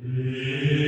Yo,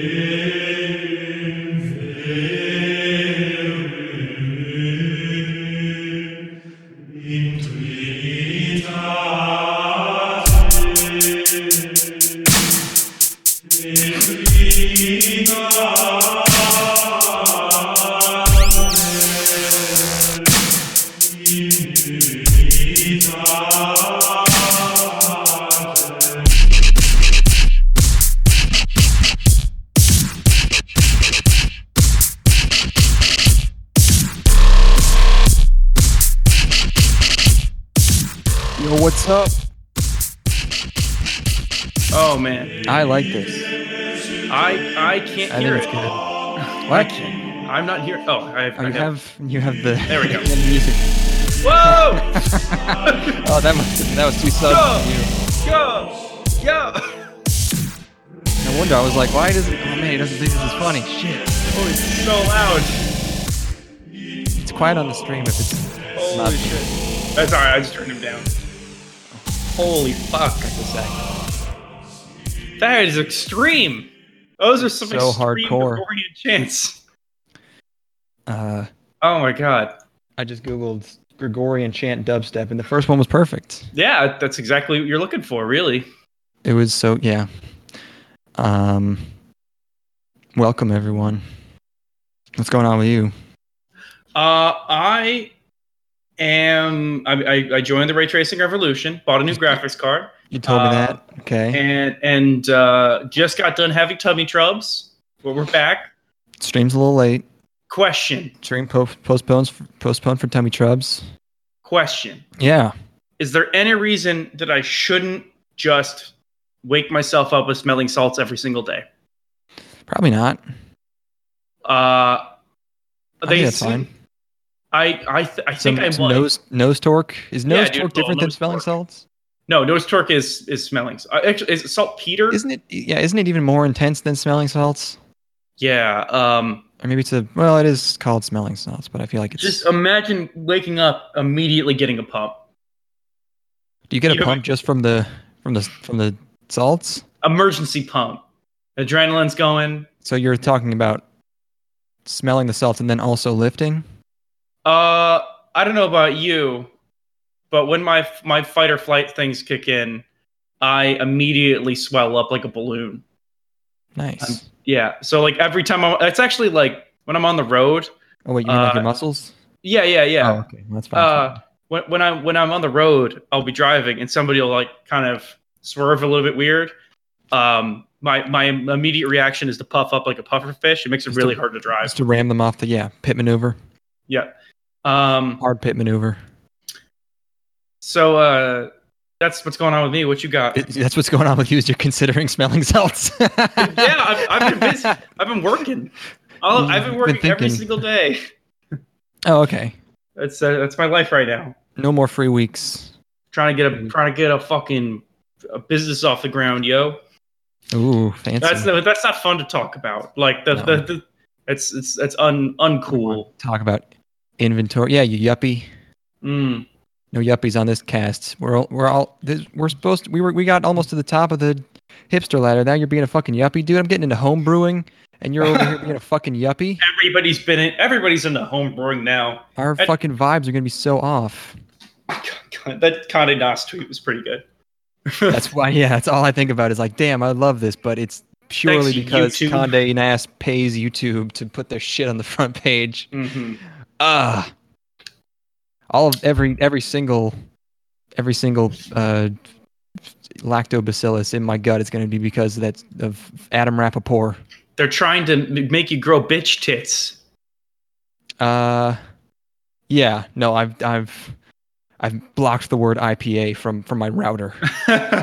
not here. Oh, I have. Oh, I you have. have you have the There we go. the music. Whoa! Oh, that must that was too sudden. for you. Go! Go! No wonder I was like, why doesn't? Oh man, he doesn't think this is funny. Shit. Oh, it's so loud. It's quiet on the stream if it's Holy not. shit. That's alright. I just turned him down. Holy fuck! Just a sec. That is extreme. Those are some So extreme hardcore. Gregorian chants. Uh, Oh my god. I just googled Gregorian chant dubstep, and the first one was perfect. Yeah, that's exactly what you're looking for, really. It was so yeah. Um, welcome everyone. What's going on with you? Uh, I am. I, I, I joined the ray tracing revolution. Bought a new graphics card. You told me Uh, that. Okay. and and uh, just got done having tummy trubs. But we're back. Stream's a little late. Question. Stream po- postpones postponed for tummy trubs. Question. Yeah. Is there any reason that I shouldn't just wake myself up with smelling salts every single day? Probably not. Uh, I they think that's seem- fine. I I, th- I Some, think I some nose nose torque is nose dude, torque little different than nose smelling torque. salts? No, nose torque is is smelling. Uh, actually, is it saltpeter? Isn't it? Yeah, isn't it even more intense than smelling salts? yeah. Um. Or maybe it's a well, it is called smelling salts, but I feel like it's. Just imagine waking up immediately getting a pump. do you get a you- pump just from the from the from the salts? Emergency pump. Adrenaline's going. So you're talking about smelling the salts and then also lifting? Uh, I don't know about you, but when my my fight or flight things kick in, I immediately swell up like a balloon. Nice. Yeah. So like every time I'm, it's actually like when I'm on the road. oh wait, you mean like your uh, muscles? Yeah, yeah, yeah. Oh, okay, that's fine. Uh, when when I'm when I'm on the road, I'll be driving and somebody will like kind of swerve a little bit weird. Um, my my immediate reaction is to puff up like a puffer fish. It makes it Just really to- hard to drive. just to ram them off the yeah pit maneuver, Yeah. Um. hard pit maneuver. So uh, that's what's going on with me. What you got? That's what's going on with you. Is you're considering smelling salts? yeah, I've, I've been busy. I've been working. I'll, I've been working been every single day. Oh, okay. That's uh, that's my life right now. No more free weeks. Trying to get a Mm. trying to get a fucking a business off the ground, yo. Ooh, fancy. That's that's not fun to talk about. Like the No. the, the it's it's it's un uncool. Talk about inventory. Yeah, you yuppie. Mm. No yuppies on this cast. We're all, we're all this, we're supposed to, we were we got almost to the top of the hipster ladder. Now you're being a fucking yuppie, dude. I'm getting into home brewing, and you're over here being a fucking yuppie. Everybody's been in. Everybody's into home brewing now. Our fucking vibes are gonna be so off. That Conde Nast tweet was pretty good. That's why, yeah, that's all I think about is like, damn, I love this, but it's purely Thanks, because YouTube. Conde Nast pays YouTube to put their shit on the front page. Ah, all of every every single every single uh, lactobacillus in my gut is going to be because of that of Adam Rapoport. They're trying to make you grow bitch tits. Uh, yeah, no, I've I've I've blocked the word IPA from from my router.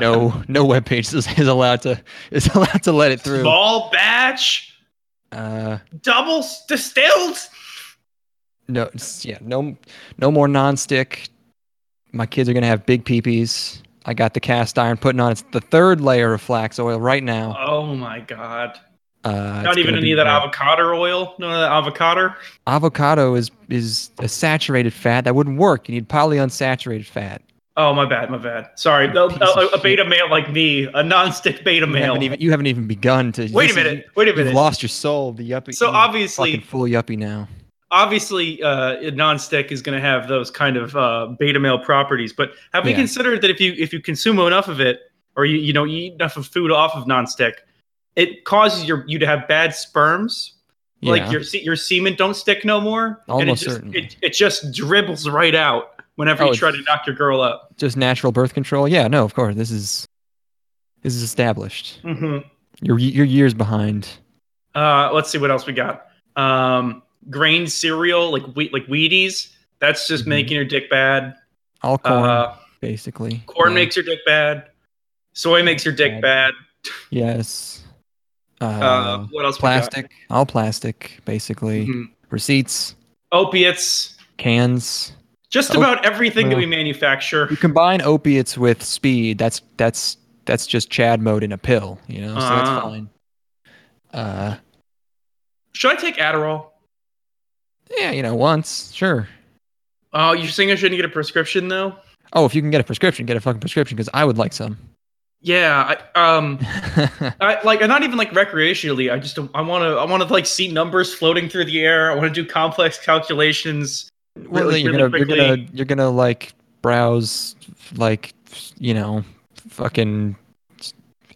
No, no web page is, is allowed to is allowed to let it through. Small batch, Uh, double distilled. No, yeah, no, no more nonstick. My kids are gonna have big peepees. I got the cast iron putting on. It's the third layer of flax oil right now. Oh my god! Uh, Not even any of that great. avocado oil. None of that avocado. avocado is is a saturated fat that wouldn't work. You need polyunsaturated fat. Oh my bad, my bad. Sorry, a, a, a beta male like me, a non-stick beta You male. haven't even you haven't even begun to. Wait a is- minute. Wait a minute. You've lost your soul. The yuppie. So obviously, fucking full yuppie now. Obviously, uh, non-stick is going to have those kind of uh, beta male properties. But have we Yeah. considered that if you if you consume enough of it, or you you know you eat enough of food off of non-stick, it causes your you to have bad sperms. Yeah. Like your your semen don't stick no more. and Almost it just, certainly. It, it just dribbles right out whenever Oh, you try to knock your girl up. just natural birth control. Yeah, no, of course. This is this is established. hmm You're you're years behind. Uh, let's see what else we got. Um, grain cereal like wheat like Wheaties. That's just Mhm. making your dick bad. All corn, Uh, basically. corn Yeah. makes your dick bad. Soy makes your dick bad. Yes. Uh, Uh, what else? plastic. All plastic, basically. Mhm. Receipts, Opiates. cans. Just Oh, about everything that we manufacture. You combine opiates with speed. That's that's that's just Chad mode in a pill. You know, so that's fine. Uh, Should I take Adderall? Yeah, you know, once, sure. Oh, you're saying I shouldn't get a prescription though? Oh, if you can get a prescription, get a fucking prescription because I would like some. Yeah. I, um. I like not even like recreationally. I just don't, I want to I want to like see numbers floating through the air. I want to do complex calculations. well, really, you're really gonna you're gonna you're gonna like browse like you know fucking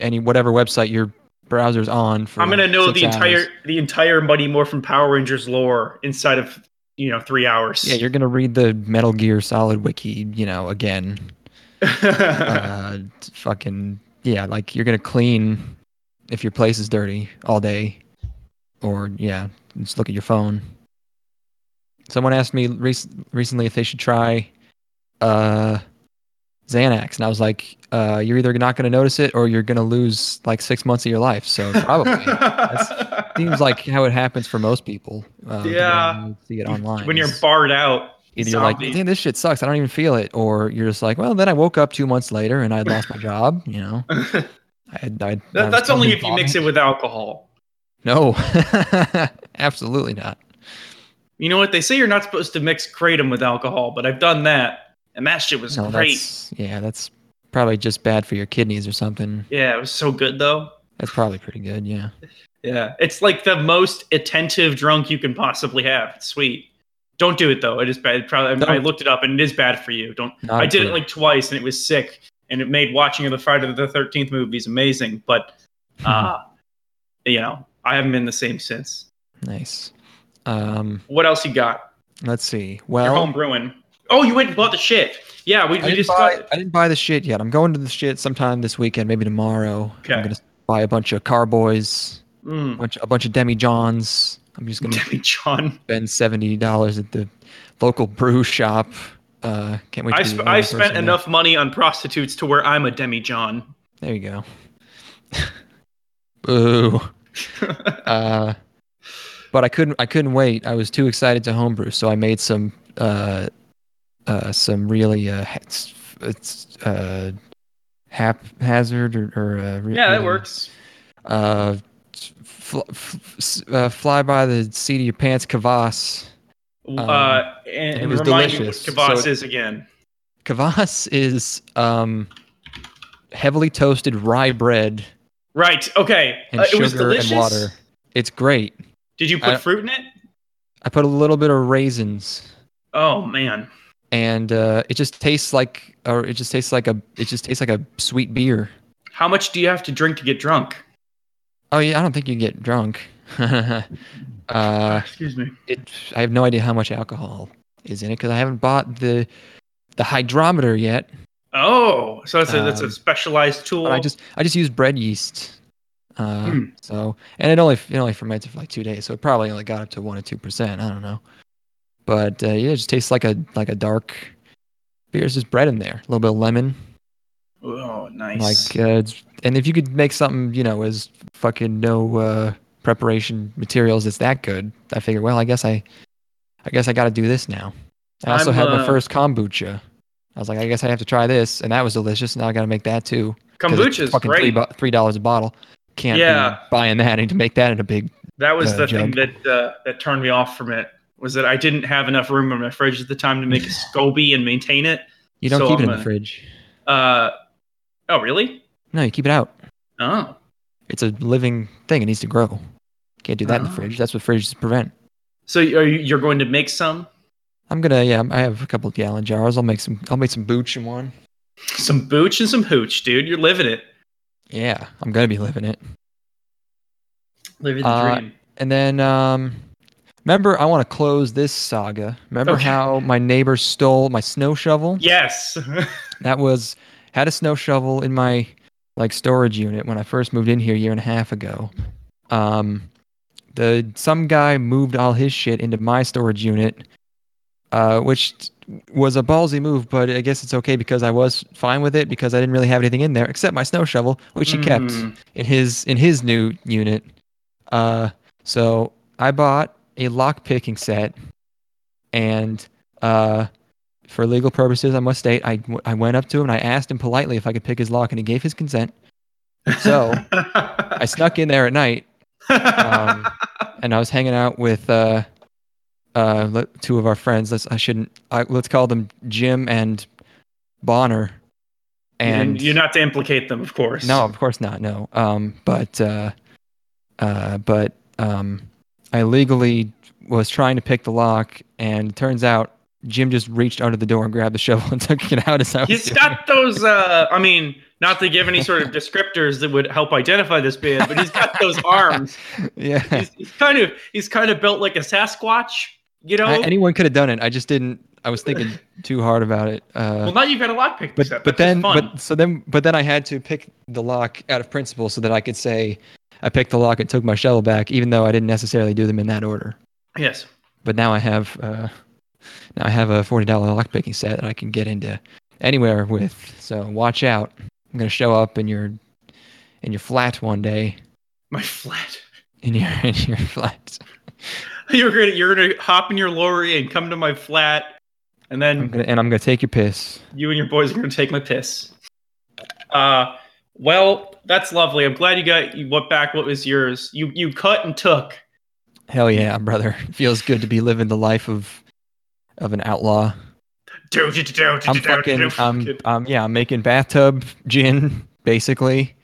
any whatever website your browser's on. For I'm gonna know the entire hours. the entire Mighty Morphin Power Rangers lore inside of you know three hours. Yeah, you're gonna read the Metal Gear Solid wiki, you know, again. uh, fucking yeah, like you're gonna clean if your place is dirty all day, or yeah, just look at your phone. Someone asked me rec- recently if they should try uh, Xanax, and I was like, uh, "You're either not gonna notice it, or you're gonna lose like six months of your life." So probably seems like how it happens for most people. Way Yeah. See it online. when you're barred out. Either you're like, "Damn, this shit sucks. I don't even feel it," or you're just like, "Well, then I woke up two months later and I lost my job." You know, that, I had. I, was that's only if you mix it with alcohol. No, absolutely not. You know what they say? You're not supposed to mix kratom with alcohol, but I've done that, and that shit was No, great. that's yeah, that's probably just bad for your kidneys or something. Yeah, it was so good though. That's probably pretty good. Yeah. Yeah, it's like the most attentive drunk you can possibly have. It's sweet. Don't do it though. It is bad. Probably, I looked it up, and it is bad for you. Don't. Not I did it like twice, and it was sick, and it made watching the Friday the Thirteenth movies amazing. But, uh, you know, I haven't been the same since. nice. Um, What else you got? let's see. Your Well, home brewing. Oh, you went and bought the shit. Yeah, we, I we didn't, just buy, got. I didn't buy the shit yet. I'm going to the shit sometime this weekend, maybe tomorrow. Okay. I'm gonna buy a bunch of carboys, a Mm, bunch, a bunch of demijohns. I'm just gonna Demi John. spend seventy dollars at the local brew shop. Uh, can't wait. I, sp- I spent person there. enough money on prostitutes to where I'm a Demi John. There you go. Boo. uh, but I couldn't. I couldn't wait. I was too excited to homebrew, so I made some. Uh, uh, some really uh, it's, it's uh, haphazard or, or uh, yeah, that really, works. Uh, fl- f- uh, fly by the seat of your pants, kvass. uh, and, Um, it was remind delicious. what kvass So- is again. Kvass is um, heavily toasted rye bread Right. Okay. and Uh, it was sugar and water. It's great. Did you put I- fruit in it? I put a little bit of raisins, Oh man. And uh, it just tastes like, or it just tastes like a, it just tastes like a sweet beer. How much do you have to drink to get drunk? Oh yeah, I don't think you get drunk. uh, Excuse me. it, I have no idea how much alcohol is in it because I haven't bought the, the hydrometer yet. Oh, so that's a that's a Um, specialized tool. I just, I just use bread yeast. Uh, Hmm. so, and it only, it only fermented for like two days, so it probably only got up to one or two percent. I don't know, but uh, yeah, it just tastes like a, like a dark beer. It's just bread in there, a little bit of lemon. oh, nice. Like, uh, and if you could make something, you know, as fucking no uh, preparation materials it's that good, I figure, well, I guess I, I guess I got to do this now. I also I'm, had my uh, first kombucha. I was like, I guess I have to try this, and that was delicious. Now I got to make that too. it's Kombucha is fucking great. Three, dollars a bottle. Can't Yeah. be buying that. I need to make that in a big. that was uh, the thing that uh, that turned me off from it. Was that I didn't have enough room in my fridge at the time to make a SCOBY and maintain it. You don't So keep it I'm in the fridge. Uh, oh, really? No, you keep it out. Oh, It's a living thing. It needs to grow. Can't do that in the Oh. fridge. That's what fridges prevent. so are you, you're going to make some I'm gonna yeah. I have a couple of gallon jars. I'll make some. I'll make some booch in one. some booch and some hooch, dude? You're living it, Yeah, I'm gonna be living it. living the Uh, dream. And then um, remember, I want to close this saga. Remember Okay. how my neighbor stole my snow shovel? Yes. That was had a snow shovel in my like storage unit when I first moved in here a year and a half ago. Um, the some guy moved all his shit into my storage unit, uh, which was a ballsy move, but I guess it's okay because I was fine with it because I didn't really have anything in there except my snow shovel, which he kept Mm. in his in his new unit. Uh, so I bought a lock picking set, and uh, for legal purposes, I must state I, I went up to him and I asked him politely if I could pick his lock, and he gave his consent. So I snuck in there at night, um, and I was hanging out with uh, uh, two of our friends. Let's I shouldn't I, let's call them Jim and Bonner. And you're not to implicate them, of course. no, of course not. No. Um, but uh, uh, but um, I legally was trying to pick the lock, and it turns out Jim just reached under the door and grabbed the shovel and took it out as I was He's got those. Uh, I mean, not to give any sort of descriptors that would help identify this band, but he's got those arms. Yeah. He's, he's kind of he's kind of built like a Sasquatch. You know. I- anyone could have done it. I just didn't. I was thinking too hard about it. Uh, well, now you've got a lockpick. but set. but then fun. but so then but then I had to pick the lock out of principle so that I could say I picked the lock and took my shovel back, even though I didn't necessarily do them in that order. yes. but now I have uh, now I have a forty dollar lockpicking set that I can get into anywhere with. So watch out! I'm gonna show up in your in your flat one day. My flat. In your in your flat. You're gonna you're gonna hop in your lorry and come to my flat, and I'm then gonna, and I'm gonna take your piss. you and your boys are gonna take my piss. Uh, well, that's lovely. I'm glad you got you what back what was yours. You you cut and took. Hell yeah, brother! Feels good to be living the life of of an outlaw. I'm fucking um um yeah, I'm making bathtub gin basically.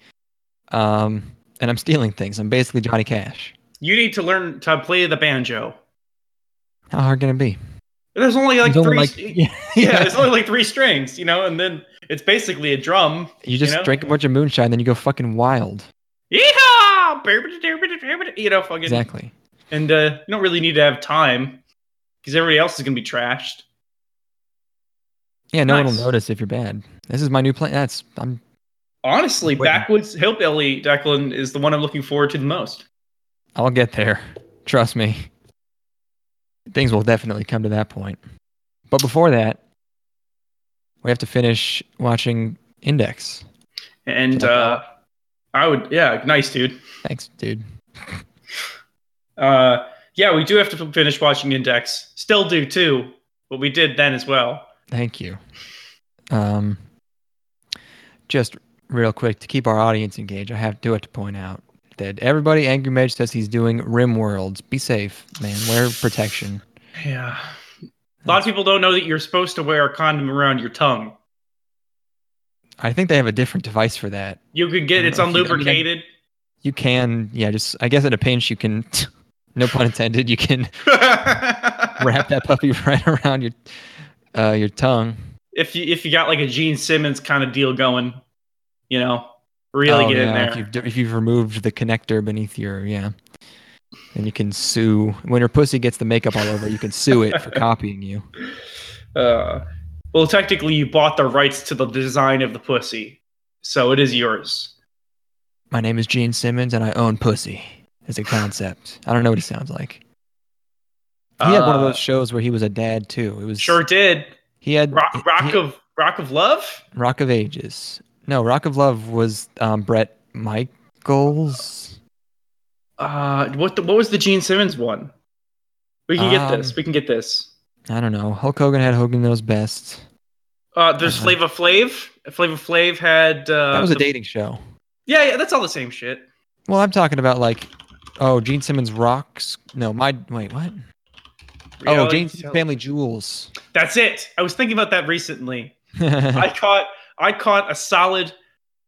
Um, and I'm stealing things. I'm basically Johnny Cash. You need to learn to play the banjo. How hard can it be? There's only like only three. like- yeah, yeah, it's only like three strings, you know, and then it's basically a drum. You just know? drink a bunch of moonshine, then you go fucking wild. Yeehaw! You know, fucking. Exactly. And uh, you don't really need to have time because everybody else is gonna be trashed. Yeah, no one will notice if you're bad. This is my new plan. That's I'm Honestly, Wait. backwoods hillbilly Declan is the one I'm looking forward to the most. I'll get there. Trust me. Things will definitely come to that point. But before that, we have to finish watching Index. And uh, I would, yeah, nice dude. Thanks, dude. Uh, yeah, we do have to finish watching Index. Still do too, but we did then as well. Thank you. Um just real quick to keep our audience engaged, I have to do it to point out that everybody Angry Mage says he's doing Rim Worlds. Be safe, man. Wear protection. Yeah. A lot of people don't know that you're supposed to wear a condom around your tongue. I think they have a different device for that. You could get it's if you- I mean, unlubricated. You can, yeah, just I guess at a pinch you can, no pun intended, you can wrap that puppy right around your, uh, your tongue. if you if you got like a Gene Simmons kind of deal going, you know, really Oh, get in there. If you've, if you've removed the connector beneath your, yeah, then you can sue. When your pussy gets the makeup all over, you can sue it for copying you. Uh, well, technically, you bought the rights to the design of the pussy, so it is yours. My name is Gene Simmons, and I own pussy as a concept. I don't know what he sounds like. He had one of Uh, those shows where he was a dad too. It was Sure did. He had Rock, he- of Rock of Love. Rock of Ages. No, Rock of Love was um, Bret Michaels. Uh, what the, what was the Gene Simmons one? We can get Um, this. We can get this. I don't know. Hulk Hogan had Hogan Knows Best. Uh, there's uh-huh. Flava Flav. Flava Flav had. Uh, That was a the- dating show. Yeah, yeah, that's all the same shit. Well, I'm talking about like, oh, Gene Simmons rocks. No, my wait, what? oh, Reality Gene Family Jewels. That's it. I was thinking about that recently. I caught I caught a solid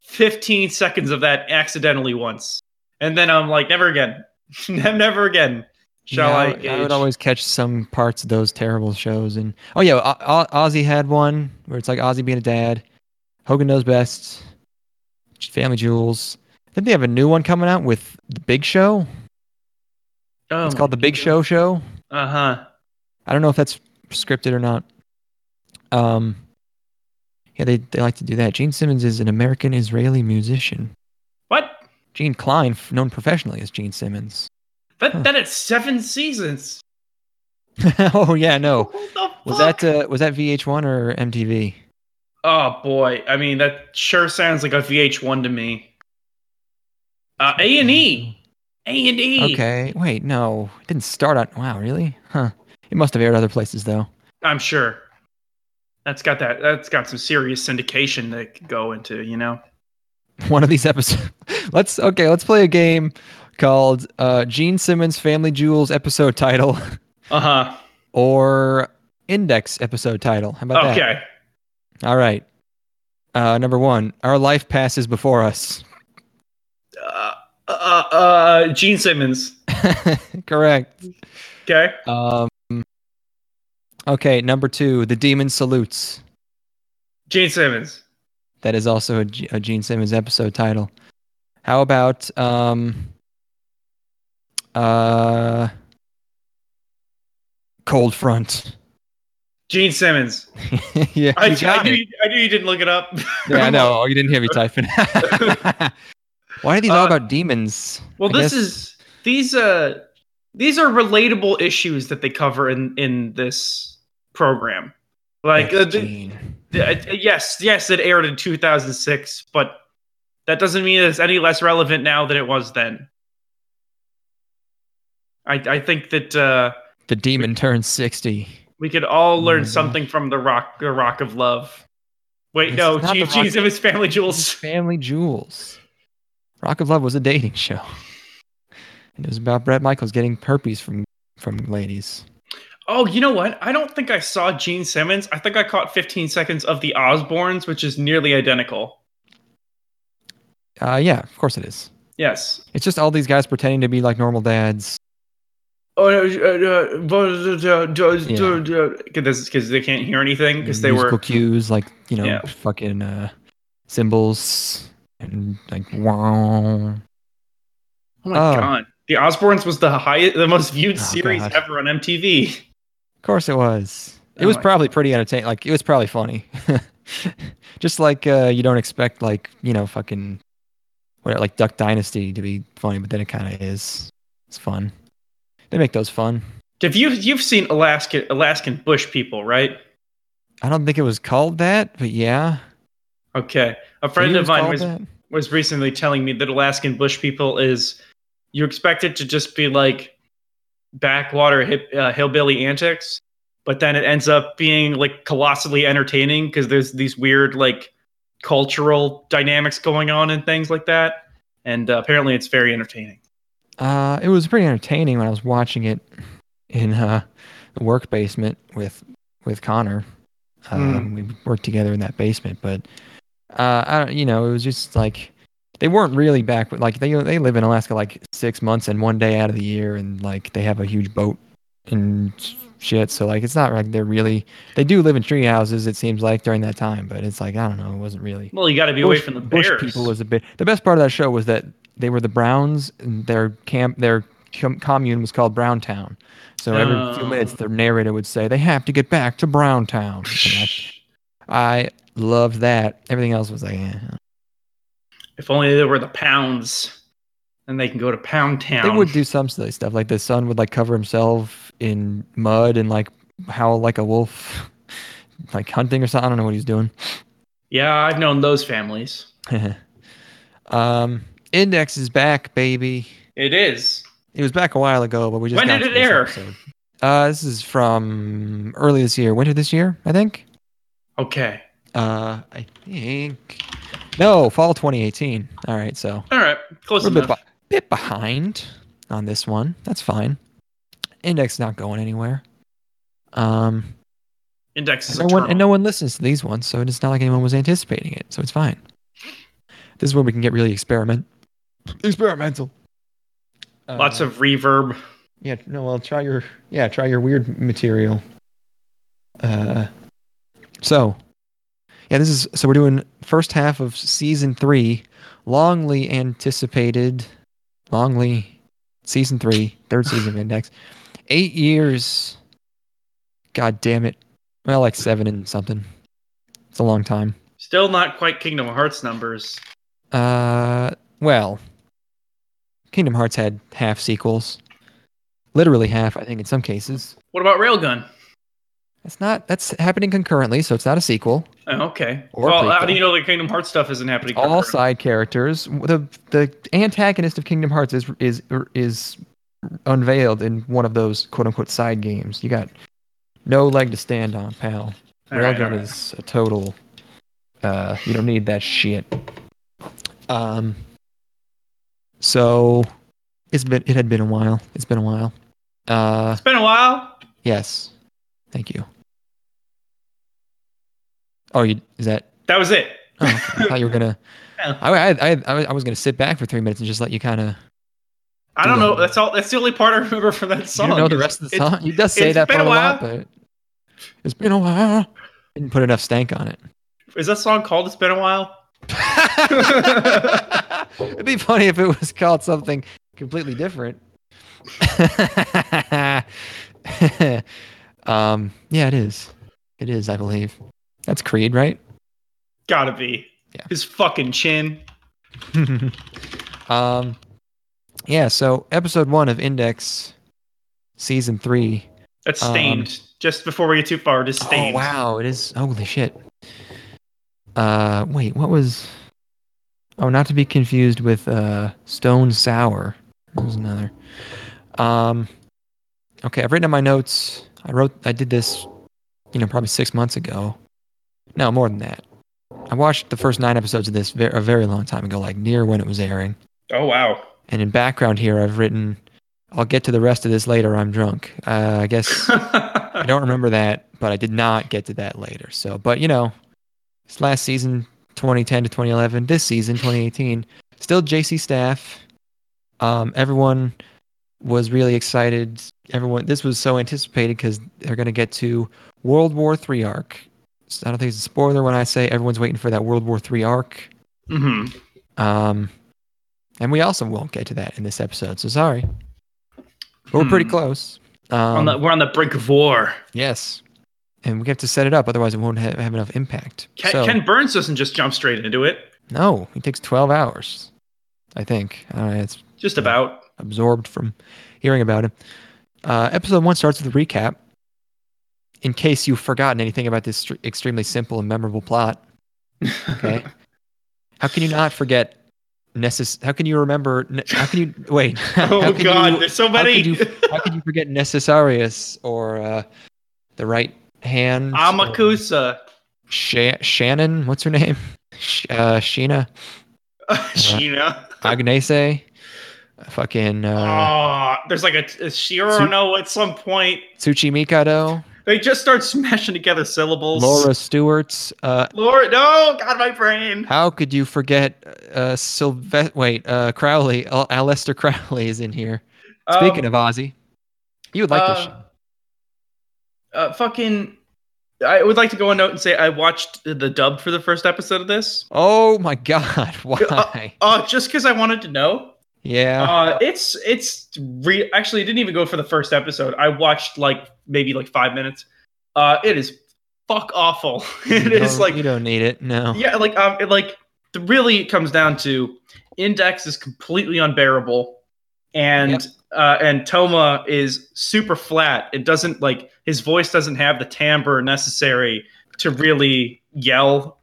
15 seconds of that accidentally once. And then I'm like, never again. never again. Shall Yeah, I? I, would always catch some parts of those terrible shows, and oh yeah, O- O- Ozzy had one where it's like Ozzy being a dad. Hogan knows best. Family Jewels. Didn't they have a new one coming out with the Big Show? Oh it's called the Big Show Show. Uh huh. I don't know if that's scripted or not. Um, yeah, they they like to do that. Gene Simmons is an American Israeli musician. Gene Klein, known professionally as Gene Simmons. But Huh. it's seven seasons. oh yeah, no. What the Was that uh, was that VH1 or MTV? Oh boy, I mean that sure sounds like a VH1 to me. Uh, A and E, A and E. Okay, wait, no, it didn't start on. Wow, really? Huh? It must have aired other places though. I'm sure. That's got that. That's got some serious syndication that could go into. You know. One of these episodes. let's okay. Let's play a game called uh, Gene Simmons Family Jewels episode title Uh huh. or Index episode title. How about that? Okay. All right. Uh, number one, our life passes before us. Uh, uh, uh, Gene Simmons. Correct. Okay. Um. Okay, number two, the demon salutes. Gene Simmons. That is also a, G- a Gene Simmons episode title. How about um uh Cold Front? Gene Simmons. yeah, I, I knew you, I knew you didn't look it up. Yeah, I know. Oh, you didn't hear me typing. Why are these all Uh, about demons? Well, I this guess- is these uh these are relatable issues that they cover in in this program. Like uh, Thanks, the- the- uh, yes, yes, it aired in 2006, but that doesn't mean it's any less relevant now than it was then. I I think that uh the demon turns sixty. we could all learn my gosh. something from the rock the rock of love. Wait, This no, is not Gene, The Gene Family Jewels. Family Jewels. Rock of Love was a dating show, and it was about Bret Michaels getting herpes from from ladies. Oh, you know what? I don't think I saw Gene Simmons. I think I caught 15 seconds of the Osbournes, which is nearly identical. Uh, yeah, of course it is. Yes. It's just all these guys pretending to be like normal dads. Oh, because because they can't hear anything because they were. cues like you know Yeah. fucking uh, cymbals and like wow. Oh my Oh. god, the Osbournes was the highest, the most viewed Oh, series God. ever on MTV. Of course it was. It Oh was probably pretty entertaining. Like it was probably funny. just like uh, you don't expect like you know fucking what like Duck Dynasty to be funny, but then it kind of is. It's fun. They make those fun. Have you you've seen Alaska Alaskan Bush people, right? I don't think it was called that, but yeah. Okay, a friend of mine was that. was recently telling me that Alaskan bush people is you expect it to just be like backwater hip, uh, hillbilly antics, but then it ends up being like colossally entertaining because there's these weird like cultural dynamics going on and things like that. And uh, apparently, it's very entertaining. Uh, it was pretty entertaining when I was watching it in uh, the work basement with with Connor. Um, We worked together in that basement, but uh, I don't, you know, it was just like they weren't really back. Like they they live in Alaska like six months and one day out of the year, and like they have a huge boat and shit. So like it's not like they're really they do live in tree houses. It seems like during that time, but it's like I don't know. It wasn't really. Well, you got to be away from the Bush bears. people was a bit. The best part of that show was that they were the Browns. And their camp, their com- commune was called Browntown. So every few Oh. minutes, the narrator would say, "They have to get back to Browntown." I, I loved that. Everything else was like, eh. If only there were the pounds, and they can go to Pound Town. they would do some silly stuff. Like the son would like cover himself in mud and like howl like a wolf, like hunting or something. I don't know what he's doing. Yeah, I've known those families. um, Index is back, baby. It is. It was back a while ago, but we just When did it air? episode. Uh, this is from early this year, winter this year, I think. Okay. Uh, I think no, fall 2018. All right, so All right. Close a bit, be- bit behind on this one. That's fine. Index not going anywhere. Um, Index is And no one and no one listens to these ones, so it's not like anyone was anticipating it, so it's fine. This is where we can get really experiment experimental. Lots Uh, of reverb. yeah. No, well, try your yeah, try your weird material. Uh, so yeah, this is so we're doing first half of season three, longly anticipated, longly season three, third season of Index, eight years. God damn it! Well, like seven and something. It's a long time. Still not quite Kingdom Hearts numbers. Uh, well, Kingdom Hearts had half sequels, literally half, I think, in some cases. What about Railgun? That's not that's happening concurrently, so it's not a sequel. Oh, okay. Or well, how do you know the Kingdom Hearts stuff isn't happening? All side characters. The the antagonist of Kingdom Hearts is is is unveiled in one of those quote unquote side games. You got no leg to stand on, pal. Right, Railgun all right. is a total. Uh, you don't need that shit. Um. So, it's been it had been a while. It's been a while. Uh, It's been a while. yes. Thank you. Oh, you is that? That was it. Oh. I thought you were gonna. Yeah. I, I, I, I was gonna sit back for three minutes and just let you kind of. I don't know. That's all. That's the only part I remember from that song. don't know the rest of the it's- song. He does say that part a a lot, while. but it's been a while. Didn't put enough stank on it. Is that song called "It's Been a While"? It'd be funny if it was called something completely different. um, yeah, it is. It is, I believe. That's Creed, right? Gotta be. Yeah. His fucking chin. um, yeah. So episode one of Index, season three. That's Um, Staind. Just before we get too far, it is Staind. Oh wow, it is. Holy shit. Uh, wait, what was? Oh, not to be confused with uh Stone Sour. There was another. Um, okay, I've written in my notes. I wrote. I did this, you know, probably six months ago. No, more than that. I watched the first nine episodes of this a very long time ago, like near when it was airing. Oh wow. And in background here, I've written. I'll get to the rest of this later. I'm drunk. Uh, I guess. I don't remember that, but I did not get to that later. So, but you know, it's last season 2010 to 2011, this season 2018, still JC staff. Um, everyone was really excited. Everyone, this was so anticipated because they're going to get to World War Three arc. So I don't think it's a spoiler when I say everyone's waiting for that World War Three arc. hmm Um, and we also won't get to that in this episode. So sorry, but we're pretty Hmm. close. Um, on the, we're on the brink of war. Yes. And we have to set it up, otherwise it won't have, have enough impact. Ken, so, Ken Burns doesn't just jump straight into it. no, it takes 12 hours, I think. I know, it's Just about. absorbed from hearing about it. Uh, episode one starts with a recap. In case you've forgotten anything about this str- extremely simple and memorable plot, okay? how can you not forget necess- How can you remember? How can you wait? oh God, you- there's so how many. could you how could you forget Necessarius or uh, the right hand? Amakusa. Sha- Shannon, what's her name? Sh- uh, Sheena Sheena. Agnese, fucking uh, oh, there's like a, a Shiro Su- no at some point. Tsuchimikado, They just start smashing together syllables. Laura Stuart's. Uh, Lord, no, God, my brain. how could you forget uh, Sylvester? Wait, uh, Crowley, Al- Aleister Crowley is in here. Speaking of Ozzy, you would like this. Um, uh, fucking, I would like to go a note and say I watched the dub for the first episode of this. Oh my God, why? Uh, just because I wanted to know. Yeah, Uh, it's it's re- actually it didn't even go for the first episode. I watched like maybe like five minutes. Uh, it is fuck awful. it is like you don't need it. No. yeah, like um, it, like the, really it comes down to Index is completely unbearable, and Yep. uh, and Toma is super flat. It doesn't like his voice doesn't have the timbre necessary to really yell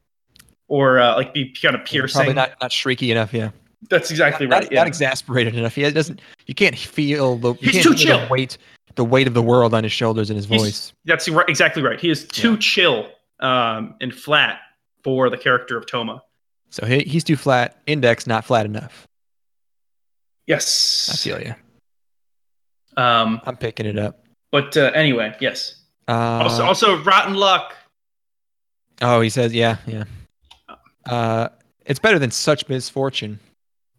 or uh, like be kind of piercing. Probably not not shrieky enough. Yeah. That's exactly not, right. yeah. not exasperated enough. He doesn't. You can't feel the. He's can't too chill. The weight, the weight of the world on his shoulders and his He's- voice. That's right- exactly right. He is too Yeah. chill um, and flat for the character of Toma. So he, he's too flat. Index not flat enough. Yes. I feel you. Um, I'm picking it up. but uh, anyway, yes. Uh, also, also, rotten luck. oh, he says, yeah, yeah. Uh, it's better than such misfortune.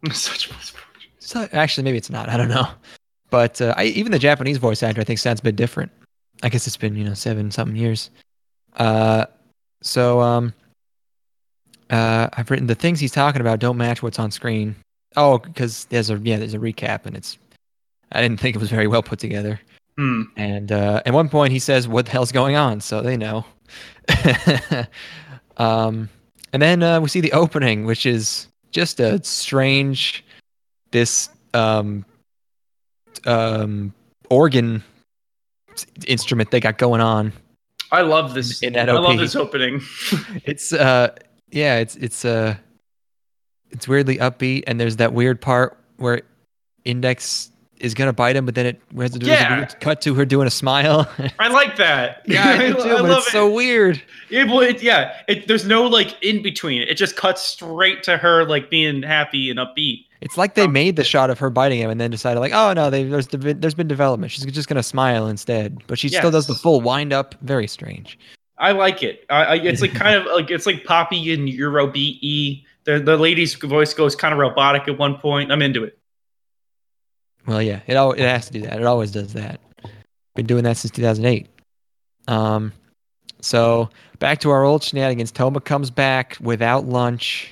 Such misfortune. So, actually, maybe it's not. I don't know. But uh, I, even the Japanese voice actor, I think, sounds a bit different. I guess it's been you know seven something years. Uh, so um, uh, I've written the things he's talking about don't match what's on screen. Oh, because there's a yeah, there's a recap, and it's I didn't think it was very well put together. Hmm. And uh, at one point, he says, "What the hell's going on?" So they know. um, and then uh, we see the opening, which is just a strange this um, um, organ instrument they got going on. I love this. In that I love this opening. It's uh, yeah, it's it's uh, it's weirdly upbeat, and there's that weird part where Index is gonna bite him, but then it has to do Yeah. a cut to her doing a smile. I like that. yeah, I do I love it's it. so weird. Yeah, well, it, yeah. It, there's no like in between. It just cuts straight to her like being happy and upbeat. It's like they Um, made the shot of her biting him and then decided like, oh no, they, there's de- there's been development. She's just gonna smile instead, but she still does the full wind up. Very strange. I like it. I, I, it's like kind of like it's like poppy and Eurobeat E. The the lady's voice goes kind of robotic at one point. I'm into it. Well, yeah, it al- it has to do that. It always does that. Been doing that since 2008. Um, so back to our old shenanigans. Toma comes back without lunch.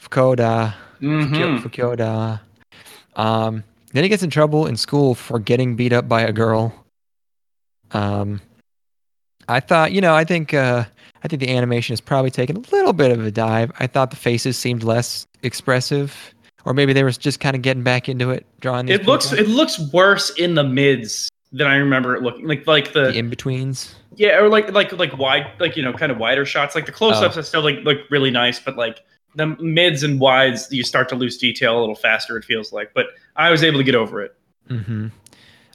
Fukoda, Mhm. Fukoda. Um, then he gets in trouble in school for getting beat up by a girl. Um, I thought, you know, I think uh, I think the animation has probably taken a little bit of a dive. I thought the faces seemed less expressive, or maybe they were just kind of getting back into it, drawing. These It looks it looks worse in the mids than I remember it looking. Like like the, the in betweens. yeah, or like like like wide like you know kind of wider shots. Like the close ups Oh. are still like look really nice, but like the mids and wides you start to lose detail a little faster. It feels like, but I was able to get over it. hmm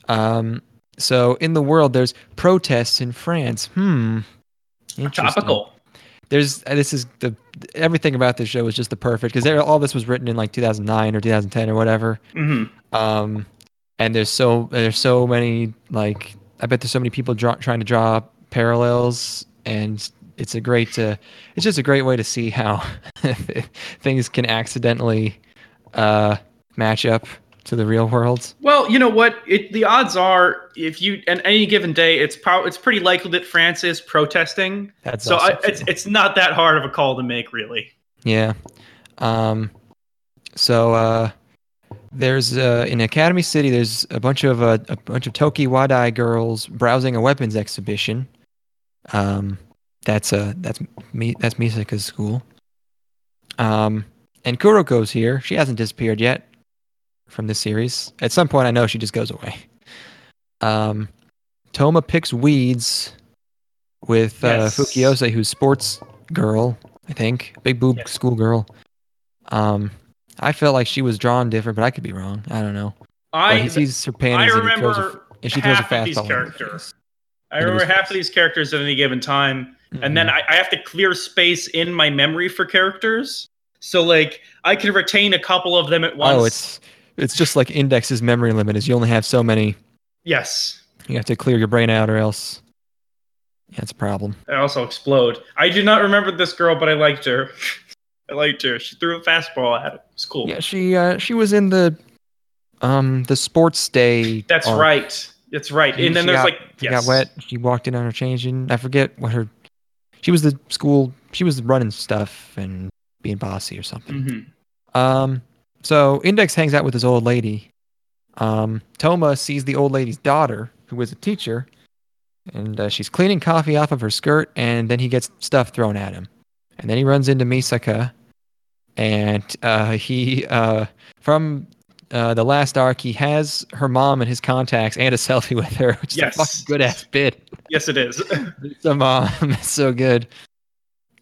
Um, so in the world, there's protests in France. Hmm. Interesting. There's this is the everything about this show is just the perfect because all this was written in like 2009 or 2010 or whatever. hmm Um, and there's so there's so many like I bet there's so many people draw, trying to draw parallels, and it's a great uh, it's just a great way to see how things can accidentally uh, match up to the real world. Well, you know what? It, the odds are, if you on any given day, it's pro- it's pretty likely that France is protesting. That's so I, it's it's not that hard of a call to make, really. Yeah. Um, so uh, there's uh, in Academy City. There's a bunch of uh, a bunch of Tokiwadai girls browsing a weapons exhibition. Um, that's uh that's me that's Misaka's school. Um, and Kuroko's here. She hasn't disappeared yet from this series. At some point, I know she just goes away. Um, Toma picks weeds with uh, Yes. Fukiyose, who's sports girl, I think, big boob Yes. school girl. Um, I felt like she was drawn different, but I could be wrong. I don't know. I he sees her I panties and, throws a, remember and she throws a half of these fastball. characters. I remember half of these characters at any given time, and then Mhm. I, I have to clear space in my memory for characters. So like I can retain a couple of them at once. oh, it's it's just like Index's memory limit is you only have so many. yes. You have to clear your brain out, or else yeah, it's a problem. I also explode. I do not remember this girl, but I liked her. I liked her. She threw a fastball at it. It's cool. Yeah, she uh, she was in the um the sports day. That's arc. right. That's right. She- and then there's got- like She yes. got wet. She walked in on her changing. I forget what her. She was the school. She was running stuff and being bossy or something. Mhm. Um. So Index hangs out with his old lady. Um. Toma sees the old lady's daughter, who is a teacher, and uh, she's cleaning coffee off of her skirt, and then he gets stuff thrown at him, and then he runs into Misaka, and uh, he uh from. Uh, the last arc, he has her mom and his contacts and a selfie with her, which Yes. a fucking good ass bit. Yes, it is. The mom, it's so good.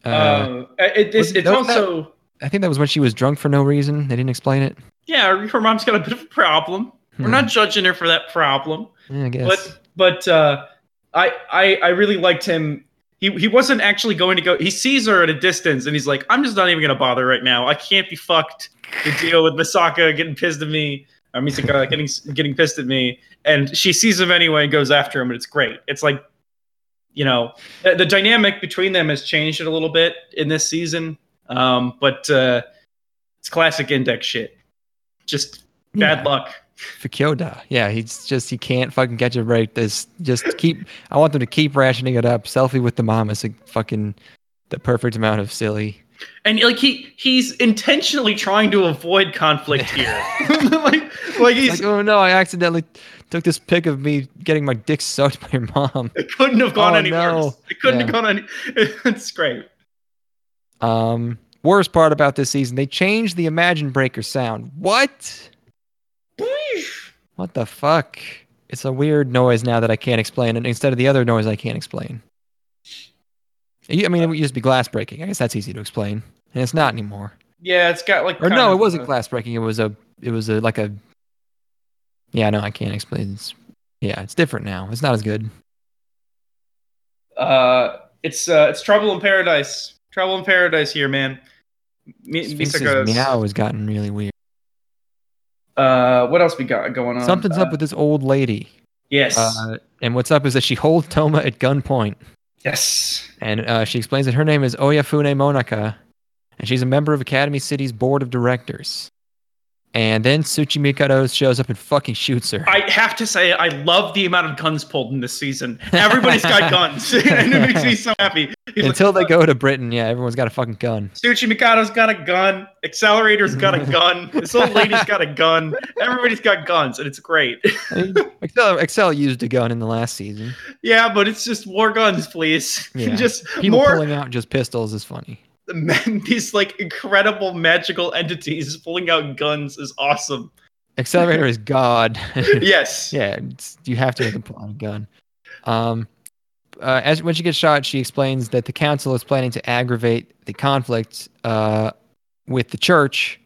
Uh, uh, it, it's, was- it's that also I think that was when she was drunk for no reason. They didn't explain it. yeah. Her mom's got a bit of a problem. We're Hmm. not judging her for that problem. Yeah, I guess. but but uh, I I I really liked him. He he wasn't actually going to go. He sees her at a distance, and he's like, "I'm just not even going to bother right now. I can't be fucked to deal with Misaka getting pissed at me, or Misaka getting getting pissed at me." And she sees him anyway and goes after him, and it's great. It's like you know, the, the dynamic between them has changed a little bit in this season. Um, but uh, it's classic index shit. Just bad Yeah. luck. Fakyoda. Yeah, he's just he can't fucking catch a break. This just keep. I want them to keep rationing it up. Selfie with the mom is a fucking the perfect amount of silly. And like he he's intentionally trying to avoid conflict here. like like he's Like, oh no, I accidentally took this pic of me getting my dick sucked by your mom. it couldn't have gone Oh, any no. worse. It couldn't Yeah. have gone any it's great. Um, worst part about this season, they changed the Imagine Breaker sound. What? What the fuck? It's a weird noise now that I can't explain, and instead of the other noise I can't explain. I mean, it used to be glass breaking. I guess that's easy to explain, and it's not anymore. Yeah, it's got like Or no, it wasn't a- glass breaking. It was a, it was a like a. Yeah, no, I can't explain. It's, yeah, it's different now. It's not as good. Uh, it's uh, it's Trouble in Paradise. Trouble in Paradise here, man. Mi- Misaka's- meow has gotten really weird. Uh, what else we got going on? Something's Uh, up with this old lady. Yes. Uh, and what's up is that she holds Toma at gunpoint. yes. And uh, she explains that her name is Oyafune Monaka, and she's a member of Academy City's board of directors. And then Tsuchimikado shows up and fucking shoots her. I have to say, I love the amount of guns pulled in this season. Everybody's got guns, and it makes me so happy. He's Until like, they go to Britain, yeah, everyone's got a fucking gun. Tsuchimikado's got a gun. Accelerator's got a gun. This old lady's got a gun. Everybody's got guns, and it's great. I mean, Excel, Excel used a gun in the last season. yeah, but it's just more guns, please. Yeah. just People more pulling out just pistols is funny. these like incredible magical entities pulling out guns is awesome. Accelerator is God. Yes. yeah, you have to make them pull out a gun. Um, uh, as when she gets shot, she explains that the council is planning to aggravate the conflict uh, with the church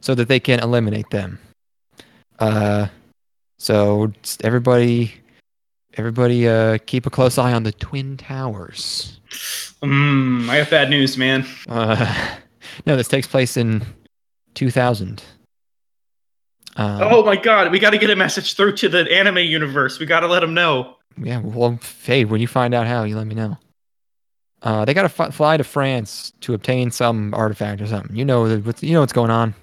so that they can eliminate them. Uh, so everybody, everybody, uh, keep a close eye on the twin towers. Mm, I have bad news, man. Uh, no, this takes place in 2000. Um, oh my god, we got to get a message through to the anime universe. We got to let them know. Yeah, well, Fade, when you find out how, you let me know. Uh, they got to f- fly to France to obtain some artifact or something. You know, you know what's going on.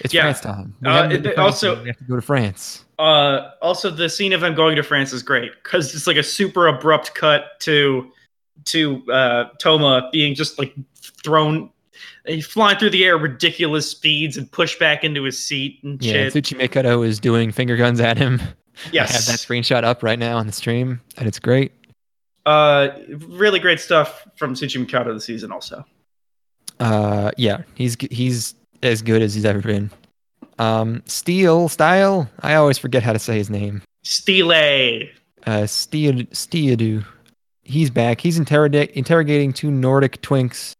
It's Yeah. France time. Uh, haven't to it- France also- we have to go to France. Uh, also, the scene of them going to France is great because it's like a super abrupt cut to to uh, Toma being just like thrown, flying through the air at ridiculous speeds and pushed back into his seat and Yeah, shit. Mikado is doing finger guns at him. yes, I have that screenshot up right now on the stream, and it's great. uh, really great stuff from Tsuchimikado this season. Also, Uh, yeah, he's he's as good as he's ever been. Um, Steel Style. I always forget how to say his name. Stile. uh, Stead- Steadu. He's back. He's interrogate interrogating two Nordic twinks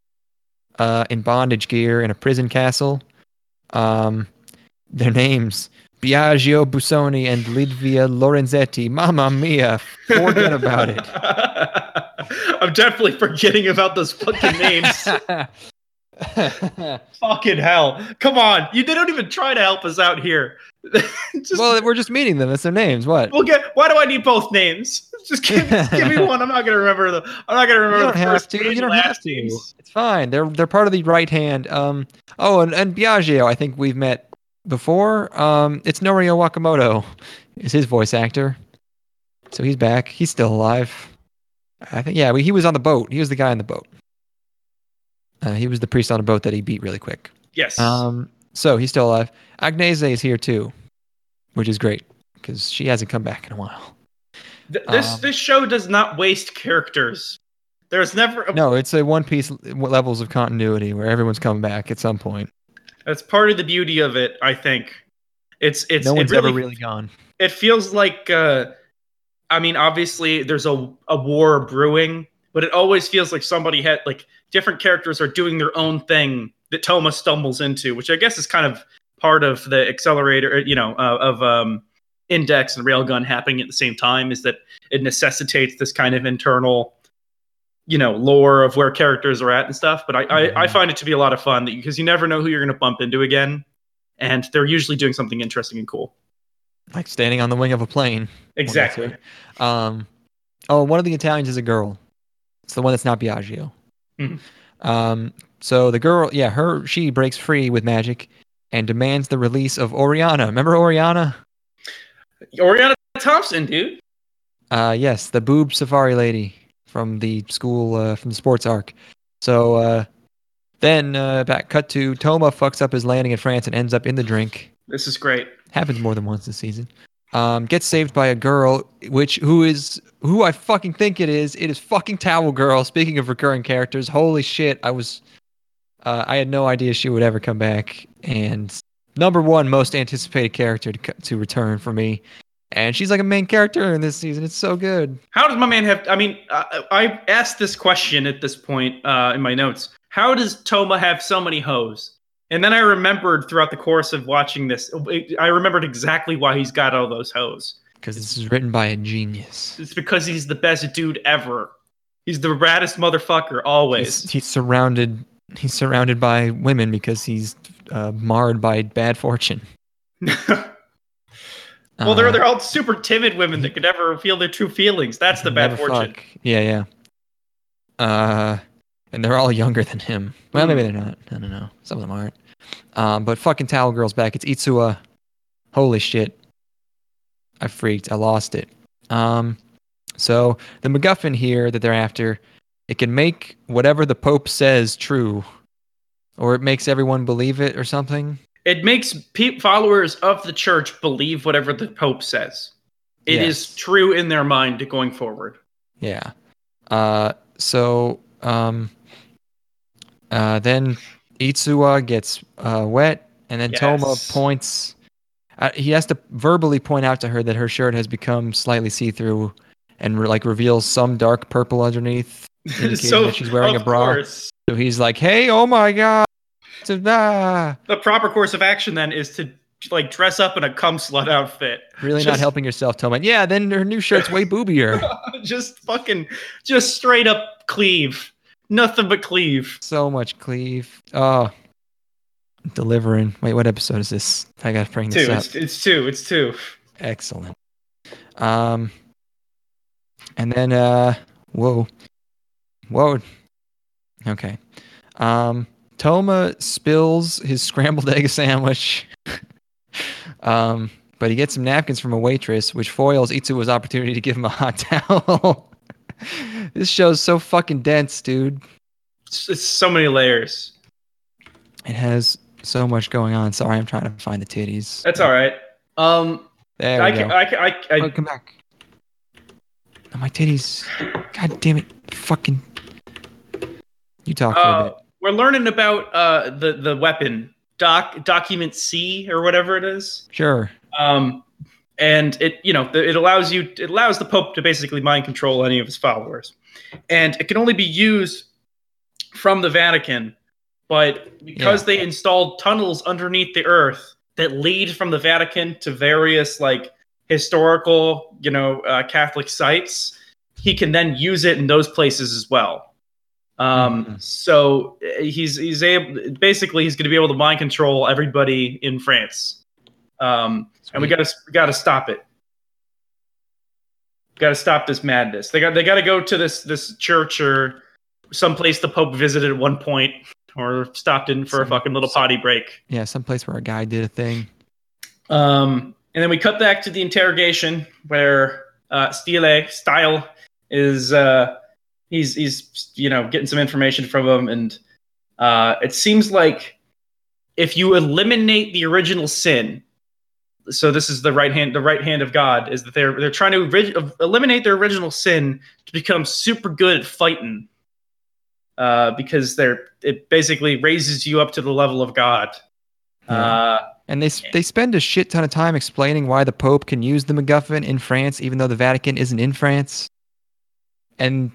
uh, in bondage gear in a prison castle. Um, their names Biagio Busoni and Lidvia Lorenzetti. Mamma mia! Forget about it. I'm definitely forgetting about those fucking names. fucking hell! Come on, you they don't even try to help us out here. just, well, we're just meeting them. That's their names. What? we'll get. Why do I need both names? Just give, just give me one. I'm not gonna remember the. I'm not gonna remember You don't the have to. You don't have to. It's fine. They're they're part of the right hand. Um. Oh, and, and Biagio, I think we've met before. Um. It's Norio Wakamoto, is his voice actor. So he's back. He's still alive. I think. Yeah. He was on the boat. He was the guy on the boat. Uh, he was the priest on a boat that he beat really quick. Yes. Um. So he's still alive. Agnese is here too, which is great because she hasn't come back in a while. Th- this um, this show does not waste characters. There's never a No, it's a One Piece levels of continuity where everyone's coming back at some point. That's part of the beauty of it, I think. It's it's no it one's really, ever really gone. it feels like uh I mean obviously there's a a war brewing, but it always feels like somebody had like different characters are doing their own thing that Toma stumbles into, which I guess is kind of part of the accelerator, you know, uh, of um index and railgun happening at the same time is that it necessitates this kind of internal you know lore of where characters are at and stuff but i I, I Mhm. find it to be a lot of fun because you never know who you're going to bump into again and they're usually doing something interesting and cool Like standing on the wing of a plane. exactly Um, Oh, one of the Italians is a girl. It's the one that's not Biagio. Mhm. Um, so the girl, yeah, her she breaks free with magic and demands the release of Oriana. Remember Oriana? Oriana Thompson, dude. Uh, yes, the boob safari lady from the school uh, from the sports arc. So uh, then uh, back cut to Toma fucks up his landing in France and ends up in the drink. This is great. Happens more than once this season. Um, gets saved by a girl, which who is who I fucking think it is. It is fucking Towel Girl. Speaking of recurring characters, holy shit! I was, uh, I had no idea she would ever come back. And number one most anticipated character to to return for me, and she's like a main character in this season. It's so good. How does my man have? I mean, I, I asked this question at this point uh, in my notes. How does Toma have so many hoes? And then I remembered throughout the course of watching this, I remembered exactly why he's got all those hoes. Because this is written by a genius. It's because he's the best dude ever. He's the raddest motherfucker always. He's, he's surrounded. He's surrounded by women because he's uh, marred by bad fortune. well, they're Uh, they're all super timid women that could never feel their true feelings. That's the bad fortune. fuck. Yeah, yeah. Uh, and they're all younger than him. Well, maybe they're not. I don't know. Some of them aren't. Um, but fucking Towel Girl's back. It's Itsuwa. Holy shit. I freaked. I lost it. Um, so the MacGuffin here that they're after, it can make whatever the Pope says true, or it makes everyone believe it or something. It makes pe- followers of the church believe whatever the Pope says. It is Yes. true in their mind going forward. Yeah. Uh, so um, uh, then Itsuwa gets uh, wet, and then Toma points. Uh, he has to verbally point out to her that her shirt has become slightly see-through, and re- like reveals some dark purple underneath, indicating that she's wearing a bra. course, So he's like, "Hey, oh my god!" So, the proper course of action then is to like dress up in a cum slut outfit. Really not helping yourself, Toma. Yeah, then her new shirt's way boobier. just fucking, just straight up cleave. Nothing but cleave. so much cleave. Oh, delivering. Wait, what episode is this? I gotta bring this up. It's, it's two. It's two. Excellent. Um, and then uh, whoa, whoa. Okay. Um, Toma spills his scrambled egg sandwich. um, but he gets some napkins from a waitress, which foils Itsuwa's opportunity to give him a hot towel. this show's so fucking dense, dude. It's, it's so many layers. It has so much going on. Sorry, I'm trying to find the titties. That's all right. Um, There I we can, go. I can, I, I, oh, come back. Oh, my titties. God damn it. Fucking. You talk uh, bit. we're learning about uh the the weapon doc document C or whatever it is. Sure. Um, and it you know it allows you it allows the Pope to basically mind control any of his followers, and it can only be used from the Vatican, but because Yeah. they installed tunnels underneath the earth that lead from the Vatican to various like historical you know uh, Catholic sites, he can then use it in those places as well. Um, Mhm. so uh, he's he's able basically he's going to be able to mind control everybody in France. Um, and we got to we got to stop it. Got to stop this madness. They got they got to go to this this church or someplace the Pope visited at one point or stopped in for a fucking little some- potty break. Yeah, someplace where a guy did a thing. Um, and then we cut back to the interrogation where uh, Stile Style is uh, he's he's you know getting some information from him, and uh, it seems like if you eliminate the original sin, so this is the right hand the right hand of God is that they're they're trying to ori- eliminate their original sin to become super good at fighting. Uh, because they're it basically raises you up to the level of God. Yeah. Uh, And they they spend a shit ton of time explaining why the Pope can use the MacGuffin in France, even though the Vatican isn't in France. And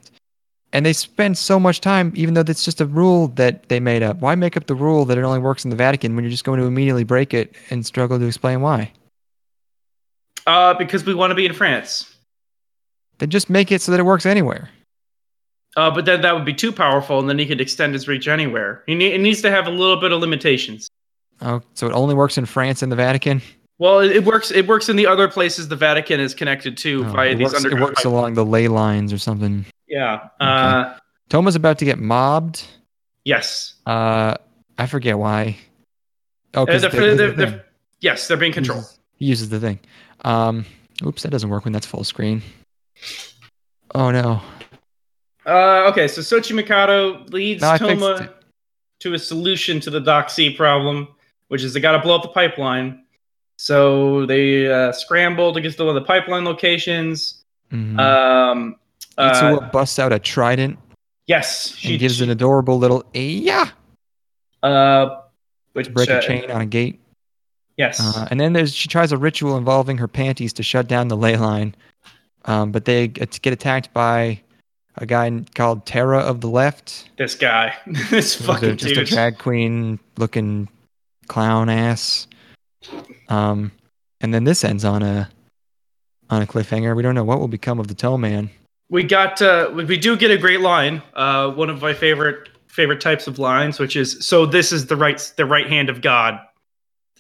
and they spend so much time, even though that's just a rule that they made up. Why make up the rule that it only works in the Vatican when you're just going to immediately break it and struggle to explain why? Uh, because we want to be in France. Then just make it so that it works anywhere. Uh, but then that would be too powerful, and then he could extend his reach anywhere. He ne- it needs to have a little bit of limitations. Oh, so it only works in France and the Vatican? Well, it, it works. It works in the other places the Vatican is connected to Oh, via these works, it works pipelines. along the ley lines or something. Yeah. Uh, Toma's about to get mobbed. yes. Uh, I forget why. Oh, Uh, they're- the- the they're- yes, they're being He controlled. uses- He uses the thing. Um, oops, that doesn't work when that's full screen. Oh no. Uh, okay, so Tsuchimikado leads No, Toma to a solution to the Dock C problem, which is they got to blow up the pipeline. So they uh, scramble to get to one of the pipeline locations. Mhm. Um, uh, Itsuwa busts out a trident yes, she and gives she, an adorable little yeah uh, which break uh, a chain on a gate. Yes, Uh, and then there's she tries a ritual involving her panties to shut down the ley line, um, but they get attacked by a guy called Terra of the Left. this guy, this fucking just a drag queen looking clown ass. Um, and then this ends on a on a cliffhanger. We don't know what will become of the Toe Man. We got uh, we we do get a great line. Uh, one of my favorite favorite types of lines, which is so this is the right the right hand of God.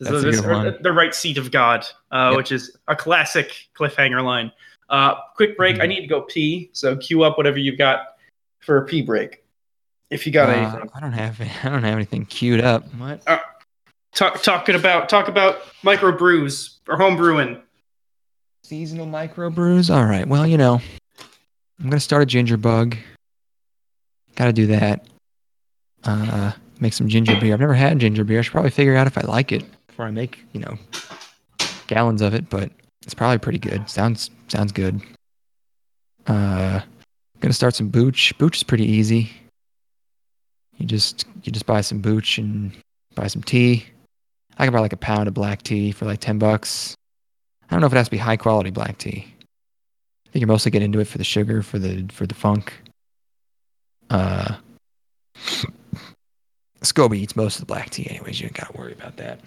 So That's a good one. the right seat of God, uh, Yep. which is a classic cliffhanger line. Uh, quick break. I Mhm. need to go pee. So cue up whatever you've got for a pee break. If you got Uh, anything. I don't have I don't have anything queued up. What? Talk, talking about talk about micro brews or home brewing. Seasonal microbrews. All right. Well, you know, I'm gonna start a ginger bug. Got to do that. Uh, make some ginger beer. I've never had ginger beer. I should probably figure out if I like it before I make you know gallons of it. But it's probably pretty good. Sounds sounds good. Uh, gonna start some booch. Booch is pretty easy. You just you just buy some booch and buy some tea. I can buy like a pound of black tea for like ten bucks. I don't know if it has to be high quality black tea. I think you mostly get into it for the sugar, for the for the funk. Uh, Scoby eats most of the black tea, anyways. You ain't gotta worry about that.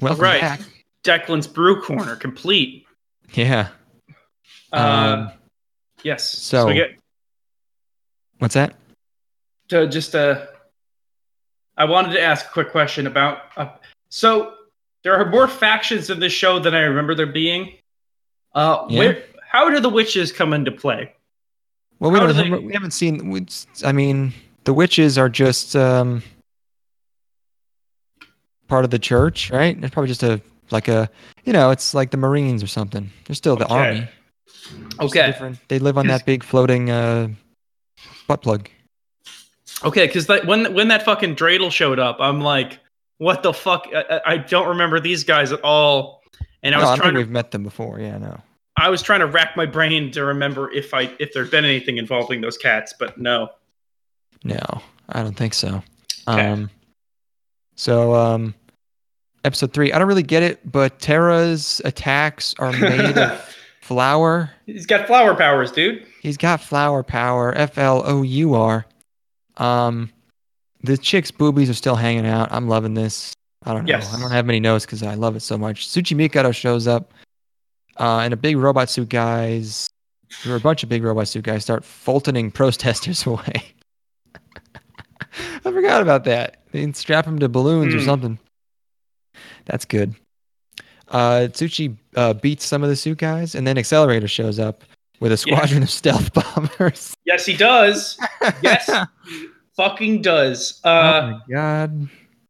Welcome right. back. Declan's brew corner complete. Yeah. Uh, Um, yes. so- we get what's that? to just uh I wanted to ask a quick question about uh, so there are more factions in this show than I remember there being. Uh Yeah. where how do the witches come into play? Well, we don't. do they- we haven't seen. we- I mean, the witches are just um, part of the church, right? It's probably just a like a you know, it's like the Marines or something. They're still the Okay. army. Okay. different. They live on that big floating uh, butt plug. Okay, like when when that fucking dreidel showed up, I'm like what the fuck I, I- don't remember these guys at all. And I No, was I trying to we've met them before. Yeah, no. I was trying to rack my brain to remember if I if there'd been anything involving those cats, but no. No, I don't think so. Okay. Um, so um, episode three, I don't really get it, but Terra's attacks are made of flour. He's got flower powers, dude. He's got flower power. F L O U R. Um, the chick's boobies are still hanging out. I'm loving this. I don't know. Yes. I don't have many notes because I love it so much. Tsuchimikado shows up, uh, and a big robot suit guys, or a bunch of big robot suit guys, start fultoning protesters away. I forgot about that. They strap them to balloons or Hmm. something. That's good. Uh, Tsuchi uh, beats some of the suit guys, and then Accelerator shows up with a Yeah. squadron of stealth bombers. Yes, he does. Yes, he fucking does. oh Uh, my god.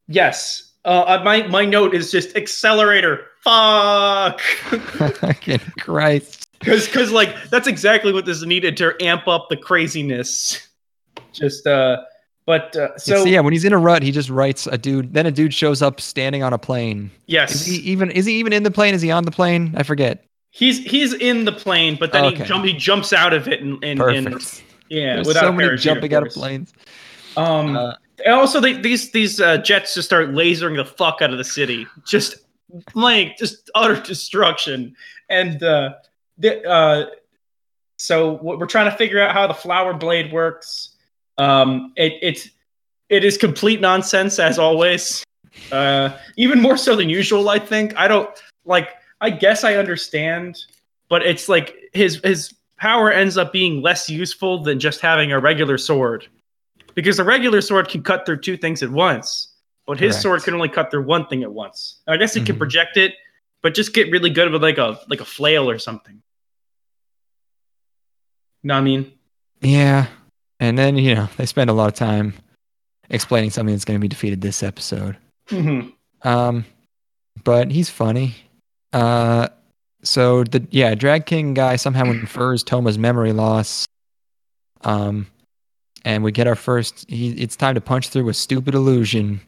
yes. Uh, uh, my my note is just accelerator. Fuck. Fucking Christ. Because because like that's exactly what this needed to amp up the craziness. Just uh, but uh, So, so yeah, when he's in a rut, he just writes a dude. Then a dude shows up standing on a plane. yes, Is he even? Is he even in the plane? Is he on the plane? I forget. he's he's in the plane, but then Okay. he jump he jumps out of it and and, and yeah, There's without so many jumping out of planes. Um, Uh, and also they, these these uh, jets just start lasering the fuck out of the city, just like just utter destruction. And uh, the, uh, so we're trying to figure out how the flower blade works. Um, it it's it is complete nonsense as always. Uh, even more so than usual, I think. I don't like. I guess I understand, but it's like his his power ends up being less useful than just having a regular sword. because a regular sword can cut through two things at once, but his Correct. sword can only cut through one thing at once. I guess it can Mhm. project it, but just get really good with like a like a flail or something. Know what I mean? Yeah. And then, you know, they spend a lot of time explaining something that's going to be defeated this episode. Mm-hmm. Um, but he's funny. Uh, so the yeah, Drag King guy somehow infers Toma's memory loss. Um, and we get our first. He, it's time to punch through a stupid illusion,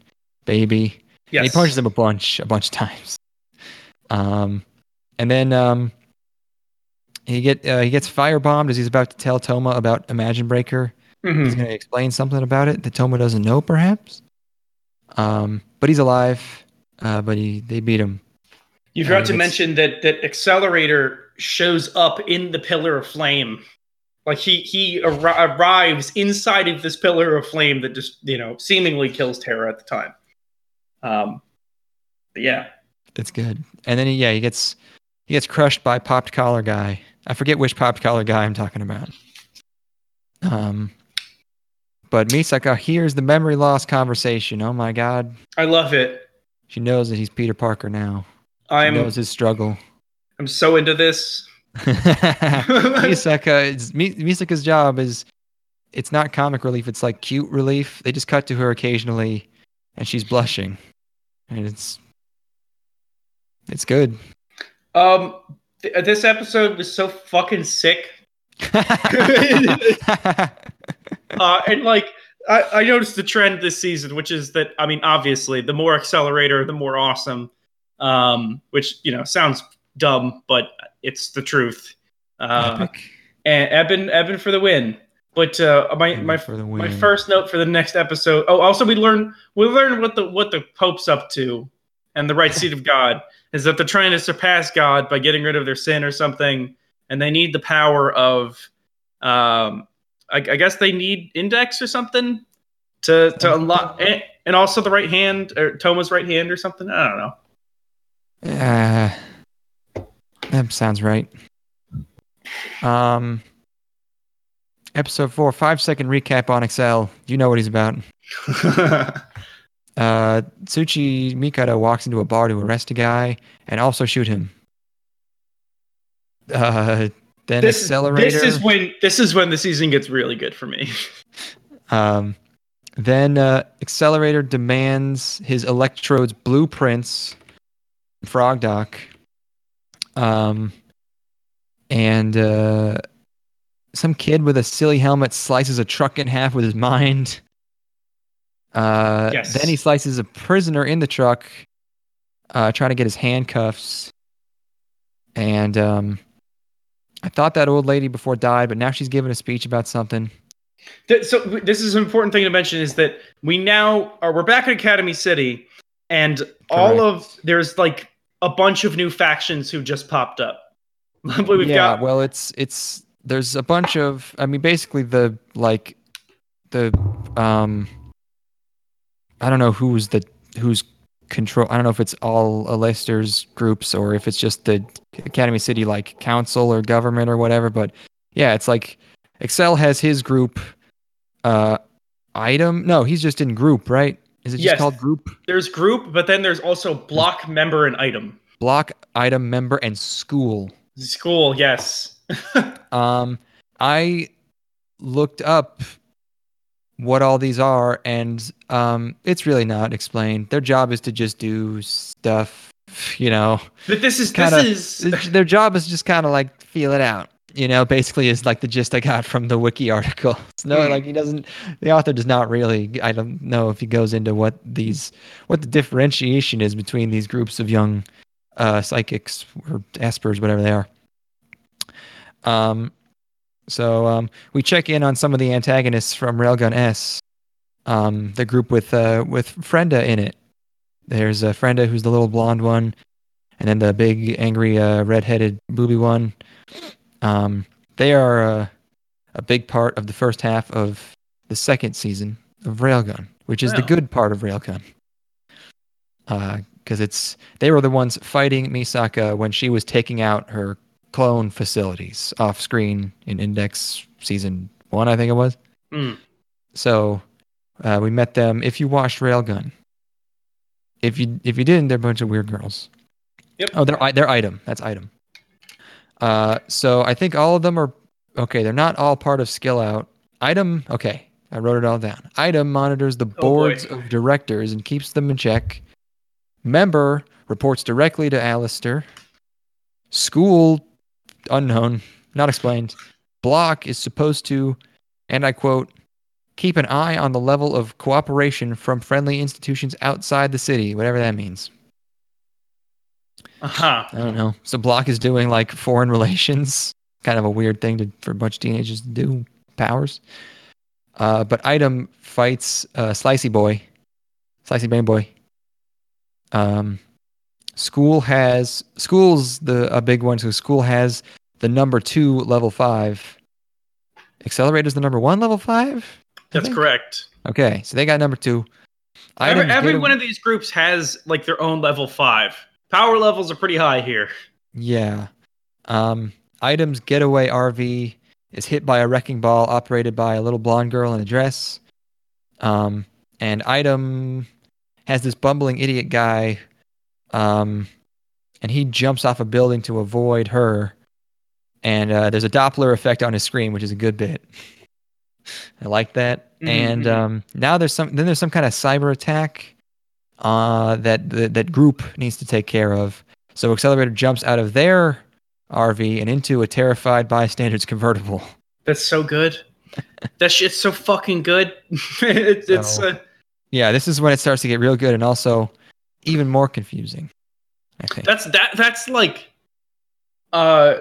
baby. Yes. And he punches him a bunch, a bunch of times. Um, and then um, he get uh, he gets firebombed as he's about to tell Toma about Imagine Breaker. Mhm. He's going to explain something about it that Toma doesn't know, perhaps. Um, but he's alive. Uh, but he they beat him. You forgot Uh, to mention that that Accelerator shows up in the Pillar of Flame. Like he he ar- arrives inside of this Pillar of Flame that just you know seemingly kills Terra at the time. Um, but yeah, That's good. And then he, yeah, he gets he gets crushed by popped collar guy. I forget which popped collar guy I'm talking about. Um, but Misaka hears the memory loss conversation. Oh my god, I love it. she knows that he's Peter Parker now. I'm knows his struggle. I'm so into this. Misaka, is, Misaka's job is it's not comic relief. It's like cute relief. They just cut to her occasionally, and she's blushing, and it's it's good. Um, th- this episode was so fucking sick. Uh, and like I, I noticed the trend this season, which is that I mean, obviously, the more accelerator, the more awesome. Um, which you know sounds dumb, but it's the truth. Uh, Epic. and Eben, Eben for the win. But uh, my my my first note for the next episode. Oh, also we learn we learn what the what the Pope's up to, and the right seat of God is that they're trying to surpass God by getting rid of their sin or something, and they need the power of, um, I, I guess they need index or something to to unlock, and, and also the right hand or Toma's right hand or something. I don't know. Uh, that sounds right. Um, episode four, five second recap on Excel. You know what he's about. Uh, Tsuchimikado walks into a bar to arrest a guy and also shoot him. Uh, then this, accelerator. this is when this is when the season gets really good for me. Um, then uh, Accelerator demands his electrodes blueprints, from Frog Doc. Um, and uh, some kid with a silly helmet slices a truck in half with his mind. Uh, Yes. Then he slices a prisoner in the truck, uh, trying to get his handcuffs. And um, I thought that old lady before died, but now she's giving a speech about something. So this is an important thing to mention is that we now are we're back in Academy City, and all of there's like a bunch of new factions who just popped up. We've yeah, got well, it's it's there's a bunch of I mean, basically the like the um I don't know who's the who's control. I don't know if it's all Aleister's groups or if it's just the Academy City like council or government or whatever. But yeah, it's like Excel has his group. Uh, item? No, he's just in group, right? Is it just Yes. called group? there's group, but then there's also block member and item. Block, item, member, and school. School, yes. Um, I looked up what all these are, and um, it's really not explained. Their job is to just do stuff, you know. But this is Kinda- this is Their job is just kind of like feel it out, you know. Basically, is like the gist I got from the wiki article. It's no, Hmm. like he doesn't. The author does not really. I don't know if he goes into what these, what the differentiation is between these groups of young uh, psychics or espers, whatever they are. Um, so um, we check in on some of the antagonists from Railgun S, um, the group with uh, with Frenda in it. There's uh, Frenda, who's the little blonde one, and then the big angry uh, redheaded booby one. Um, they are uh, a big part of the first half of the second season of Railgun, which is the good part of Railgun. Because it's they were the ones fighting Misaka when she was taking out her clone facilities off screen in Index season one, I think it was. Mm. So Uh, we met them. If you watched Railgun, if you if you didn't, they're a bunch of weird girls. Yep. Oh, they're they're item. That's item. Uh, so I think all of them are okay. They're not all part of Skill Out. Item. Okay, I wrote it all down. Item monitors the boy. boards of directors and keeps them in check. Member reports directly to Aleister. School, unknown, not explained. Block is supposed to, and I quote, keep an eye on the level of cooperation from friendly institutions outside the city, whatever that means. Uh huh. I don't know. So Block is doing like foreign relations, kind of a weird thing to, for a bunch of teenagers to do. Powers. Uh, but Item fights uh, Slicey Boy, Slicey Bang Boy. Um, school has school's the a big one. So school has the number two level five. Accelerator's the number one level five. That's correct. Okay, so they got number two. Every, Items every one of these groups has like their own level five. Power levels are pretty high here. Yeah. Um, items getaway RV is hit by a wrecking ball operated by a little blonde girl in a dress. Um, and item has this bumbling idiot guy. Um, and he jumps off a building to avoid her. And uh, there's a Doppler effect on his screen, which is a good bit. I like that. And Mhm. um, now there's some. Then there's some kind of cyber attack uh, that, that that group needs to take care of. So Accelerator jumps out of their RV and into a terrified bystander's convertible. That's so good. that shit's so fucking good. it, it's uh, Yeah, this is when it starts to get real good and also even more confusing. I think. that's that. That's like, uh,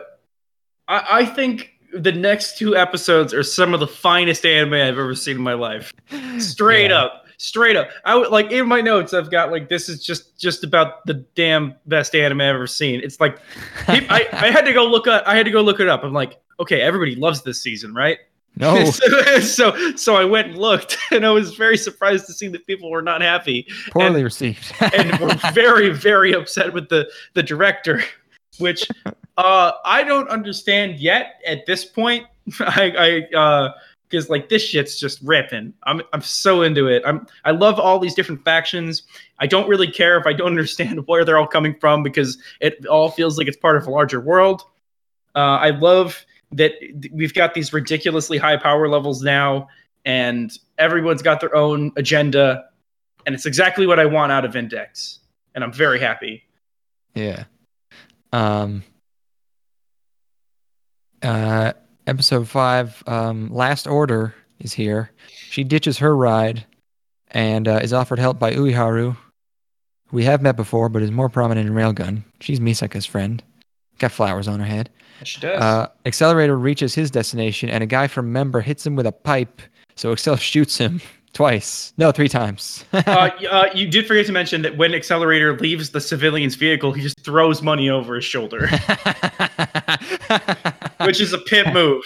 I, I think the next two episodes are some of the finest anime I've ever seen in my life. Straight Yeah. up, straight up. I would like in my notes. I've got like this is just just about the damn best anime I've ever seen. It's like I, I had to go look up. I had to go look it up. I'm like, okay, everybody loves this season, right? No, so, so so I went and looked, and I was very surprised to see that people were not happy poorly received. and were very very upset with the the director, which uh, I don't understand yet at this point. I I uh because like this shit's just ripping. I'm I'm so into it. I'm I love all these different factions. I don't really care if I don't understand where they're all coming from because it all feels like it's part of a larger world. Uh, I love that we've got these ridiculously high power levels now, and everyone's got their own agenda, and it's exactly what I want out of Index, and I'm very happy. Yeah. Um. Uh, episode five. Um, last order is here. She ditches her ride, and uh, is offered help by Uiharu. We have met before, but is more prominent in Railgun. She's Misaka's friend. Got flowers on her head. She does. Uh, Accelerator reaches his destination, and a guy from Member hits him with a pipe. So Excel shoots him twice. No, three times. uh, uh, you did forget to mention that when Accelerator leaves the civilian's vehicle, he just throws money over his shoulder, which is a pimp move.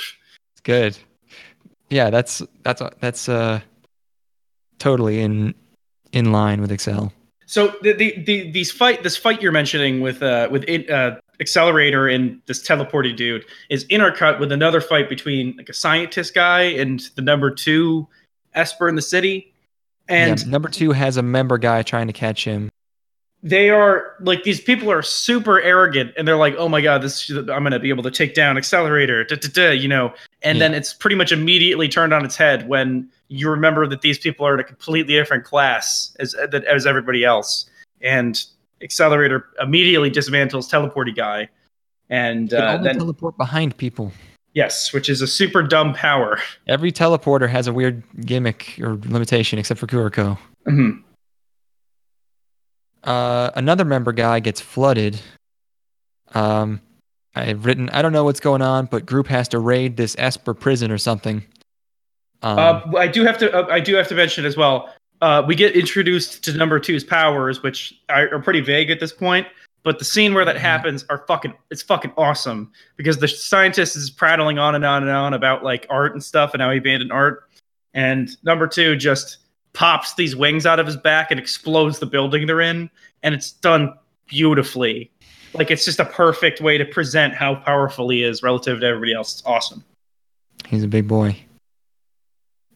It's good. Yeah, that's that's that's uh totally in in line with Excel. So the, the, the these fight this fight you're mentioning with uh with it, uh accelerator and this teleporty dude is intercut with another fight between like a scientist guy and the number two Esper in the city, and yeah, number two has a member guy trying to catch him. they are like these people are super arrogant and they're like oh my god this i'm gonna be able to take down accelerator da, da, da, you know and Yeah. then it's pretty much immediately turned on its head when you remember that these people are in a completely different class as that- as everybody else and accelerator immediately dismantles teleporty guy and uh, then teleport behind people. yes which is a super dumb power Every teleporter has a weird gimmick or limitation, except for Kuroko. Mhm. Uh, another member guy gets flooded. Um, I've written. I don't know what's going on, but group has to raid this Esper prison or something. Um, uh, I do have to. Uh, I do have to mention as well. Uh, we get introduced to number two's powers, which are, are pretty vague at this point. But the scene where that Mhm. happens are fucking. It's fucking awesome because the scientist is prattling on and on and on about like art and stuff and how he abandoned art, and number two just pops these wings out of his back and explodes the building they're in, and it's done beautifully. Like it's just a perfect way to present how powerful he is relative to everybody else. It's awesome. He's a big boy.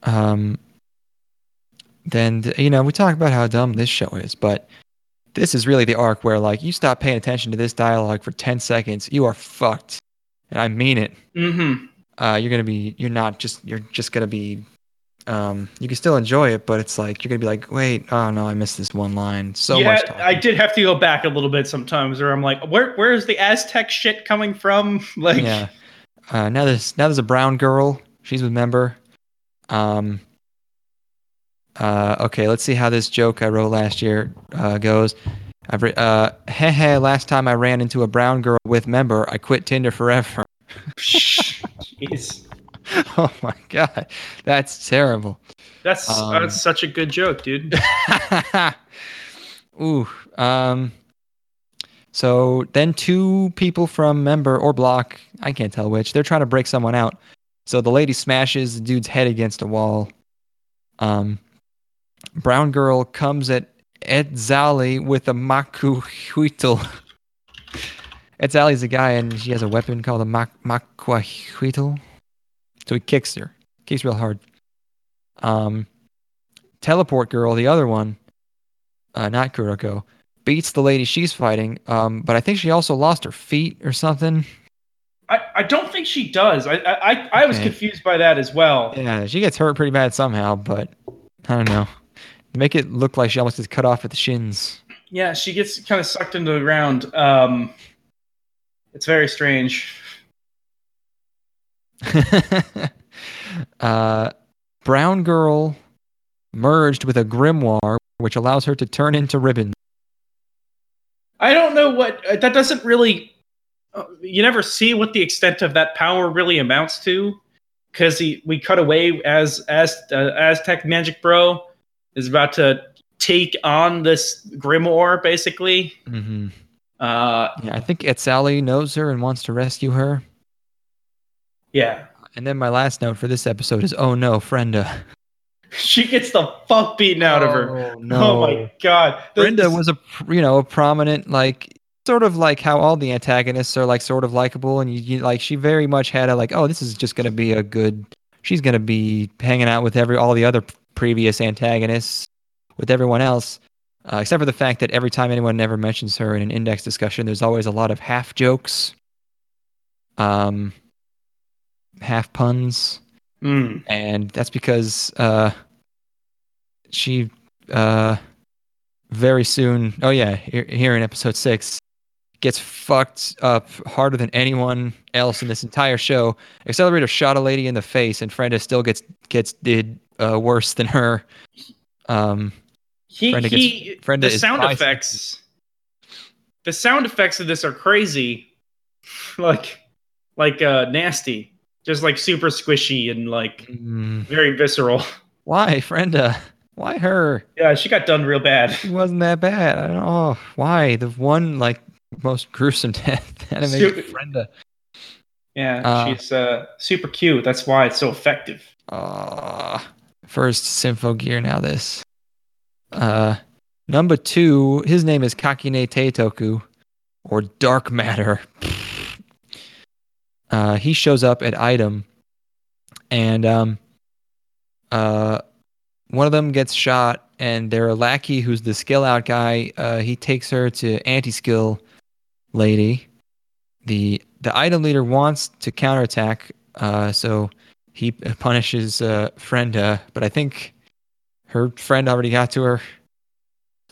Um, then you know we talk about how dumb this show is, but this is really the arc where like you stop paying attention to this dialogue for ten seconds, you are fucked, and I mean it. Mm-hmm. Uh, you're gonna be you're not just you're just gonna be um you can still enjoy it, but it's like you're gonna be like wait oh no I missed this one line so yeah, much. Talking. I did have to go back a little bit sometimes, where I'm like, where where is the Aztec shit coming from? Like, yeah. Uh, now there's now there's a brown girl. She's with member. Um. Uh. Okay. Let's see how this joke I wrote last year uh, goes. I've re- uh. Heh heh. Last time I ran into a brown girl with member, I quit Tinder forever. jeez, oh my god, that's terrible. that's Um, that's such a good joke, dude. Ooh. Um. So then two people from member or block, I can't tell which, they're trying to break someone out. So the lady smashes the dude's head against a wall. Um, brown girl comes at Etzali with a Maku Huitl. Etzali's a guy and she has a weapon called a Mak- Macuahuitl. So he kicks her. Kicks real hard. Um, Teleport girl, the other one, uh, not Kuroko, beats the lady she's fighting. Um, but I think she also lost her feet or something. I, I don't think she does. I I I was Okay. confused by that as well. Yeah, she gets hurt pretty bad somehow, but I don't know. Make it look like she almost gets cut off at the shins. Yeah, she gets kind of sucked into the ground. Um, it's very strange. uh, brown girl merged with a grimoire, which allows her to turn into ribbon. I don't know what uh, that doesn't really. uh, You never see what the extent of that power really amounts to, because we cut away as as uh, Aztec Magic Bro is about to take on this grimoire, basically. Mm-hmm. Uh, Yeah, I think Etzali knows her and wants to rescue her. yeah, And then my last note for this episode is, oh no, Frenda. she gets the fuck beaten out of her. Oh, no. Oh my god, This- Frenda was a you know a prominent like sort of like how all the antagonists are like sort of likable and you, you like she very much had a like oh this is just gonna be a good she's gonna be hanging out with every all the other p- previous antagonists with everyone else uh, except for the fact that every time anyone ever mentions her in an index discussion there's always a lot of half jokes um half puns Mm. and that's because uh, she uh, very soon. Oh yeah, here, here in episode six, gets fucked up harder than anyone else in this entire show. Accelerator shot a lady in the face, and Frenda still gets gets did uh, worse than her. Um, He, Brenda he Brenda the sound effects. The sound effects of this are crazy, like like uh nasty, just like super squishy and like mm, very visceral. why Frenda? Why her? Yeah, she got done real bad. She wasn't that bad. I don't know why. The one like most gruesome death animated Frenda. Yeah, Uh, she's uh super cute. That's why it's so effective. Uh, first Symphogear, now this. Uh, number two, his name is Kakine Teitoku, or Dark Matter. Uh, he shows up at Item, and um, uh, one of them gets shot, and their lackey, who's the skill out guy, uh, he takes her to anti skill lady. The the item leader wants to counterattack, uh, so he punishes uh, Frenda, but I think her friend already got to her.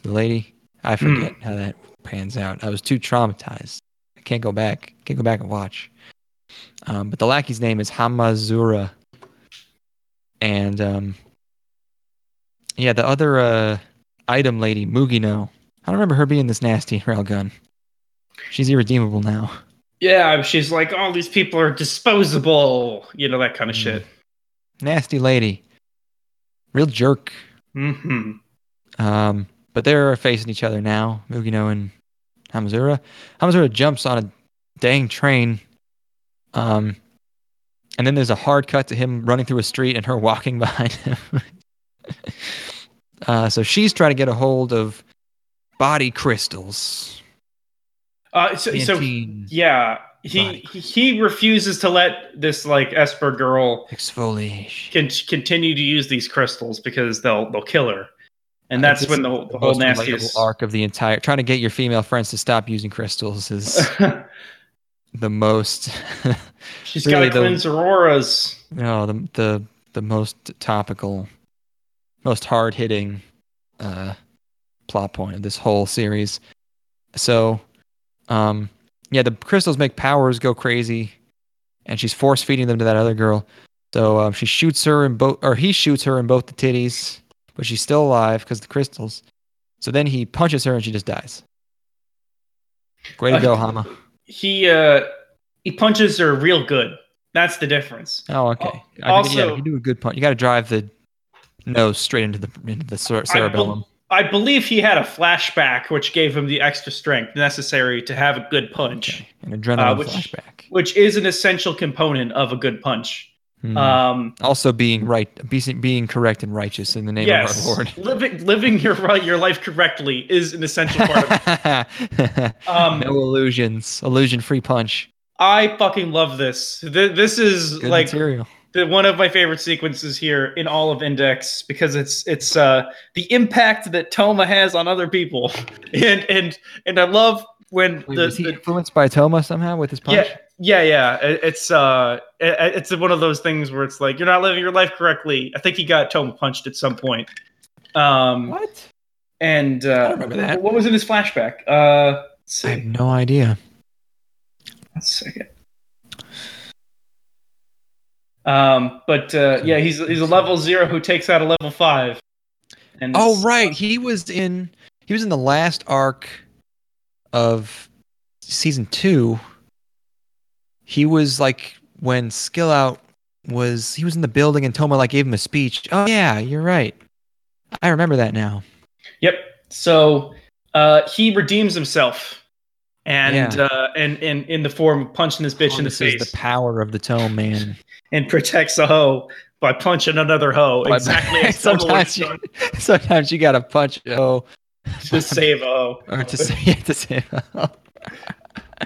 The lady, I forget how that pans out. I was too traumatized. I can't go back. Can't go back and watch. Um, but the lackey's name is Hamazura, and um, yeah, the other uh, item lady, Mugino. I don't remember her being this nasty railgun. She's irredeemable now. Yeah, she's like, all these people are disposable, you know that kind of Mm. shit. Nasty lady. Real jerk. hmm Um, but they're facing each other now, Mugino and Hamazura. Hamazura jumps on a dang train. Um, and then there's a hard cut to him running through a street and her walking behind him. uh, so she's trying to get a hold of body crystals. Uh, so, so yeah, he he he refuses to let this like Esper girl exfoliation. can continue to use these crystals because they'll they'll kill her, and that's when the, the whole nastiest. arc of the entire trying to get your female friends to stop using crystals is the most She's really got to the- cleanse her auras. no the the the most topical most hard hitting uh plot point of this whole series so um yeah the crystals make powers go crazy and she's force feeding them to that other girl so um, she shoots her in both or he shoots her in both the titties but she's still alive because the crystals so then he punches her and she just dies way to go hama He uh he punches her real good. That's the difference. Oh, okay. Al- I think, yeah, also- you do a good punch. You got to drive the nose straight into the into the cerebellum. I believe he had a flashback which gave him the extra strength necessary to have a good punch, Okay. An adrenaline Uh, which- flashback. which is an essential component of a good punch. Hmm. Um, also, being right, being, being correct and righteous in the name yes, of our Lord. living living your your life correctly is an essential part of Um, no illusions. Illusion-free punch. I fucking love this. Th- This is Good like material. The, one of my favorite sequences here in all of Index because it's it's uh, the impact that Toma has on other people, and and and I love when Wait, the, was he the influenced by Toma somehow with his punch? yeah yeah yeah It- it's uh it- it's one of those things where it's like you're not living your life correctly. I think he got Toma punched at some point. Um, What? and uh, don't remember that. What was in his flashback? Uh, I have no idea. One second. Um, but uh, yeah, he's he's a level zero who takes out a level five. And Oh right, he was in he was in the last arc of season two. He was like when Skill Out was he was in the building and Toma like gave him a speech. Oh yeah, you're right. I remember that now. Yep. So uh, he redeems himself, and Yeah. uh, and and in the form of punching this bitch in the this is face, the power of the Tome Man. And protects a hoe by punching another hoe exactly as sometimes you, sometimes you gotta punch oh to save a hoe. or to say yeah, to say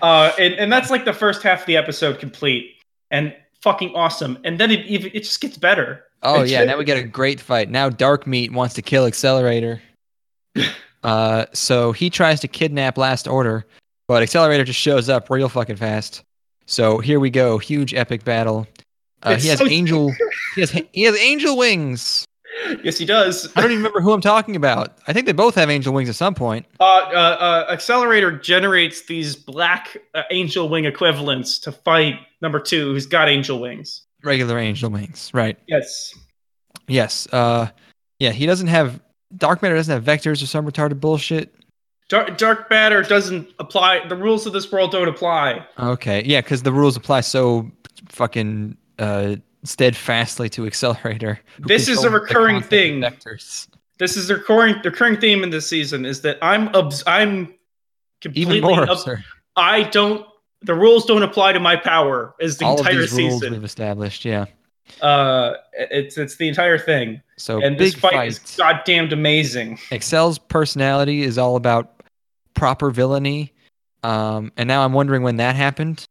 Uh, and, and that's like the first half of the episode complete and fucking awesome. And then it even it just gets better. Oh It's yeah, just- now we get a great fight. Now Dark Meat wants to kill Accelerator. uh, so he tries to kidnap Last Order, but Accelerator just shows up real fucking fast. So here we go, huge epic battle. Uh, he has so- angel, he has he has angel wings. Yes, he does. I don't even remember who I'm talking about. I think they both have angel wings at some point. Uh, uh, uh, Accelerator generates these black uh, angel wing equivalents to fight number two, who's got angel wings. Regular angel wings, right? Yes. Yes. Uh, yeah, he doesn't have Dark Matter doesn't have vectors or some retarded bullshit. Dark, Dark Matter doesn't apply. The rules of this world don't apply. Okay, yeah, because the rules apply so fucking uh, steadfastly to Accelerator. This is a recurring thing. Vectors. This is the recurring, the recurring theme in this season is that I'm obs- I'm completely Even more. I don't. The rules don't apply to my power. Is the All of entire these rules season. we've established, yeah. Uh, it's it's the entire thing, So and this fight, fight. is goddamn amazing. Excel's personality is all about proper villainy. Um, and now I'm wondering when that happened.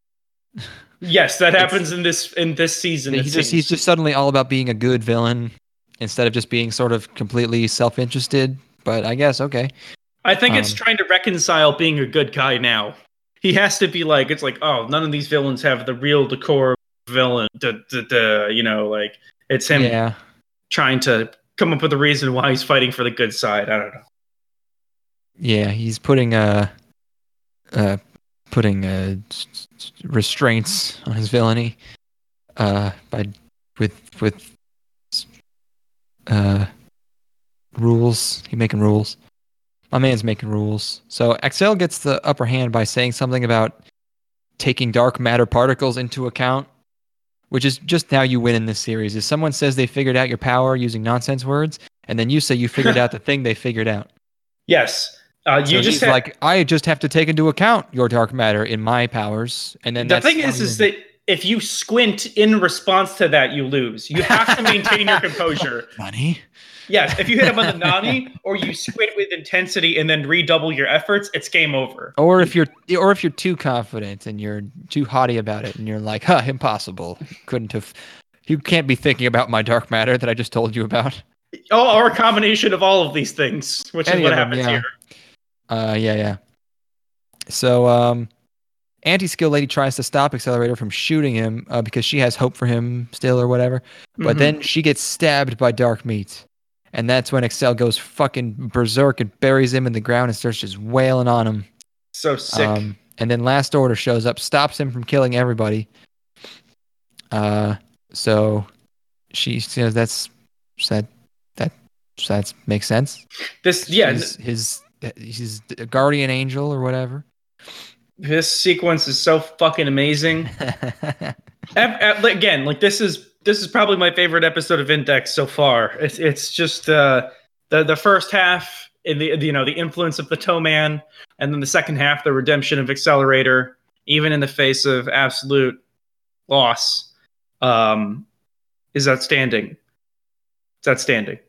Yes, that It's- happens in this in this season. He it just, he's just suddenly all about being a good villain instead of just being sort of completely self-interested. But I guess okay. I think it's um, trying to reconcile being a good guy now. He has to be like, it's like, oh, none of these villains have the real decor villain. Duh, duh, duh, you know, like it's him Yeah. trying to come up with a reason why he's fighting for the good side. I don't know. Yeah, he's putting uh uh putting uh restraints on his villainy uh by with with uh rules. He making rules. My man's making rules. So Excel gets the upper hand by saying something about taking dark matter particles into account, which is just how you win in this series. Is someone says they figured out your power using nonsense words, and then you say you figured out the thing they figured out. Yes, uh, you So just have, like, I just have to take into account your dark matter in my powers, and then the thing is, is that if you squint in response to that, you lose. You have to maintain your composure. money. Yes, if you hit him on the nani or you squint with intensity and then redouble your efforts, it's game over. Or if you're or if you're too confident and you're too haughty about it and you're like, huh, impossible. Couldn't have you can't be thinking about my dark matter that I just told you about. Oh, or a combination of all of these things, which Any is what of them, happens yeah. here. Uh yeah, yeah. So um anti-skill lady tries to stop accelerator from shooting him uh, because she has hope for him still or whatever. But Mhm. then she gets stabbed by dark meat. And that's when Excel goes fucking berserk and buries him in the ground and starts just wailing on him. so sick. Um, and then Last Order shows up, stops him from killing everybody. Uh, so she says that's that that that makes sense. this yeah, his, his he's a guardian angel or whatever. this sequence is so fucking amazing. Ev- again, like this is this is probably my favorite episode of Index so far. It's it's just uh, the the first half in the you know the influence of the Toe Man, and then the second half the redemption of Accelerator, even in the face of absolute loss, um, is outstanding. It's outstanding.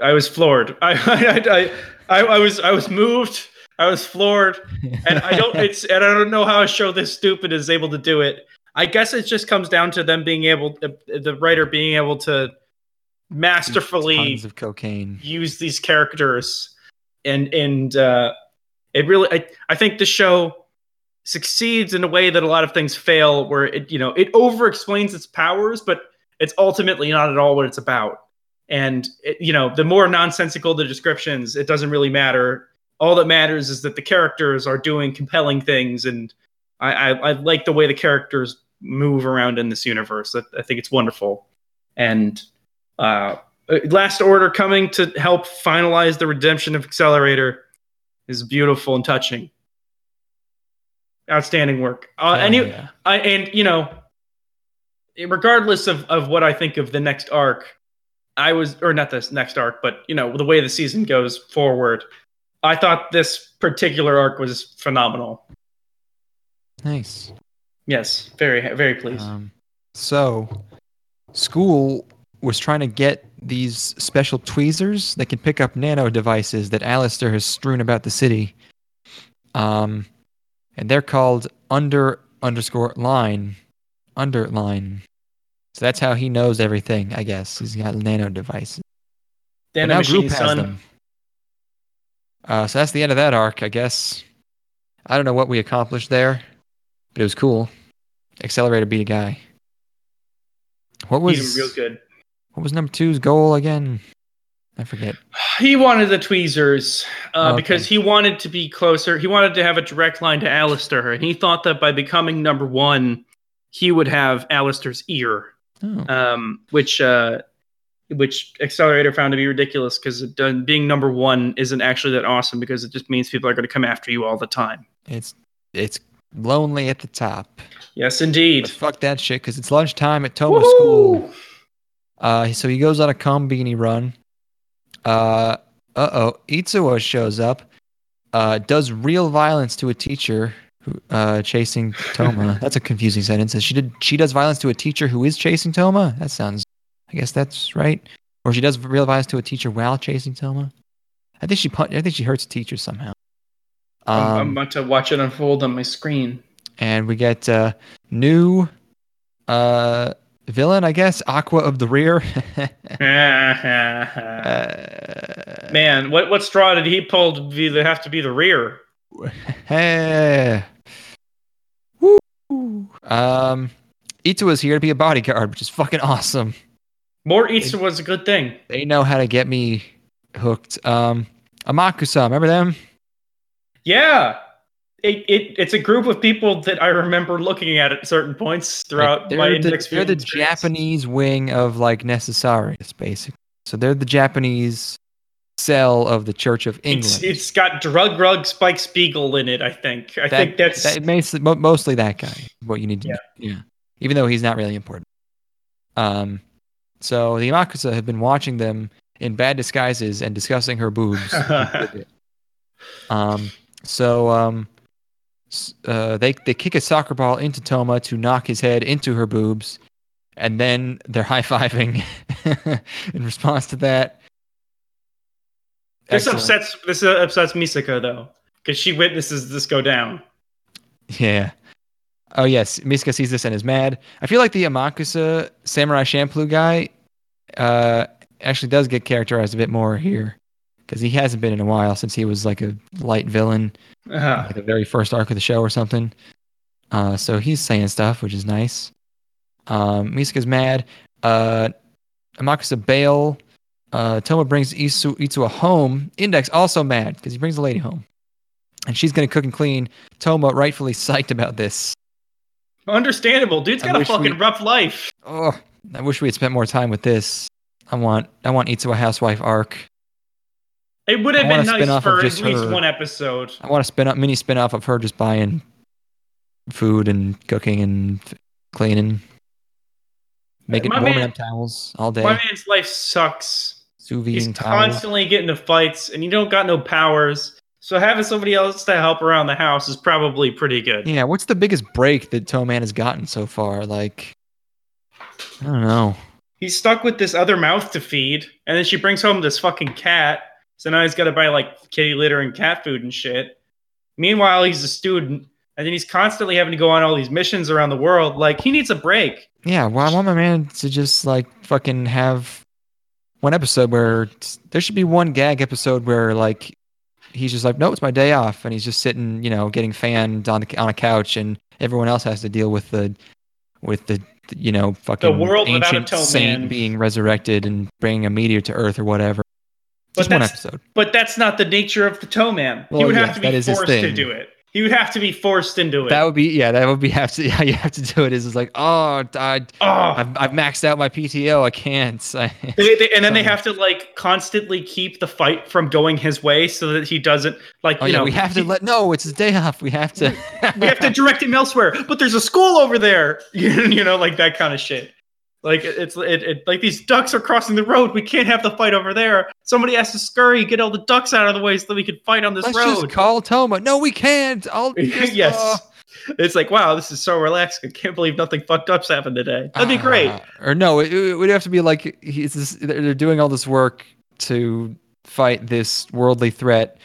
I was floored. I I, I, I, I was I was moved. I was floored and I don't it's and I don't know how a show this stupid is able to do it. I guess it just comes down to them being able the, writer being able to masterfully tons of cocaine. use these characters and and uh it really I, I think the show succeeds in a way that a lot of things fail where it you know it over explains its powers but it's ultimately not at all what it's about and it, you know the more nonsensical the descriptions it doesn't really matter. All that matters is that the characters are doing compelling things and i i, I like the way the characters move around in this universe. I, I think it's wonderful. And uh last order coming to help finalize the redemption of accelerator is beautiful and touching. Outstanding work. Uh, Hell and you, yeah. I and you know, regardless of of what I think of the next arc, I was or not this next arc, but you know the way the season goes forward, I thought this particular arc was phenomenal. Nice. Yes, very very pleased. Um, so, school was trying to get these special tweezers that can pick up nano devices that Aleister has strewn about the city. Um, and they're called under underscore line underline. So that's how he knows everything. I guess he's got nano devices. Dana now Group has Sun. them. Uh, so that's the end of that arc, I guess. I don't know what we accomplished there, but it was cool. Accelerator beat a guy. What was real good. what was number two's goal again? I forget. He wanted the tweezers uh, Okay. because he wanted to be closer. He wanted to have a direct line to Aleister, and he thought that by becoming number one, he would have Aleister's ear. Oh, um, which uh, which Accelerator found to be ridiculous because being number one isn't actually that awesome because it just means people are going to come after you all the time. it's it's lonely at the top. Yes, But indeed. fuck that shit, because it's lunchtime at Toma School. Uh, so he goes on a combini run. Uh, uh oh, Itsuwa shows up. Uh, does real violence to a teacher uh chasing Toma. That's a confusing sentence. She did. She does violence to a teacher who is chasing Toma. That sounds. I guess that's right. Or she does real violence to a teacher while chasing Toma. I think she. pun- I think she hurts a teacher somehow. I'm, I'm Um, about to watch it unfold on my screen. and we get uh, new uh villain, I guess, Aqua of the Rear. uh, Man, what what straw did he pull to be the, have to be the rear? Hey. Woo. Um, Ito is here to be a bodyguard, which is fucking awesome. More Easter was a good thing. They know how to get me hooked. Um, Amakusa, remember them? Yeah. It, it it's a group of people that I remember looking at at certain points throughout Like, they're my the, they're the. Japanese wing of like Necessarius, basically. So they're the Japanese cell of the Church of England. It's, it's got drug rug Spike Spiegel in it. I think. I That- think that's that, mostly, mo- mostly that guy. What you need to Yeah. Yeah. Even though he's not really important. Um, so the Amakusa have been watching them in bad disguises and discussing her boobs. um, so um, uh, they they kick a soccer ball into Toma to knock his head into her boobs, and then they're high fiving in response to that. This excellent. upsets this uh, upsets Misaka though, because she witnesses this go down. Yeah. Oh yes, Misaka sees this and is mad. I feel like the Amakusa Samurai Champloo guy uh, actually does get characterized a bit more here because he hasn't been in a while since he was like a light villain, Uh, like the very first arc of the show or something. Uh, so he's saying stuff, which is nice. Um, Misaka's mad. Uh, Amakusa bail. Uh, Toma brings Isu, Itsuwa home. Index also mad because he brings the lady home. And she's going to cook and clean. Toma rightfully psyched about this. understandable. Dude's got a fucking we- rough life. Oh, I wish we had spent more time with this. I want I want Itsuwa housewife arc. It would have been nice for at least her. one episode. I want a spin up mini spin off of her just buying food and cooking and cleaning, making My warming man- up towels all day, My man's life sucks. Sous He's towels. constantly getting into fights, and you don't got no powers. So having somebody else to help around the house is probably pretty good. Yeah, what's the biggest break that Toe Man has gotten so far? Like, I don't know. He's stuck with this other mouth to feed, and then she brings home this fucking cat. So now he's got to buy like kitty litter and cat food and shit. Meanwhile, he's a student, and then he's constantly having to go on all these missions around the world. Like he needs a break. Yeah, well, I want my man to just like fucking have one episode where there should be one gag episode where like he's just like, no, it's my day off, and he's just sitting, you know, getting fanned on the on a couch, and everyone else has to deal with the with the you know fucking world without a ancient saint man. being resurrected and bringing a meteor to Earth or whatever. But Just one that's- episode. But that's not the nature of the toe man. he would yes, have to be forced to do it. He would have to be forced into it. That would be yeah. That would be have to how you have to do it. Is it's like oh I oh, I've, I've maxed out my PTO. I can't. I, They, they, and then they have to like constantly keep the fight from going his way so that he doesn't like oh you yeah, know we have to let no. It's his day off. We have to. we have to direct him elsewhere. But there's a school over there, you know, like that kind of shit. Like it's it, it like these ducks are crossing the road. We can't have the fight over there. Somebody has to scurry, get all the ducks out of the way so that we can fight on this Let's road. just call Toma. No, we can't. I'll just, yes. uh, It's like wow, this is so relaxing. I can't believe nothing fucked up's happened today. That'd be great. uh, or no, it, it would have to be like he's they're doing all this work to fight this worldly threat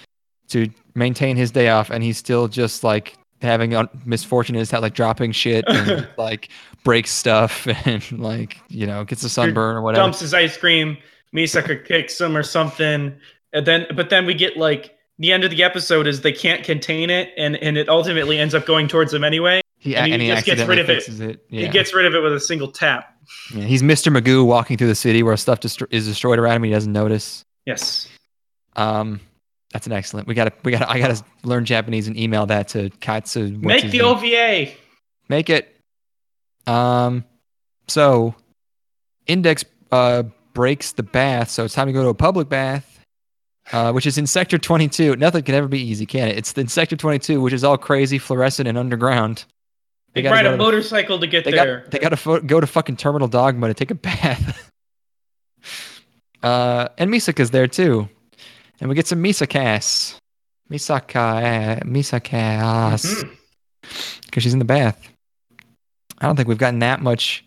to maintain his day off, and he's still just like having un- misfortune is like dropping shit and like breaks stuff and like you know gets a sunburn or whatever. dumps his ice cream. Misaka kicks him or something, and then but then we get like the end of the episode is they can't contain it, and and it ultimately ends up going towards him anyway. He, and he and he just gets rid of it. it. Yeah. He gets rid of it with a single tap. Yeah, he's Mr. Magoo walking through the city where stuff destro- is destroyed around him. He doesn't notice. Yes. Um, that's an excellent. We got to. We got. to I got to learn Japanese and email that to Katsu. Make the name? OVA. Make it. Um, so Index uh breaks the bath, so it's time to go to a public bath, uh, which is in Sector 22. Nothing can ever be easy, can it? It's in Sector 22, which is all crazy, fluorescent, and underground. They, gotta ride a to motorcycle to get They there. got. They got to fo- go to fucking Terminal Dogma to take a bath. uh, and Misaka's there too, and we get some Misakas. Misaka, Misakas Mhm. because she's in the bath. I don't think we've gotten that much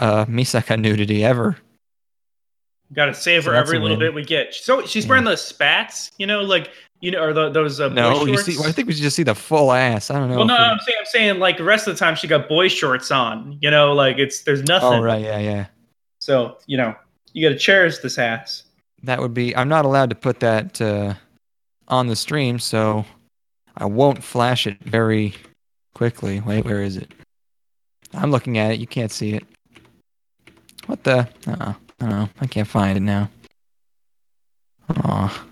uh Misaka nudity ever. Got to savor So every little win. bit we get. So she's Yeah. wearing those spats, you know, like you know, or the, those uh, boy No, you see, well, I think we should just see the full ass. I don't know. well, no, we- I'm saying, I'm saying, like the rest of the time she got boy shorts on. You know, like it's there's nothing. oh right, yeah, yeah. So you know, you got to cherish this ass. That would be. I'm not allowed to put that uh, on the stream, so I won't flash it very quickly. Wait, where is it? I'm looking at it. You can't see it. What the? Uh, I don't know. I can't find it now. Aw.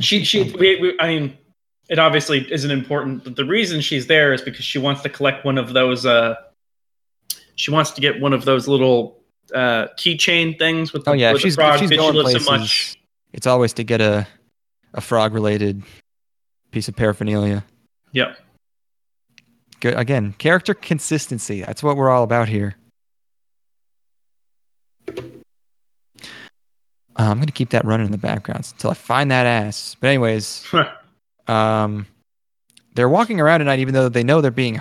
She, she, we, we, I mean, it obviously isn't important, but the reason she's there is because she wants to collect one of those. Uh, she wants to get one of those little uh, keychain things with the, Oh yeah, with she's frog she's going places. so much. It's always to get a a frog related piece of paraphernalia. Yep. Good again, character consistency. That's what we're all about here. Uh, I'm gonna keep that running in the background until I find that ass. But anyways, um, they're walking around at night even though they know they're being.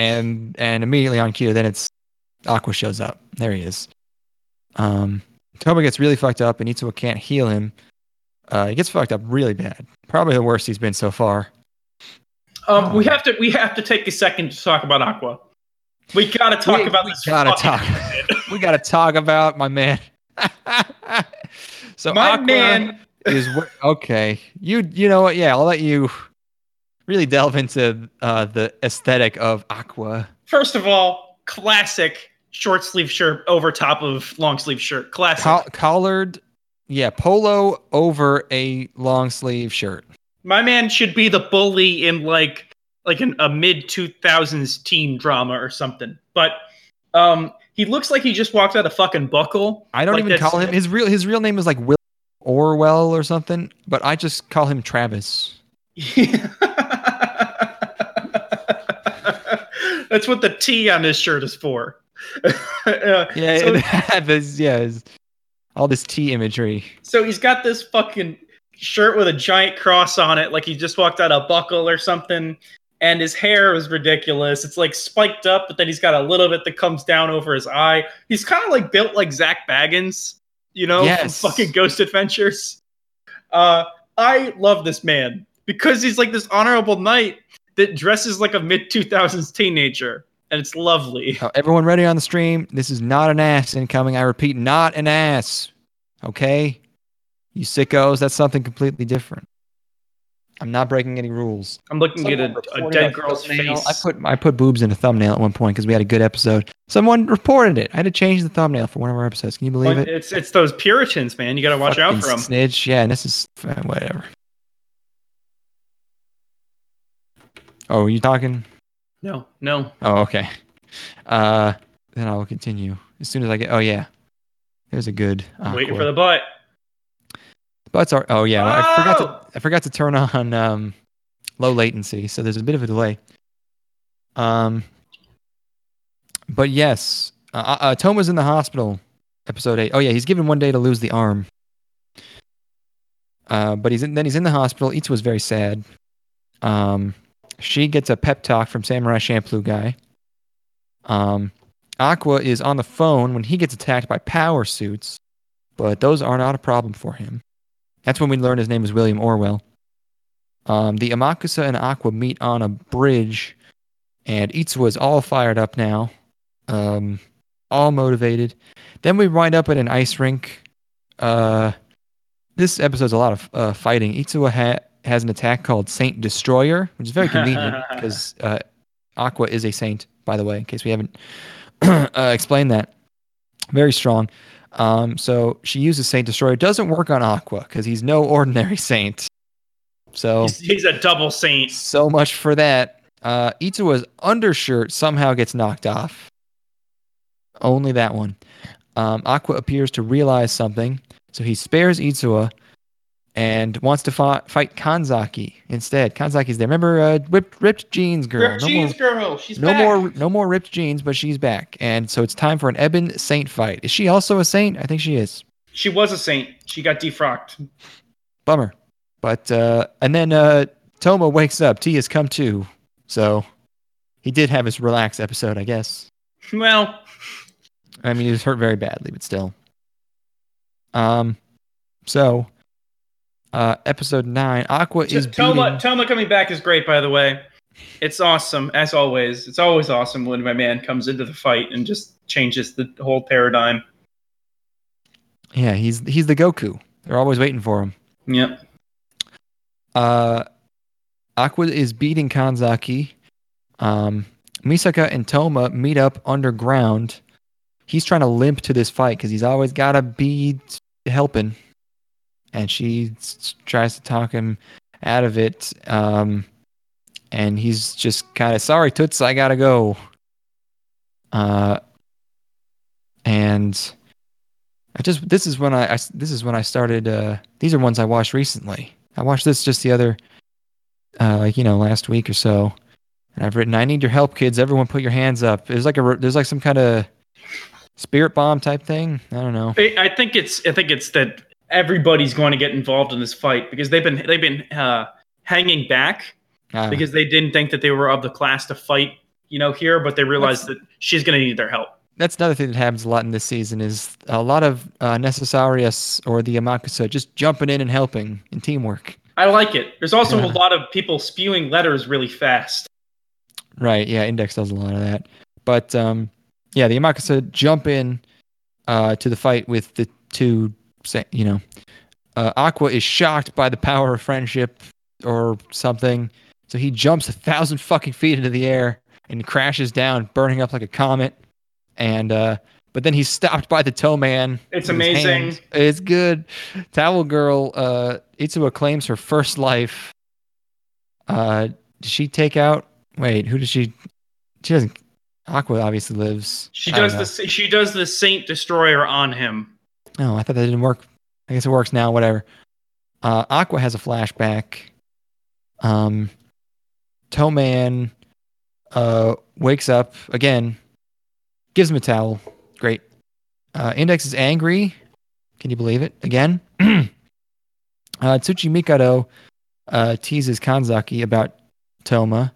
And and immediately on cue, then it's Aqua shows up. There he is. Um, Toma gets really fucked up, and Itsuwa can't heal him. Uh, he gets fucked up really bad. Probably the worst he's been so far. Um, we have to we have to take a second to talk about Aqua. We gotta talk We- about we this. gotta talk. we got to talk about my man. so My Aqua man. is okay. You you know what? Yeah, I'll let you really delve into uh, the aesthetic of Aqua. First of all, classic short sleeve shirt over top of long sleeve shirt. Classic. Coll- collared, yeah, polo over a long sleeve shirt. My man should be the bully in like like an, a mid two thousands teen drama or something. But um, he looks like he just walked out of fucking buckle. I don't Like even call him his real his real name is like Will Orwell or something, but I just call him Travis. That's what the T on his shirt is for. Uh, Yeah, so- it this yeah, it's- all this T imagery. So he's got this fucking shirt with a giant cross on it, like he just walked out of buckle or something. And his hair is ridiculous. It's like spiked up, but then he's got a little bit that comes down over his eye. He's kind of like built like Zak Bagans, you know, Yes. from fucking Ghost Adventures. Uh, I love this man because he's like this honorable knight that dresses like a mid 2000s teenager. And it's lovely. Uh, everyone ready on the stream? This is not an ass incoming. I repeat, not an ass. Okay? You sickos, that's something completely different. I'm not breaking any rules. I'm looking at a, a dead girl's thumbnail. face. I put I put boobs in a thumbnail at one point because we had a good episode. Someone reported it. I had to change the thumbnail for one of our episodes. Can you believe Well, it? It's it's those Puritans, man. You got to watch out for them. Snitch. Yeah, and this is uh, whatever. Oh, are you talking? No, no. Oh, okay. Uh, then I will continue as soon as I get. Oh yeah, there's a good. Waiting aqua. for the butt. Butts are. Oh yeah, I forgot Oh! to. I forgot to turn on um, low latency, so there's a bit of a delay. Um, but yes, uh, uh, Toma's in the hospital. Episode eight. Oh yeah, he's given one day to lose the arm. Uh, but he's in, then he's in the hospital. Itsu was very sad. Um, she gets a pep talk from Samurai Champloo guy. Um, Aqua is on the phone when he gets attacked by power suits, but those are not a problem for him. That's when we learn his name is William Orwell. Um, the Amakusa and Aqua meet on a bridge, and Itsuwa is all fired up now, um, all motivated. Then we wind up at an ice rink. Uh, this episode's a lot of uh, fighting. Itsuwa ha- has an attack called Saint Destroyer, which is very convenient because uh, Aqua is a saint, by the way, in case we haven't uh, explained that. Very strong. Um, so she uses Saint Destroyer. Doesn't work on Aqua because he's no ordinary saint. So He's, he's a double saint. so much for that. Uh, Itsuwa's undershirt somehow gets knocked off. Only that one. Um, Aqua appears to realize something, so he spares Itsuwa and wants to fi- fight Kanzaki instead. Kanzaki's there. Remember, uh, ripped, ripped jeans girl. Ripped no jeans more, girl. She's no back. more, no more ripped jeans, but she's back, and so it's time for an Eben Saint fight. Is she also a saint? I think she is. She was a saint. She got defrocked. Bummer. But uh and then uh Toma wakes up. T has come to. So he did have his relax episode, I guess. Well, I mean he was hurt very badly, but still. Um so uh episode nine, Aqua is Toma, beating Toma coming back is great, by the way. It's awesome, as always. It's always awesome when my man comes into the fight and just changes the whole paradigm. Yeah, he's he's the Goku. They're always waiting for him. Yep. Uh Aqua is beating Kanzaki. Um Misaka and Toma meet up underground. He's trying to limp to this fight because he's always got to be helping. And she s- tries to talk him out of it. Um, and he's just kind of sorry, Toots, I gotta go. Uh, and I just this is when I—this is when I started. Uh, these are ones I watched recently. I watched this just the other, uh, like you know, last week or so. And I've written, "I need your help, kids. Everyone, put your hands up." There's like a there's like some kind of spirit bomb type thing. I don't know. I I think it's I think it's that everybody's going to get involved in this fight because they've been they've been uh, hanging back Uh, because they didn't think that they were of the class to fight, you know, here, but they realized that she's going to need their help. that's another thing that happens a lot in this season is a lot of uh, Necessarius or the Amakusa just jumping in and helping in teamwork. I like it. There's also Yeah. a lot of people spewing letters really fast. Right. Yeah. Index does a lot of that. But um, yeah, the Amakusa jump in uh, to the fight with the two. Sa- You know, uh, Aqua is shocked by the power of friendship or something, so he jumps a thousand fucking feet into the air and crashes down, burning up like a comet. And uh, but then he's stopped by the tow man. It's amazing. It's good. Towel girl. Uh, Itsuwa claims her first life. Uh, did she take out? Wait, who does she? She doesn't. Aqua obviously lives. She does the she does the Saint Destroyer on him. No, I thought that didn't work. I guess it works now. Whatever. Uh, Aqua has a flashback. Um, Toe Man uh, wakes up again, gives him a towel. Great. Uh, Index is angry. Can you believe it? Again. uh, Tsuchimikado uh, teases Kanzaki about Toma,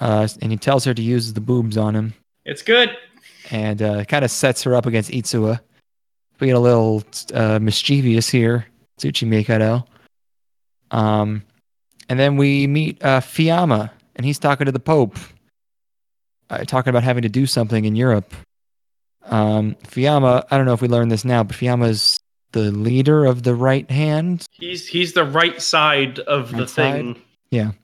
uh, and he tells her to use the boobs on him It's good. and uh, kind of sets her up against Itsuwa. We get a little uh, mischievous here, Tsuchimikado. Um, and then we meet uh, Fiamma, and he's talking to the Pope, uh, talking about having to do something in Europe. Um, Fiamma, I don't know if we learned this now, but Fiamma is the leader of the right hand. He's he's the right side of the Right side? thing.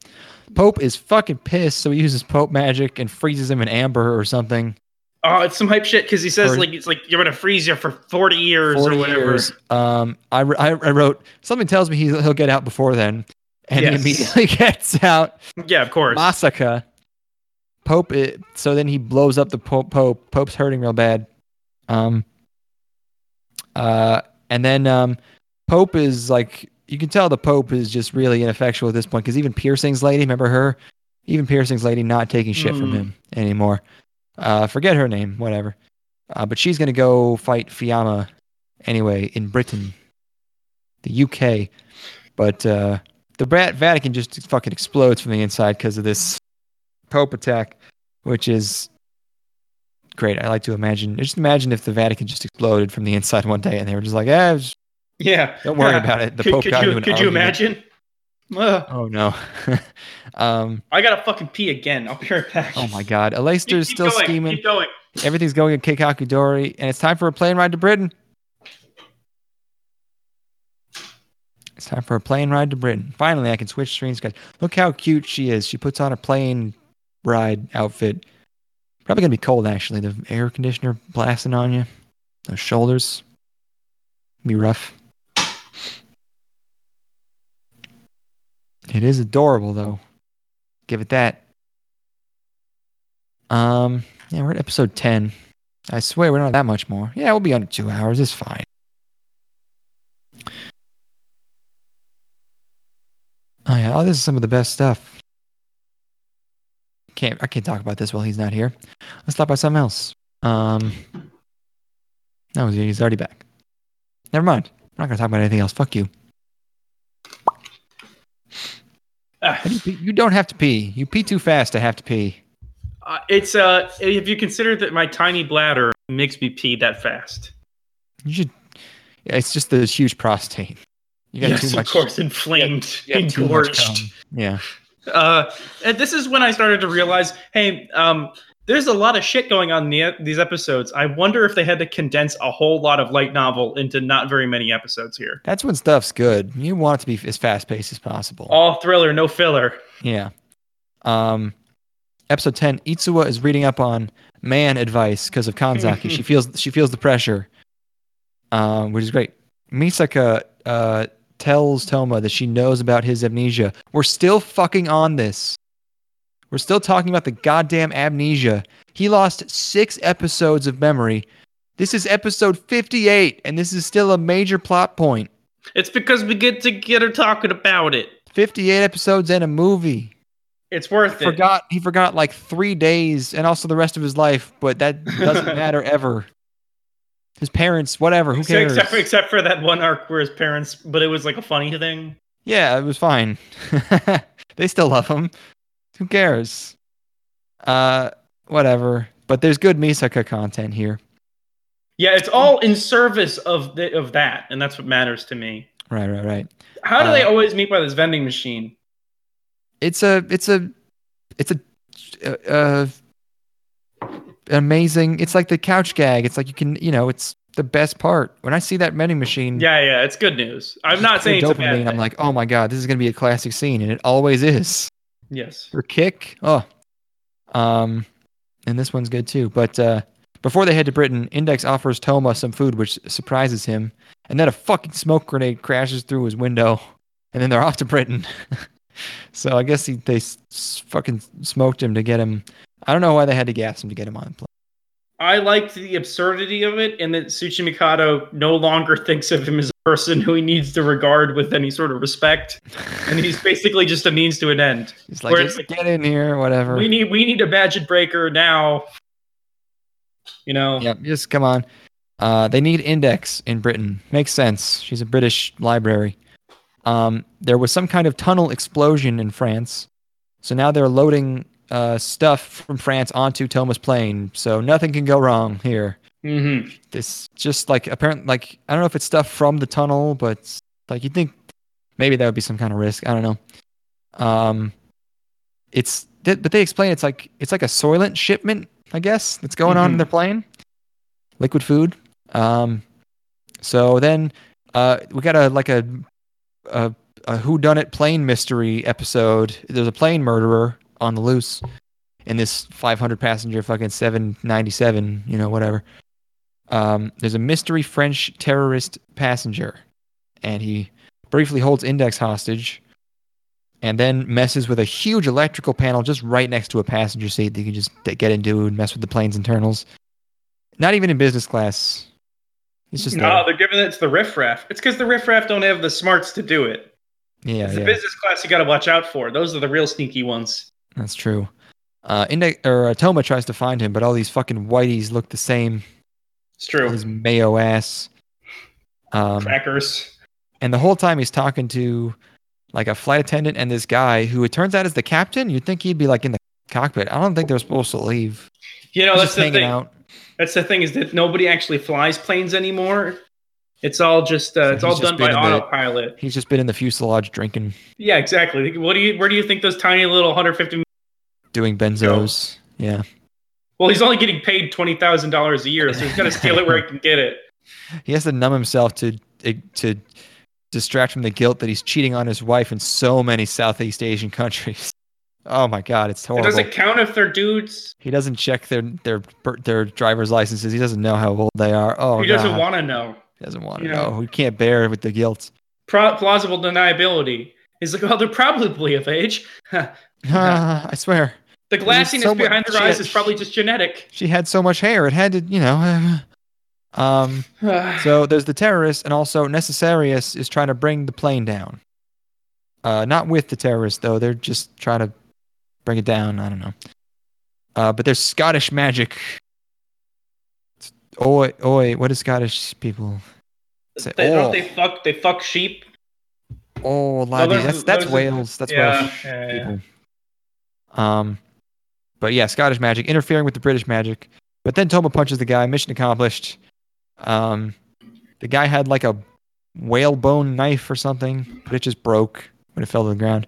Pope is fucking pissed, so he uses Pope magic and freezes him in amber or something. Oh, it's some hype shit because he says Or- like it's like you're gonna freeze you for forty years 40 or whatever. years. Um, I, I, I wrote something tells me he'll, he'll get out before then, and Yes. he immediately gets out. Yeah, of course. Masaka. Pope. i- so then he blows up the Pope. Pope. Pope's hurting real bad. Um. Uh, and then um, Pope is like you can tell the Pope is just really ineffectual at this point because even Piercing's lady, remember her? Even Piercing's lady not taking shit from Mm. him anymore. Uh, forget her name, whatever. Uh, but she's gonna go fight Fiamma anyway in Britain, the UK. But uh, the Vatican just fucking explodes from the inside because of this Pope attack, which is great. I like to imagine. Just imagine if the Vatican just exploded from the inside one day and they were just like, "Eh, just yeah. don't worry about it." The could Pope could got you into an could you imagine? Ugh. Oh no. um. I gotta fucking pee again. I'll be right back. Oh my God. Keep still going, scheming. Keep going. Everything's going at Keikaku Dori, and it's time for a plane ride to Britain. It's time for a plane ride to Britain. Finally, I can switch screens, guys. Look how cute she is. She puts on a plane ride outfit. Probably gonna be cold, actually. The air conditioner blasting on you. Those shoulders. Be rough. It is adorable, though. Give it that. Um, yeah, we're at episode 10. I swear we're not that much more. Yeah, we'll be under two hours. It's fine. Oh yeah, oh, this is some of the best stuff. Can't I can't talk about this while he's not here. Let's talk about something else. Um, no, he's already back. Never mind. I'm not gonna talk about anything else. Fuck you. Ah, How do you, you don't have to pee. You pee too fast to have to pee. uh, it's uh, if you consider that my tiny bladder makes me pee that fast. You should. Yeah, it's just the huge prostate. You got yes, too much. of course, inflamed, you got too much engorged. Yeah. Uh, and this is when I started to realize, hey, um, there's a lot of shit going on in the, these episodes. I wonder if they had to condense a whole lot of light novel into not very many episodes here. That's when stuff's good. You want it to be as fast paced as possible. All thriller, no filler. Yeah. Um, episode ten. Itsuwa is reading up on man advice because of Kanzaki. she feels she feels the pressure, um, which is great. Misaka uh, tells Toma that she knows about his amnesia. We're still fucking on this. We're still talking about the goddamn amnesia. He lost six episodes of memory. This is episode 58, and this is still a major plot point. It's because we get to get her talking about it. 58 episodes and a movie. It's worth it. forgot he forgot like three days and also the rest of his life, but that doesn't matter ever. His parents, whatever, who cares? Except except for that one arc where his parents, but it was like a funny thing. Yeah, it was fine. they still love him. Who cares? Uh, whatever. but there's good Misaka content here. Yeah, it's all in service of the, of that, and that's what matters to me. Right, right, right. How do Uh, they always meet by this vending machine? It's a, it's a, it's a, uh, uh, amazing. It's like the couch gag. It's like you can, you know, it's the best part. When I see that vending machine, Yeah, yeah, it's good news. I'm not saying it's a bad thing. I'm like, oh my god, this is gonna be a classic scene, and it always is. Yes. For kick, oh, um, and this one's good too. But uh, before they head to Britain, Index offers Toma some food, which surprises him, and then a fucking smoke grenade crashes through his window, and then they're off to Britain. so I guess he, they s- fucking smoked him to get him. I don't know why they had to gas him to get him on the plane. I liked the absurdity of it, and that Tsuchimikado no longer thinks of him as person who he needs to regard with any sort of respect, and he's basically just a means to an end. He's like, just like, get in here, whatever. We need we need a budget breaker now. You know. Yep, just come on. Uh, they need Index in Britain. Makes sense. She's a British library. Um, there was some kind of tunnel explosion in France, so now they're loading uh, stuff from France onto Toma's plane. So nothing can go wrong here. Hmm This just like apparently like I don't know if it's stuff from the tunnel, but like you'd think maybe that would be some kind of risk. I don't know. Um, it's th- but they explain it's like it's like a soylent shipment, I guess, that's going on in Mhm. their plane. Liquid food. Um, so then uh, we got a like a a, a who done it plane mystery episode. There's a plane murderer on the loose in this 500 passenger fucking 797, you know, whatever. Um, there's a mystery French terrorist passenger, and he briefly holds Index hostage, and then messes with a huge electrical panel just right next to a passenger seat that you can just get into and mess with the plane's internals. Not even in business class. It's just No, there. they're giving it to the riffraff. It's because the riffraff don't have the smarts to do it. Yeah, it's the yeah, business class you got to watch out for. Those are the real sneaky ones. that's true. Uh, Index or uh, Toma tries to find him, but all these fucking whiteys look the same. It's true. His mayo ass. Um, Crackers. And the whole time he's talking to like a flight attendant and this guy who it turns out is the captain. You'd think he'd be like in the cockpit. I don't think they're supposed to leave. You know, that's the thing. out. That's the thing is that nobody actually flies planes anymore. It's all just uh, So it's all done by in the- autopilot. He's just been in the fuselage drinking, Yeah, exactly. What do you? Where do you think those tiny little 150? doing benzos. Yeah. Well, he's only getting paid twenty thousand dollars a year, so he's got to steal it where he can get it. He has to numb himself to eh, to distract from the guilt that he's cheating on his wife in so many Southeast Asian countries. Oh my god, it's It horrible. doesn't count if they're dudes. he doesn't check their their their driver's licenses. He doesn't know how old they are. Oh he doesn't want to know. He doesn't want to you know. know. He can't bear with the guilt. Pro- plausible deniability. He's like, well, they're probably of age. the I swear. Glassiness so much behind her eyes shit. is probably just genetic. she had so much hair it had to you know um so there's the terrorist and also necessarius is trying to bring the plane down uh not with the terrorists though they're just trying to bring it down i don't know uh but there's scottish magic oi oi what is scottish people say they, oh don't they fuck? They fuck sheep. oh laddie those- that's that's wales that's yeah, welsh yeah, yeah. people um but yeah scottish magic interfering with the british magic. But then toma punches the guy mission accomplished. Um the guy had like a whalebone knife or something but it just broke when it fell to the ground.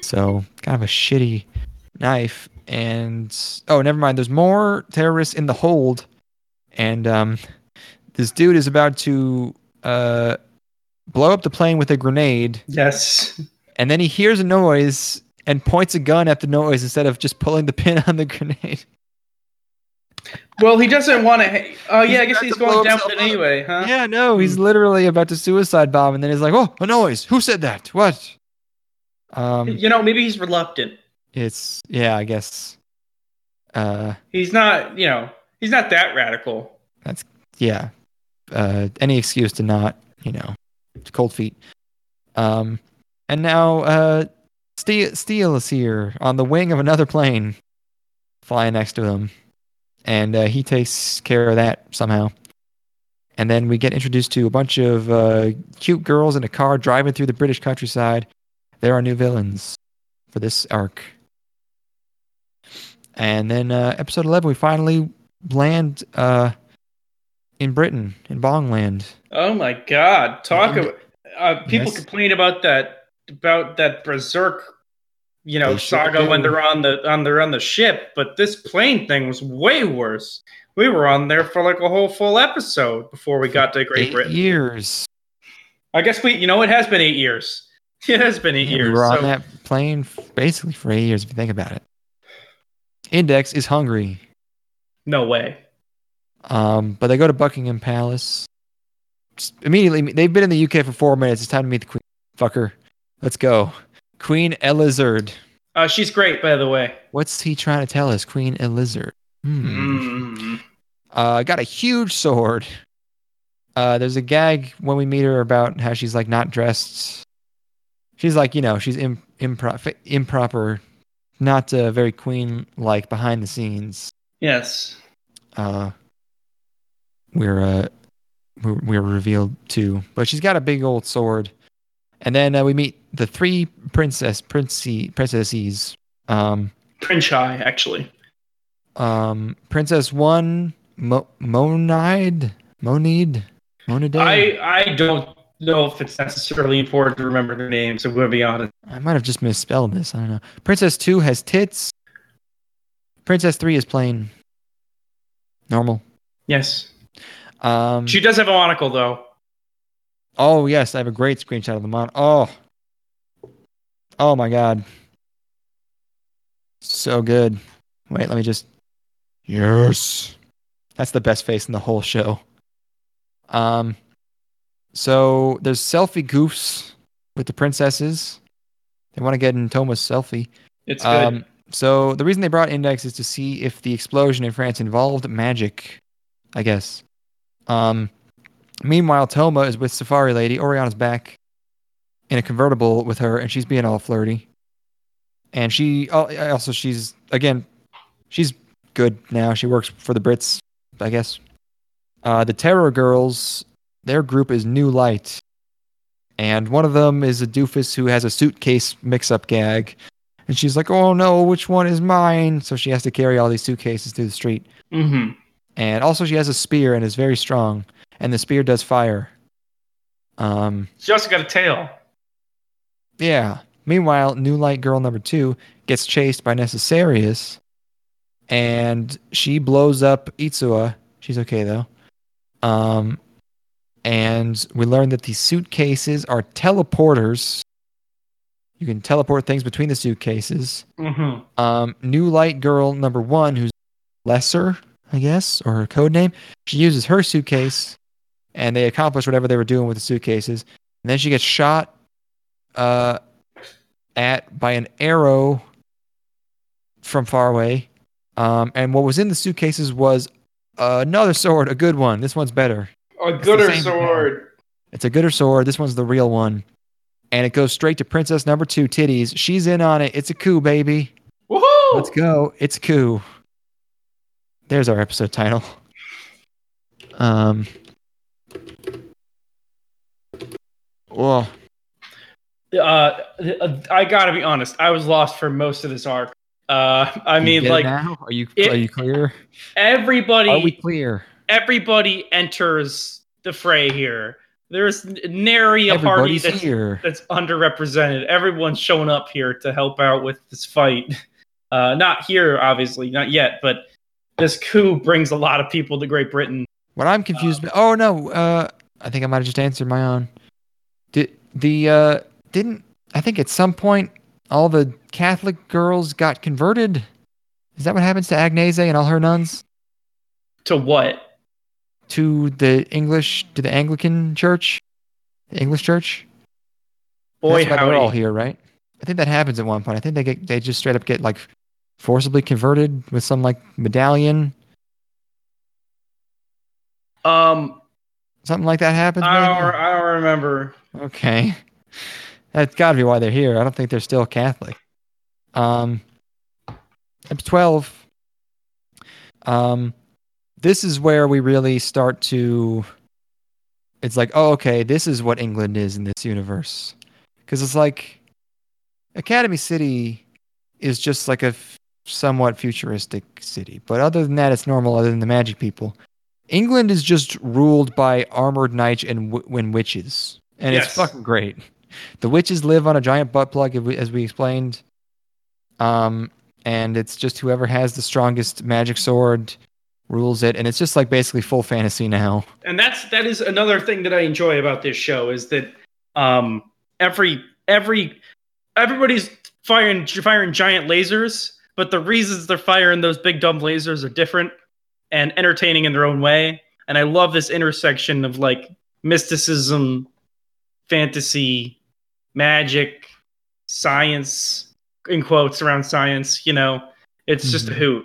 So kind of a shitty knife and oh never mind there's more terrorists in the hold and um this dude is about to uh blow up the plane with a grenade. Yes. and then he hears a noise and points a gun at the noise instead of just pulling the pin on the grenade. Well, he doesn't want to. Oh, yeah. I guess he's going down with it anyway, huh? Yeah, no, he's literally about to suicide bomb, and then he's like, "Oh, a noise! Who said that? What?" Um, You know, maybe he's reluctant. it's yeah, I guess. Uh, He's not. You know, he's not that radical. That's yeah. Uh, any excuse to not, you know, cold feet. Um, and now uh, Stiyl Stiyl is here on the wing of another plane, flying next to him, and uh, he takes care of that somehow. And then we get introduced to a bunch of uh, cute girls in a car driving through the British countryside. There are new villains for this arc. And then uh, episode 11, we finally land uh, in Britain, in Bongland. Oh my god! Talk And- about uh, people Yes. complain about that about that berserk, you know, saga when they're on the on they're on the ship. But this plane thing was way worse. We were on there for like a whole full episode before we got to Great Eight Britain. years. I guess we, you know, it has been eight years. It has been eight Yeah, years. we were on so- that plane basically for eight years, if you think about it. Index is hungry. No way. Um, but they go to Buckingham Palace. Just immediately, they've been in the UK for four minutes. It's time to meet the Queen. Fucker. Let's go. Queen Elizard. Uh, she's great, by the way. What's he trying to tell us? Queen Elizard. Hmm. Mm. Uh, got a huge sword. Uh, there's a gag when we meet her about how she's like not dressed. She's like, you know, she's Im- impro- improper, not uh, very queen like behind the scenes. Yes. Uh, we're uh, we're, we're revealed too, but she's got a big old sword. And then uh, we meet the three princess princey princesses. Um, Prince Shy, actually. um, Princess One, Mo- Monide, Monide, Monide. I I don't know if it's necessarily important to remember their names. I'm going to be honest. I might have just misspelled this. I don't know. Princess Two has tits. Princess Three is plain, normal. Yes. Um, She does have a monocle, though. Oh yes, I have a great screenshot of the mon. Oh, oh my god, so good. Wait, let me just. Yes, that's the best face in the whole show. Um, so there's selfie goofs with the princesses. They want to get in Toma's selfie. It's good. Um, so the reason they brought Index is to see if the explosion in France involved magic, I guess. Um, meanwhile, Toma is with Safari Lady. Oriana's back in a convertible with her, and she's being all flirty. And she also she's again, she's good now. She works for the Brits, I guess. Uh, the Terror Girls, their group is New Light, and one of them is a doofus who has a suitcase mix-up gag. And she's like, "Oh no, which one is mine?" So she has to carry all these suitcases through the street. hmm And also, she has a spear and is very strong. And the spear does fire. Um, She also got a tail. yeah. Meanwhile, New Light Girl number two gets chased by Necessarius, and she blows up Itsuwa. She's okay though. Um, and we learn that these suitcases are teleporters. You can teleport things between the suitcases. Mm-hmm. Um, New Light Girl number one, who's lesser, I guess, or her code name. She uses her suitcase, and they accomplish whatever they were doing with the suitcases. And then she gets shot uh, at by an arrow from far away. Um, and what was in the suitcases was another sword, a good one. This one's better. A gooder sword. It's a gooder sword. This one's the real one. And it goes straight to Princess number two, Titties. She's in on it. It's a coup, baby. Woohoo! Let's go. It's coup. There's our episode title. Um. Well, Uh, I gotta be honest. I was lost for most of this arc. Uh, I mean, like now? Are you it- are you clear? everybody, Are we clear? everybody enters the fray here. There's nary a party that's, here. that's underrepresented. Everyone's showing up here to help out with this fight. Uh, not here, obviously, not yet, but this coup brings a lot of people to Great Britain. What I'm confused about. Oh no. Uh, I think I might have just answered my own. Did the uh didn't I think at some point all the Catholic girls got converted? Is that what happens to Agnese and all her nuns? To what? to the English to the Anglican Church, the English Church. Boy, why they're all here, right? I think that happens at one point. I think they get they just straight up get like forcibly converted with some like medallion, Um, something like that happens. I don't. I don't remember. Okay, that's got to be why they're here. I don't think they're still Catholic. Um, episode twelve. Um, this is where we really start to. It's like, oh, okay, this is what England is in this universe, because it's like, Academy City is just like a f- somewhat futuristic city. But other than that, it's normal. Other than the magic people, England is just ruled by armored knights and, w- and witches, and Yes. it's fucking great. The witches live on a giant butt plug, as we- explained. Um, and it's just whoever has the strongest magic sword rules it, and it's just like basically full fantasy now. and that's that is another thing that I enjoy about this show is that um every every everybody's firing firing giant lasers, but the reasons they're firing those big dumb lasers are different and entertaining in their own way. And I love this intersection of like mysticism, fantasy, magic, science, in quotes around science. You know, it's just a Mhm. hoot.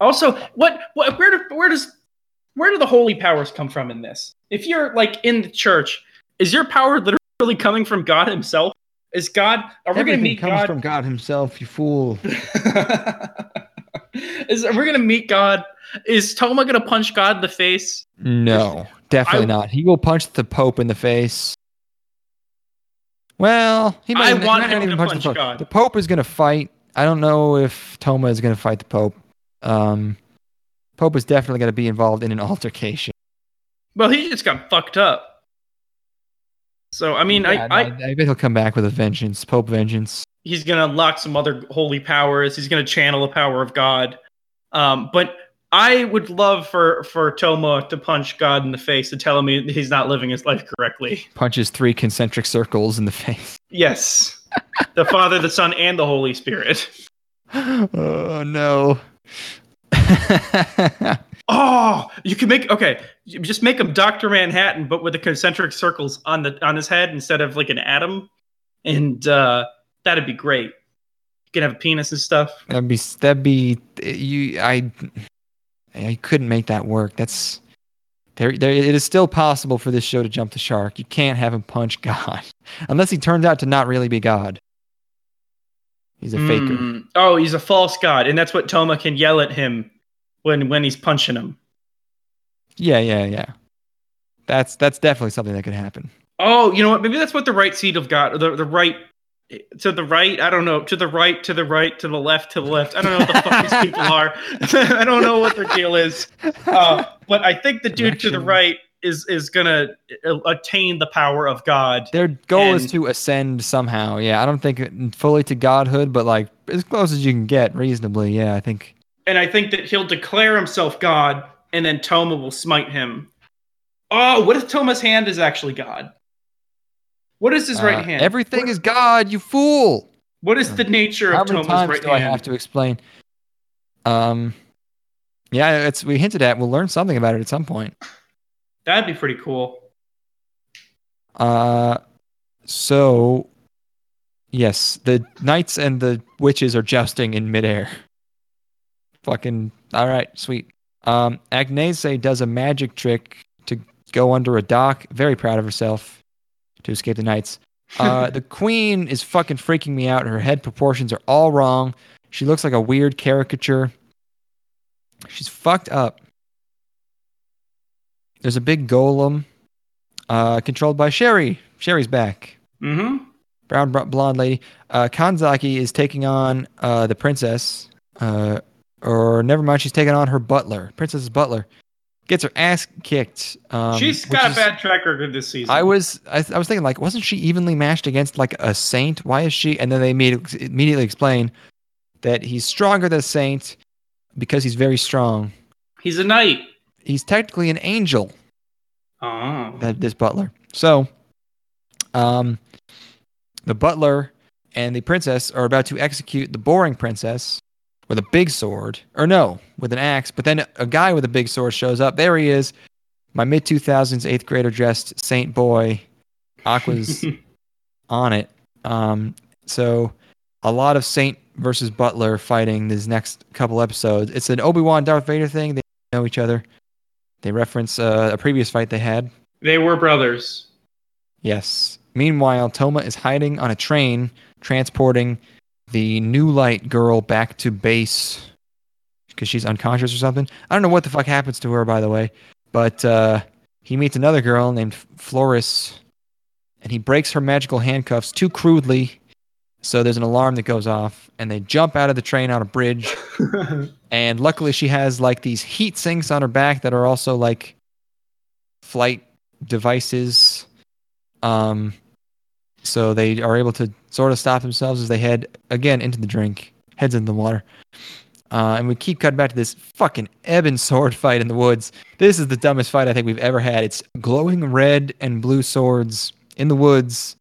Also, what what where do, where does where do the holy powers come from in this? If you're like in the church, is your power literally coming from God Himself? Is God? Are we going to Everything meet comes God? from God Himself, you fool. is we're we going to meet God? Is Toma going to punch God in the face? No, definitely I- not. He will punch the Pope in the face. Well, he might, I he want might not even punch, punch the Pope. God. The Pope is going to fight. I don't know if Toma is going to fight the Pope. Um, Pope is definitely going to be involved in an altercation. Well, he just got fucked up. So I mean, Yeah, I, I I bet he'll come back with a vengeance, Pope vengeance. he's gonna unlock some other holy powers. He's gonna channel the power of God. Um, but I would love for for Toma to punch God in the face and tell him he's not living his life correctly. Punches three concentric circles in the face. Yes, the Father, the Son, and the Holy Spirit. oh no. Oh, you can make okay. Just make him Doctor Manhattan, but with the concentric circles on the on his head instead of like an atom, and uh, that'd be great. You can have a penis and stuff. That'd be that'd be you. I I couldn't make that work. That's there. There. It is still possible for this show to jump the shark. You can't have him punch God unless he turns out to not really be God. He's a faker. Mm. Oh, he's a false god, and that's what Toma can yell at him when when he's punching him. Yeah, yeah, yeah. That's that's definitely something that could happen. Oh, you know what? Maybe that's what the right seat of God, the the right to the right. I don't know. To the right, to the right, to the left, to the left. I don't know what the fuck these people are. I don't know what their deal is. Uh, but I think the dude to the right is is gonna uh, attain the power of God. Their goal is to ascend somehow. Yeah, I don't think fully to godhood, but like as close as you can get, reasonably. Yeah, I think. and I think that he'll declare himself God, and then Toma will smite him. Oh, what if Toma's hand is actually God? What is his right uh, hand? Everything What- is God, you fool. What is the nature How of many Toma's times right do I have to explain? Um, yeah, it's we hinted at. We'll learn something about it at some point. That'd be pretty cool. Uh, so yes, the knights and the witches are jousting in midair. Fucking all right, sweet. Um, Agnese does a magic trick to go under a dock. Very proud of herself to escape the knights. Uh, the queen is fucking freaking me out. Her head proportions are all wrong. She looks like a weird caricature. She's fucked up. There's a big golem uh, controlled by Sherry. Sherry's back. Mm-hmm. Brown br- blonde lady. Uh, Kanzaki is taking on uh, the princess. Uh, or never mind, she's taking on her butler. Princess's butler gets her ass kicked. Um, She's got a bad track record this season. I was I, I was thinking like, wasn't she evenly matched against like a saint? Why is she? And then they immediately immediately explain that he's stronger than a saint because he's very strong. He's a knight. He's technically an angel. Oh. that this butler. So, um, the butler and the princess are about to execute the boring princess with a big sword, or no, with an axe. But then a guy with a big sword shows up. There he is, my mid two thousands eighth grader dressed saint boy. Acqua's on it. Um, so a lot of Saint versus Butler fighting these next couple episodes. It's an Obi Wan Darth Vader thing. They know each other. They reference uh, a previous fight they had. they were brothers. Yes. Meanwhile, Toma is hiding on a train transporting the new light girl back to base because she's unconscious or something. I don't know what the fuck happens to her, by the way, but uh, he meets another girl named Floris and he breaks her magical handcuffs too crudely. So there's an alarm that goes off, and they jump out of the train on a bridge. and luckily, she has like these heat sinks on her back that are also like flight devices. Um, so they are able to sort of stop themselves as they head again into the drink, heads into the water. Uh, and we keep cutting back to this fucking ebon sword fight in the woods. This is the dumbest fight I think we've ever had. It's glowing red and blue swords in the woods.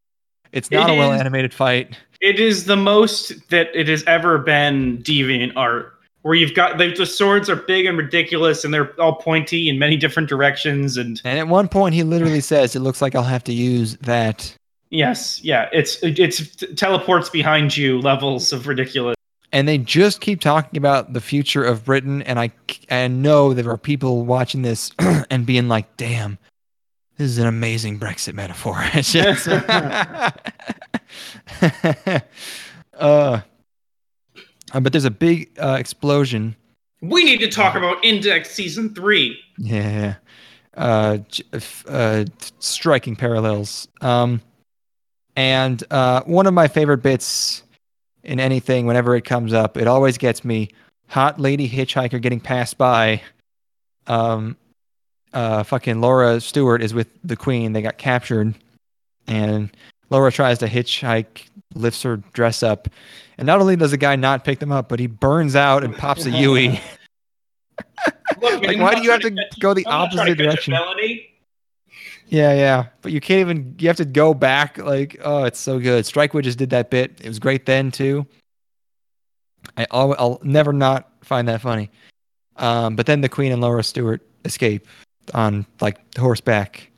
It's not It a well animated fight. It is the most that it has ever been deviant art, where you've got the, the swords are big and ridiculous, and they're all pointy in many different directions. And And at one point, he literally says, "It looks like I'll have to use that." Yes, yeah, it's it's teleports behind you levels of ridiculous. And they just keep talking about the future of Britain, and I I know there are people watching this and being like, "Damn, this is an amazing Brexit metaphor." It's just, uh, uh, but there's a big uh, explosion. We need to talk about Index Season Three. Yeah, uh, uh, striking parallels. Um, and uh, one of my favorite bits in anything, whenever it comes up, it always gets me. Hot lady hitchhiker getting passed by. Um, uh, fucking Laura Stuart is with the Queen. They got captured, and Laura tries to hitchhike, lifts her dress up, and not only does the guy not pick them up, but he burns out and pops a Yui. Look, Like, why do you have to trying catch- go the I'm opposite to catch a direction? felony. Yeah, yeah. But you can't even you have to go back like oh it's so good. Strikewood just did that bit. It was great then too. I I'll, I'll never not find that funny. Um, but then the Queen and Laura Stuart escape on like horseback.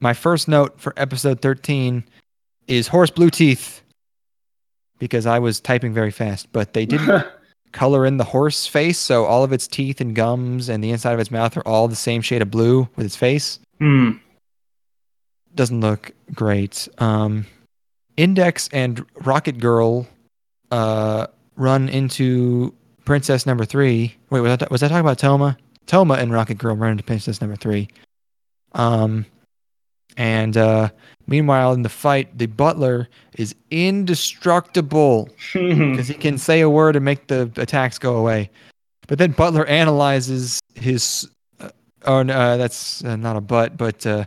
My first note for episode 13 is horse blue teeth because I was typing very fast, but they didn't color in the horse face, so all of its teeth and gums and the inside of its mouth are all the same shade of blue with its face Hmm. doesn't look great. Um, Index and Rocket Girl uh, run into Princess Number Three. Wait, was that was that talking about Toma? Toma and Rocket Girl run into Princess Number Three. Um, and uh, meanwhile, in the fight, the Butler is indestructible because he can say a word and make the attacks go away. But then Butler analyzes his. Uh, oh, no, uh, that's uh, not a but, but uh,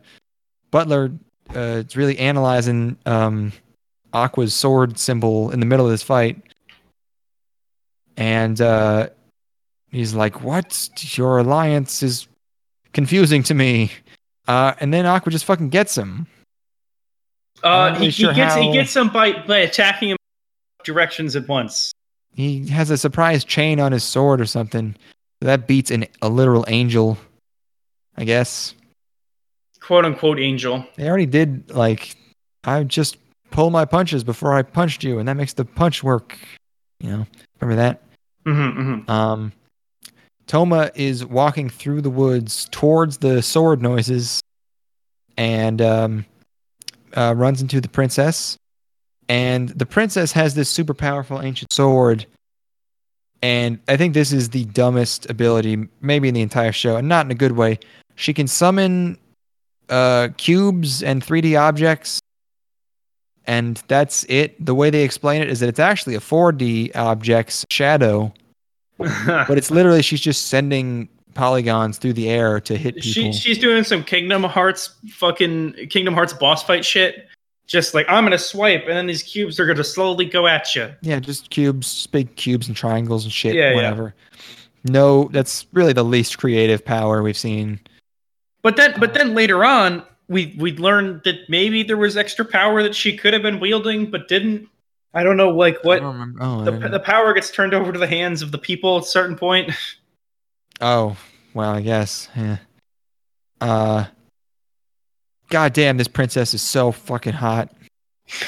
Butler uh, is really analyzing um, Acqua's sword symbol in the middle of this fight. And uh, he's like, What? Your alliance is confusing to me. Uh, and then Aqua just fucking gets him. Uh, he, really he sure gets he gets him by by attacking him directions at once. He has a surprise chain on his sword or something. That beats an, a literal angel, I guess. quote unquote angel. They already did like I just pull my punches before I punched you, and that makes the punch work. You know, remember that? Mm-hmm, Um, Toma is walking through the woods towards the sword noises, and um, uh, runs into the princess. And the princess has this super powerful ancient sword. And I think this is the dumbest ability, maybe in the entire show, and not in a good way. She can summon uh, cubes and 3D objects, and that's it. The way they explain it is that it's actually a 4D object's shadow, but it's literally she's just sending polygons through the air to hit people. she she's doing some Kingdom Hearts fucking Kingdom Hearts boss fight shit. Just like I'm gonna swipe, and then these cubes are gonna slowly go at you. yeah, just cubes, big cubes and triangles and shit, Yeah, yeah. whatever. No, that's really the least creative power we've seen. But then, but then later on, we we learned that maybe there was extra power that she could have been wielding, but didn't. I don't know, like what. Oh, the, the power gets turned over to the hands of the people at a certain point. oh, well, I guess. Yeah. Uh. God damn, this princess is so fucking hot.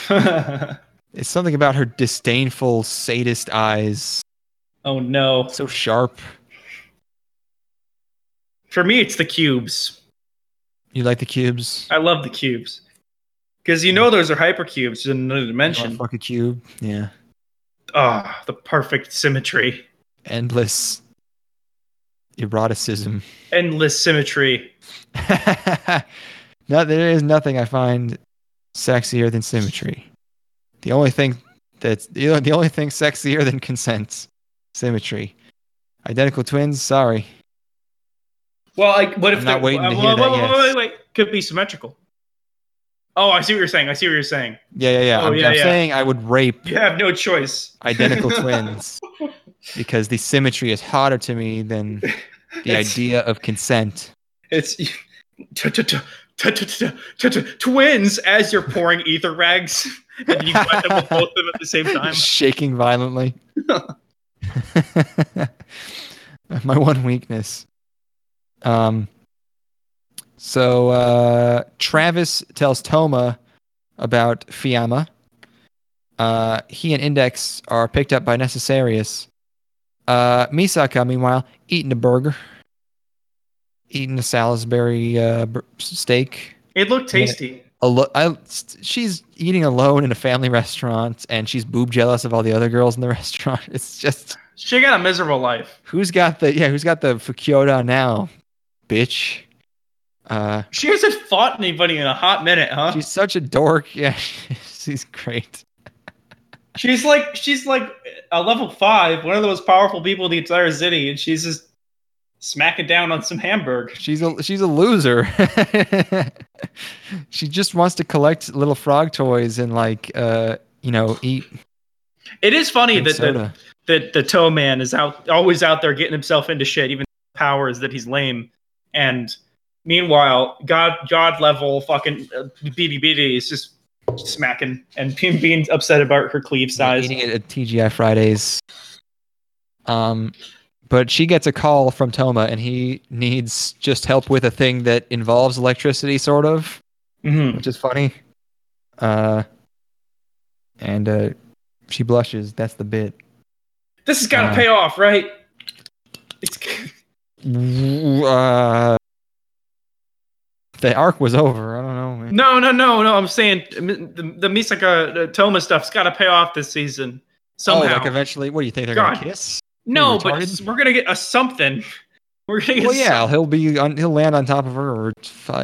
It's something about her disdainful sadist eyes. oh no! So sharp. For me, it's the cubes. You like the cubes? I love the cubes because you know those are hypercubes in another dimension. Fuck a cube. Yeah. Ah, the perfect symmetry, Endless eroticism. endless symmetry. no, there is nothing I find sexier than symmetry. The only thing that's the the only thing sexier than consent, symmetry. Identical twins. Sorry. Well, like, what if I'm not waiting to hear wait, that, wait, yes. wait, wait, wait. Could be symmetrical. Oh, I see what you're saying. I see what you're saying. Yeah, yeah, yeah. Oh, I'm, yeah, I'm yeah. saying I would rape You have no choice. identical twins because the symmetry is hotter to me than the idea of consent. It's twins as you're pouring ether rags and you wet them with both of them at the same time, shaking violently. My one weakness. Um. So uh, Travis tells Toma about Fiamma. Uh, he and Index are picked up by Necessarius uh, Misaka, meanwhile, eating a burger, eating a Salisbury uh, steak. It looked tasty. Alo- I, she's eating alone in a family restaurant, and she's boob jealous of all the other girls in the restaurant. It's just She got a miserable life. who's got the yeah, who's got the Fukuoda now, bitch. Uh, She hasn't fought anybody in a hot minute, huh? she's such a dork. Yeah, she's great. She's like she's like a level five, one of the most powerful people in the entire city, and she's just smacking down on some hamburg. She's a she's a loser. she just wants to collect little frog toys and like uh you know eat It is funny that the, that the toe man is out always out there getting himself into shit, even powers that he's lame. And meanwhile, God God level fucking uh, BB BD is just smacking and being, upset about her cleave size. eating it at TGI Fridays. Um, but she gets a call from Toma, and he needs just help with a thing that involves electricity, sort of, Mhm. which is funny. Uh, and uh, she blushes. That's the bit. This has got to Uh, pay off, right? It's Uh, the arc was over. I don't know. Man. no, no, no, no. I'm saying the, the Misaka uh, Toma stuff's got to pay off this season Oh, somehow. like eventually, what do you think they're God. gonna kiss? no, but we're gonna get a something. We're gonna get Well, yeah, he'll be on. He'll land on top of her, or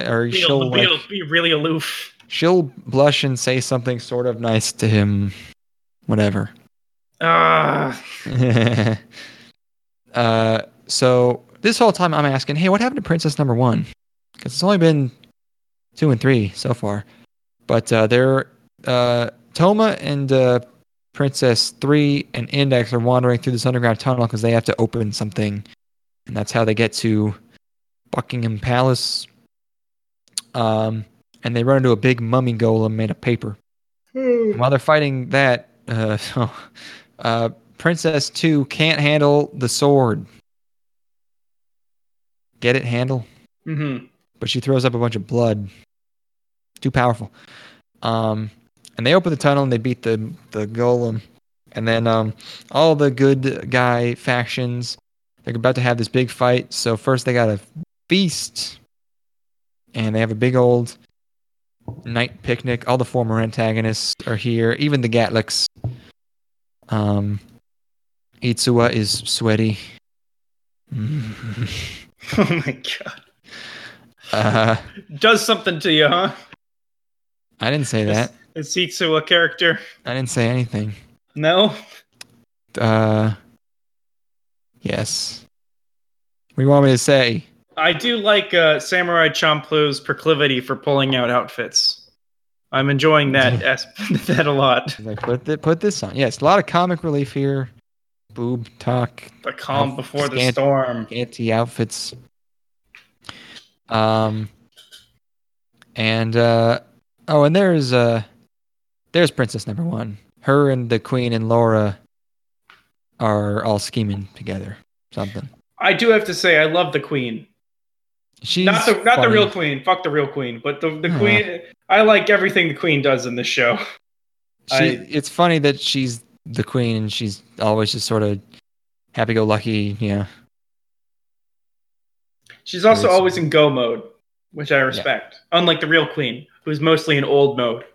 or Be, she'll be, like, be really aloof. she'll blush and say something sort of nice to him, whatever. Ah, uh, so this whole time I'm asking, hey, what happened to Princess Number One? Because it's only been two and three so far, but uh, they're uh, Toma and uh, Princess Three and Index are wandering through this underground tunnel because they have to open something, and that's how they get to Buckingham Palace. Um, and they run into a big mummy golem made of paper. And while they're fighting that, uh, uh, Princess Two can't handle the sword. Get it? Handle? mm-hmm. But she throws up a bunch of blood. Too powerful. Um, and they open the tunnel and they beat the the golem. And then um, all the good guy factions, they're about to have this big fight. So first they got a feast, and they have a big old night picnic. All the former antagonists are here, even the Gatliks. Um, Itsuwa is sweaty. Oh my god, uh, does something to you, huh? I didn't say that. Hitsu a character? I didn't say anything. No. Uh, yes. What do you want me to say? I do like uh, Samurai Champloo's proclivity for pulling out outfits. I'm enjoying that as- that a lot. Like put th- put this on. Yes, a lot of comic relief here. Boob talk, The calm before the storm. anti outfits. Um, and uh, oh, and there's uh, there's Princess Number One. Her and the Queen and Laura are all scheming together. Something. I do have to say, I love the queen. She's not the not the real queen. Fuck the real queen. But the the Huh. queen. I like everything the queen does in this show. She, I- it's funny that she's the queen and she's always just sort of happy-go-lucky. Yeah, She's also always in go mode, which I respect. Unlike the real queen, who's mostly in old mode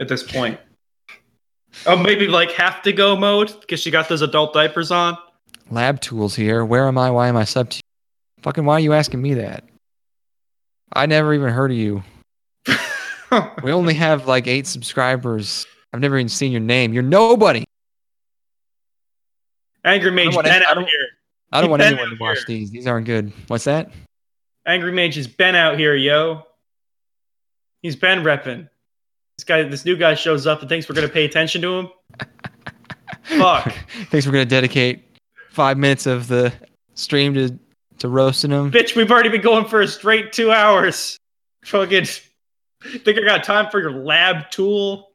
at this point. oh, maybe like half to go mode because she got those adult diapers on. lab tools here. Where am I? Why am I sub to you? Fucking why are you asking me that? I never even heard of you. We only have like eight subscribers. I've never even seen your name. You're nobody. Angry Mage want any- I out don't- here. I don't want anyone to watch these. These aren't good. What's that? Angry Mage is been out here, yo. He's been repping. This guy, this new guy shows up and thinks we're gonna pay attention to him. Fuck. Thinks we're gonna dedicate five minutes of the stream to to roasting him. Bitch, we've already been going for a straight two hours. Fucking think I got time for your lab tool?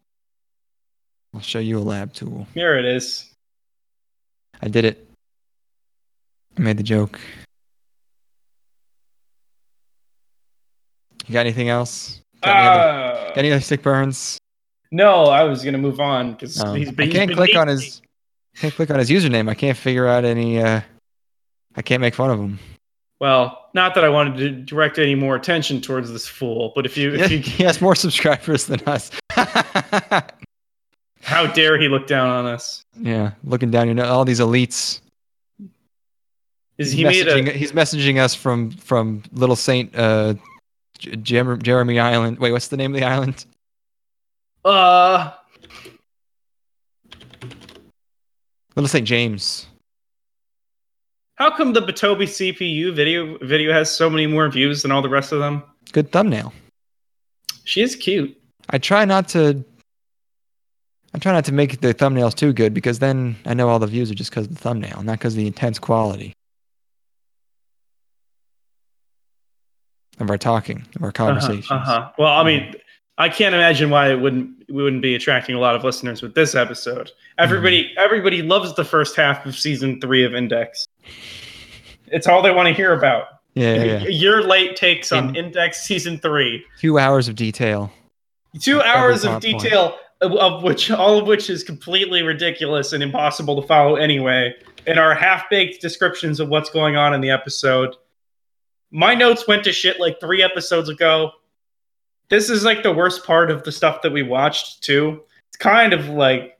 I'll show you a lab tool. Here it is. I did it. I made the joke. You got anything else? Got any, other, Uh, got any other sick burns? no, I was gonna move on because Um, he's I been. he's can't been click on his. Can't click on his username. I can't figure out any. uh I can't make fun of him. Well, not that I wanted to direct any more attention towards this fool, but if you, if you, he has more subscribers than us. how dare he look down on us? yeah, looking down, you know, all these elites. Is He's he made messaging, a? he's messaging us from from Little Saint uh, Jer- Jeremy Island. Wait, what's the name of the island? Uh, Little Saint James. how come the Batobi CPU video video has so many more views than all the rest of them? Good thumbnail. She is cute. I try not to. I try not to make the thumbnails too good because then I know all the views are just because of the thumbnail, not because of the intense quality of our talking, of our conversations. Uh huh. Well, I mean, I can't imagine why it wouldn't we wouldn't be attracting a lot of listeners with this episode. Everybody Mm-hmm. everybody loves the first half of season three of Index. It's all they want to hear about. Yeah, yeah, yeah. Your late takes on In- Index season three. Two hours of detail. Two hours of plot point. detail, of, which all of which is completely ridiculous and impossible to follow anyway, and are half baked descriptions of what's going on in the episode. My notes went to shit like three episodes ago. This is like the worst part of the stuff that we watched too. It's kind of like,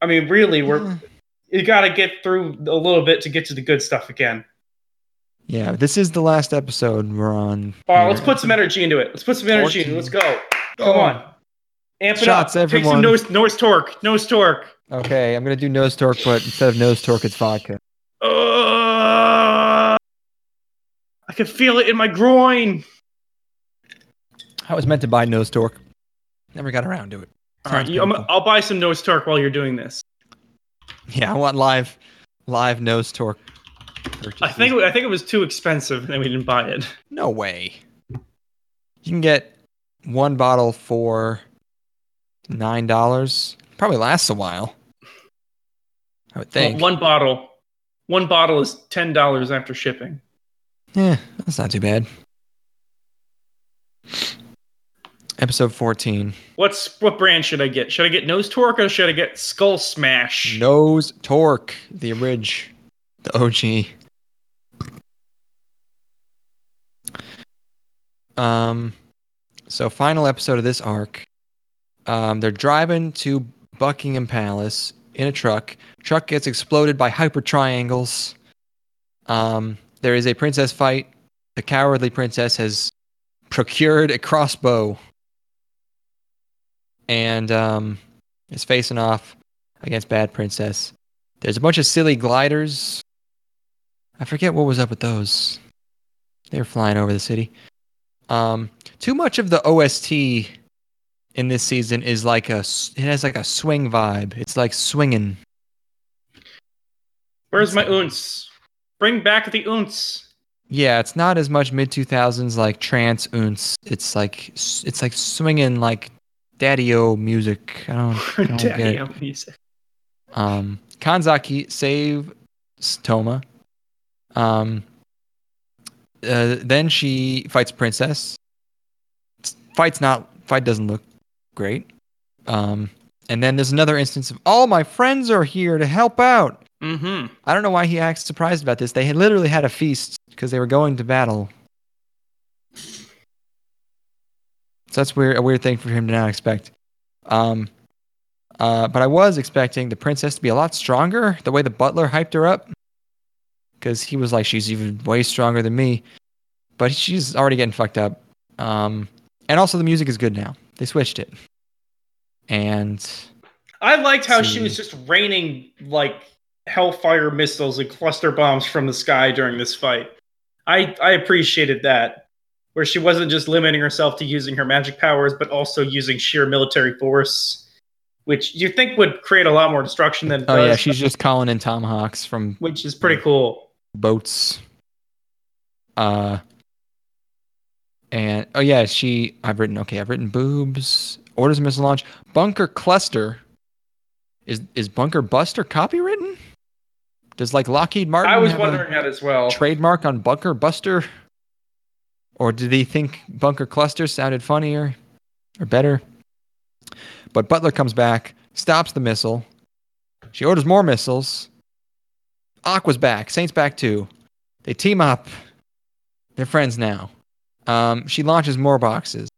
I mean, really, we're hmm. you got to get through a little bit to get to the good stuff again. Yeah, this is the last episode we're on. All right, let's put some energy into it. Let's put some energy. in. Let's go. Come Oh. on. Amp it Shots, up. Take everyone. some nose, nose torque. Nose torque. Okay, I'm gonna do nose torque, but instead of nose torque, it's vodka. Uh, I can feel it in my groin. I was meant to buy nose torque, never got around to it. All right, you, I'll buy some nose torque while you're doing this. Yeah, I want live, live nose torque. Purchases. I think I think it was too expensive, and we didn't buy it. no way. You can get one bottle for nine dollars. Probably lasts a while. I would think. Well, one bottle, one bottle is ten dollars after shipping. Yeah, that's not too bad. Episode 14. What's what brand should I get? Should I get nose torque or should I get skull smash? Nose Torque, the orig, the OG. Um, so final episode of this arc. Um, they're driving to Buckingham Palace in a truck. Truck gets exploded by hyper triangles. Um, there is a princess fight. The cowardly princess has procured a crossbow and um, is facing off against Bad Princess. There's a bunch of silly gliders. I forget what was up with those. They were flying over the city. Um, too much of the OST in this season is like a. It has like a swing vibe. It's like swinging. Where's my ounce? Bring back the ounce. Yeah, it's not as much mid two thousands like trance oons. It's like it's like swinging like daddy-o music. I don't, I don't get it. Music. Um, Kanzaki save Toma. Um, uh, then she fights Princess. Fight's not fight doesn't look great. Um, and then there's another instance of all my friends are here to help out. Mm-hmm. I don't know why he acts surprised about this. They had literally had a feast because they were going to battle. So that's weird, a weird thing for him to not expect. Um, uh, but I was expecting the princess to be a lot stronger. The way the butler hyped her up, because he was like, she's even way stronger than me. But she's already getting fucked up. Um, and also the music is good now. They switched it. and I liked how she was just raining like hellfire missiles and cluster bombs from the sky during this fight. I I appreciated that, where she wasn't just limiting herself to using her magic powers, but also using sheer military force, which you think would create a lot more destruction than oh does, yeah, she's just calling in tomahawks from which is pretty cool. boats. Uh, and oh yeah, she. I've written okay. I've written boobs. Orders missile launch. Bunker cluster. Is is bunker buster copywritten? Does like Lockheed Martin? I was wondering that as well. trademark on bunker buster, or did he think bunker cluster sounded funnier or better? But Butler comes back, stops the missile. She orders more missiles. Acqua's back. Saint's back too. They team up. They're friends now. Um, she launches more boxes.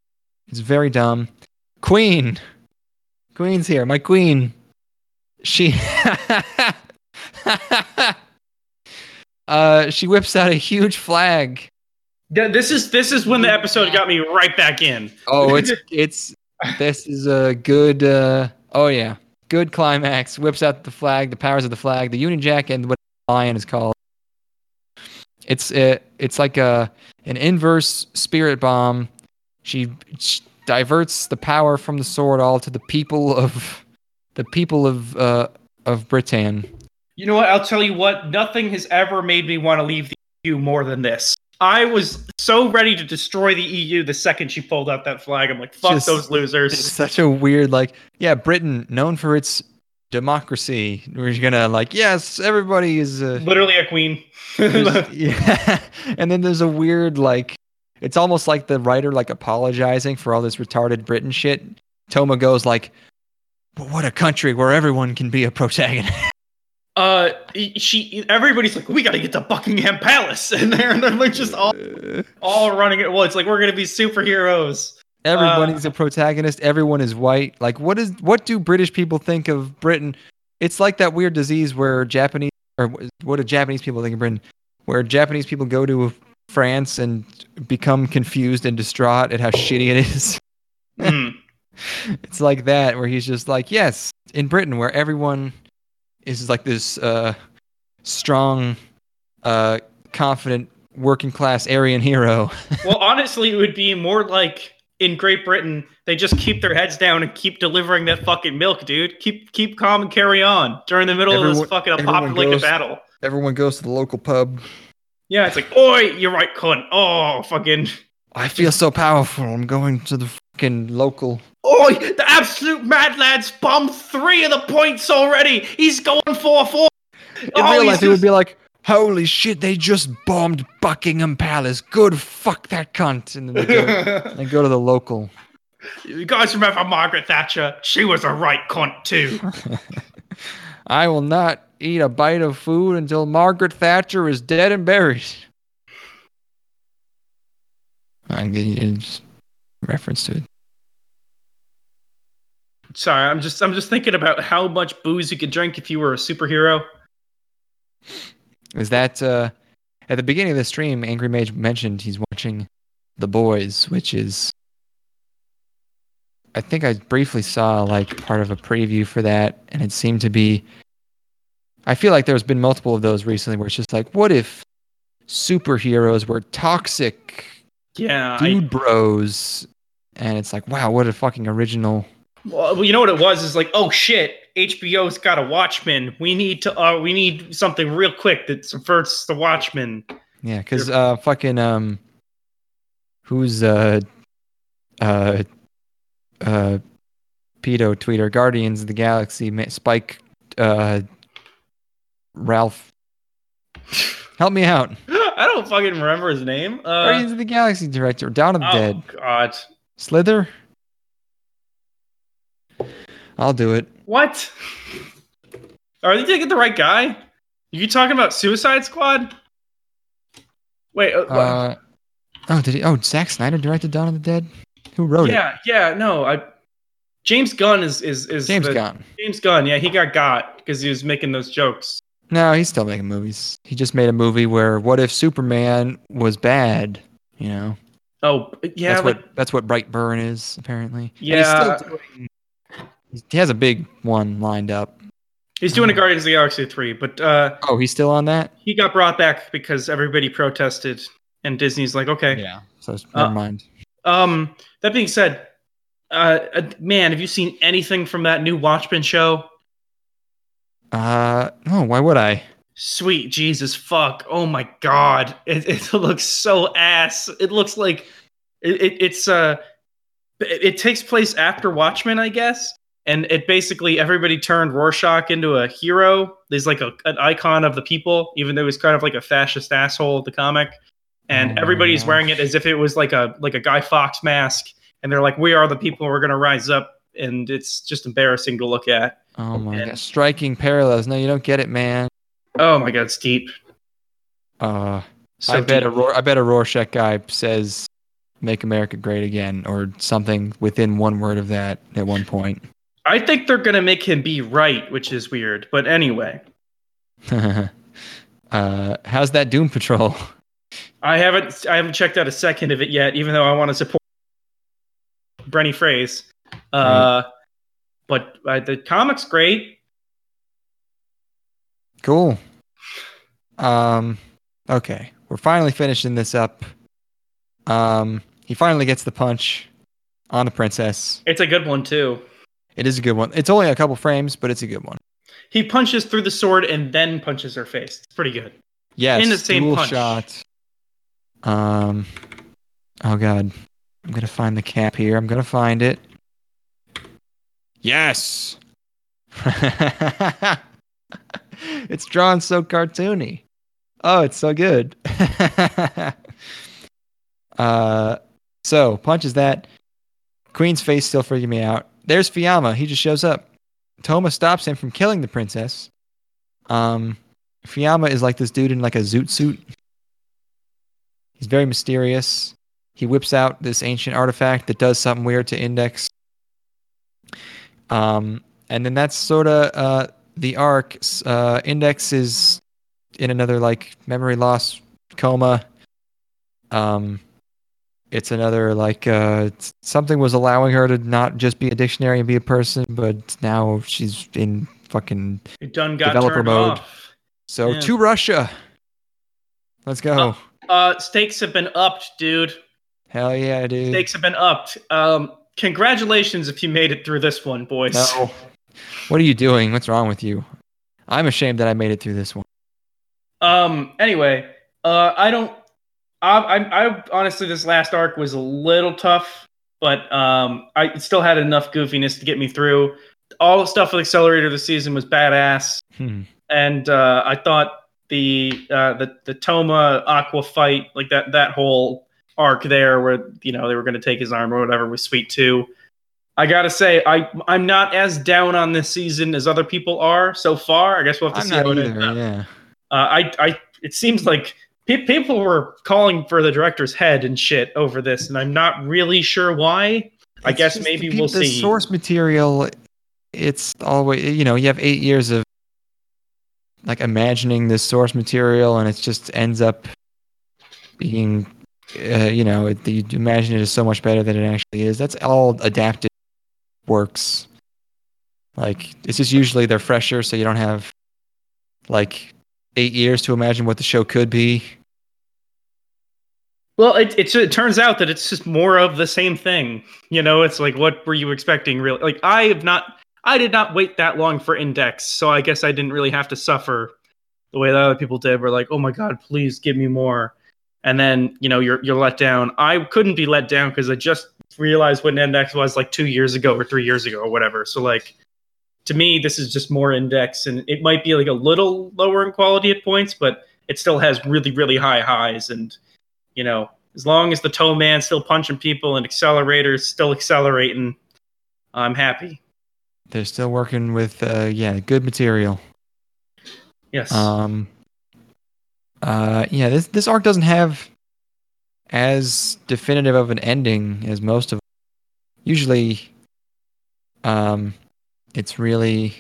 It's very dumb. Queen. Queen's here. My queen. She. uh, she whips out a huge flag. Yeah, this is this is when the episode got me right back in. Oh, it's it's. This is a good. Uh, oh yeah, good climax. Whips out the flag, the powers of the flag, the Union Jack, and what the lion is called. It's uh, it's like a an inverse spirit bomb. She, she diverts the power from the sword all to the people of the people of uh, of Britain. You know what? I'll tell you what. Nothing has ever made me want to leave the EU more than this. I was so ready to destroy the EU the second she pulled out that flag. I'm like, fuck Just- those It's losers. such a weird like yeah, Britain known for its democracy. We're gonna like yes, everybody is. Uh, Literally a queen. Yeah and then there's a weird like it's almost like the writer like apologizing for all this retarded britain shit toma goes like "But what a country where everyone can be a protagonist uh, she. Everybody's like, we got to get to Buckingham Palace, and they're and they're like just all all running at once. Like we're gonna be superheroes. everybody's a protagonist everyone is white like what is what do british people think of britain it's like that weird disease where japanese or what do japanese people think of britain where japanese people go to france and become confused and distraught at how shitty it is Hmm. it's like that where he's just like yes in britain where everyone is like this uh strong uh confident working class aryan hero well, honestly, it would be more like in Great Britain, they just keep their heads down and keep delivering that fucking milk, dude. Keep keep calm and carry on during the middle of this fucking everyone apocalyptic battle. everyone goes to the local pub Yeah, it's like, oi, you're right, cunt. Oh, fucking. i feel so powerful i'm going to the fucking local Oi, the absolute mad lad's bombed three of the points already. He's going 4 4. in Oh, real life it would be like holy shit they just bombed buckingham palace good fuck that cunt and then they go, they go to the local you guys remember Margaret Thatcher? She was a right cunt, too. I will not eat a bite of food until Margaret Thatcher is dead and buried. I'm getting just reference to it. Sorry, I'm just I'm just thinking about how much booze you could drink if you were a superhero. Is that uh, at the beginning of the stream? Angry Mage mentioned he's watching The Boys, which is I think I briefly saw like part of a preview for that, and it seemed to be. I feel like there's been multiple of those recently where it's just like, what if superheroes were toxic Yeah, I, dude bros. And it's like wow what a fucking original. Well, you know what it was? Is like, oh shit, HBO's got a Watchmen. We need to, uh, we need something real quick that subverts the Watchmen. yeah because uh fucking um who's uh uh uh pedo tweeter? Guardians of the galaxy spike uh ralph. Help me out I don't fucking remember his name. Uh, guardians of the galaxy director down of the oh dead god, slither i'll do it what? Are they taking the right guy? Are you talking about Suicide Squad? Wait, uh, uh oh did he oh Zack snyder directed dawn of the dead who wrote it yeah, yeah, no, I. James Gunn is is is james the- gunn James Gunn, yeah, he got got because he was making those jokes. No, he's still making movies. He just made a movie where what if Superman was bad? You know, Oh, yeah, that's like, what that's what Brightburn is apparently. Yeah. he's still doing He has a big one lined up. He's doing a Guardians of the Galaxy three, but uh, Oh, he's still on that? he got brought back because everybody protested, and Disney's like, okay. Yeah. So Uh, never mind. Um, that being said, uh, uh, man, have you seen anything from that new Watchmen show? Uh, no, why would I? Sweet Jesus, fuck! Oh my god, it, it looks so ass. It looks like it, it, it's uh, it, it takes place after Watchmen, I guess, and it basically everybody turned Rorschach into a hero. There's like a, an icon of the people, even though he's kind of like a fascist asshole the comic, and Oh everybody's gosh. wearing it as if it was like a like a Guy Fawkes mask, and they're like, "We are the people. We're gonna rise up," and it's just embarrassing to look at. Oh my And- god. Striking parallels. No, you don't get it, man. Oh my god, it's deep. Uh, So I bet a deep. Ror- I bet a Rorschach guy says "Make America Great Again" or something within one word of that at one point. I think they're gonna make him be right, which is weird. But anyway, uh, how's that Doom Patrol? I haven't I haven't checked out a second of it yet, even though I want to support Brendan Fraser. Uh, but uh, the comic's great. Cool. Um, okay, we're finally finishing this up. Um, he finally gets the punch on the princess. It's a good one too. It is a good one. It's only a couple frames, but it's a good one. He punches through the sword and then punches her face. It's pretty good. Yes, In the same dual punch. shot. Um, oh god, I'm gonna find the cap here. I'm gonna find it. Yes. it's drawn so cartoony. Oh, it's so good. uh, so punches that. Queen's face still freaking me out. There's Fiamma. He just shows up. Toma stops him from killing the princess. Um, Fiamma is like this dude in like a zoot suit. He's very mysterious. He whips out this ancient artifact that does something weird to Index. Um, and then that's sort of uh, the arc. Uh, Index is in another like memory loss coma. Um, it's another like uh, something was allowing her to not just be a dictionary and be a person, but now she's in fucking It done got Developer mode. off. so Yeah. to Russia. Let's go. Uh, stakes have been upped, dude. Hell yeah, dude. Stakes have been upped. Um, congratulations if you made it through this one, boys. No. What are you doing? What's wrong with you? I'm ashamed that I made it through this one. Um. Anyway, uh, I don't. I, I, I honestly, this last arc was a little tough, but um, I still had enough goofiness to get me through. All the stuff with Accelerator this season was badass, Hmm. and uh, I thought the uh, the the Toma Acqua fight, like that that whole arc there, where you know they were going to take his arm or whatever, was sweet too. I gotta say, I I'm not as down on this season as other people are so far. I guess we'll have to I'm see not how it either. ends up. Yeah. Uh, I, I, it seems like pe- people were calling for the director's head and shit over this, and I'm not really sure why. I guess maybe the, we'll the see. source material. It's always you know you have eight years of like imagining this source material, and it just ends up being uh, you know it, you imagine it is so much better than it actually is. That's all adapted works. Like it's just usually they're fresher, so you don't have like eight years to imagine what the show could be. Well, it, it it turns out that it's just more of the same thing. You know, it's like what were you expecting? Really, like I have not, I did not wait that long for Index, so I guess I didn't really have to suffer the way that other people did. Were like, oh my god, please give me more, and then you know you're you're let down. I couldn't be let down because I just realized what an Index was like two years ago or three years ago or whatever. So like. To me, this is just more index, and it might be like a little lower in quality at points, but it still has really, really high highs. And you know, as long as the Toma's still punching people and accelerators still accelerating, I'm happy. They're still working with uh, yeah good material. Yes. Um. Uh. Yeah. This this arc doesn't have as definitive of an ending as most of. Usually. Um, it's really,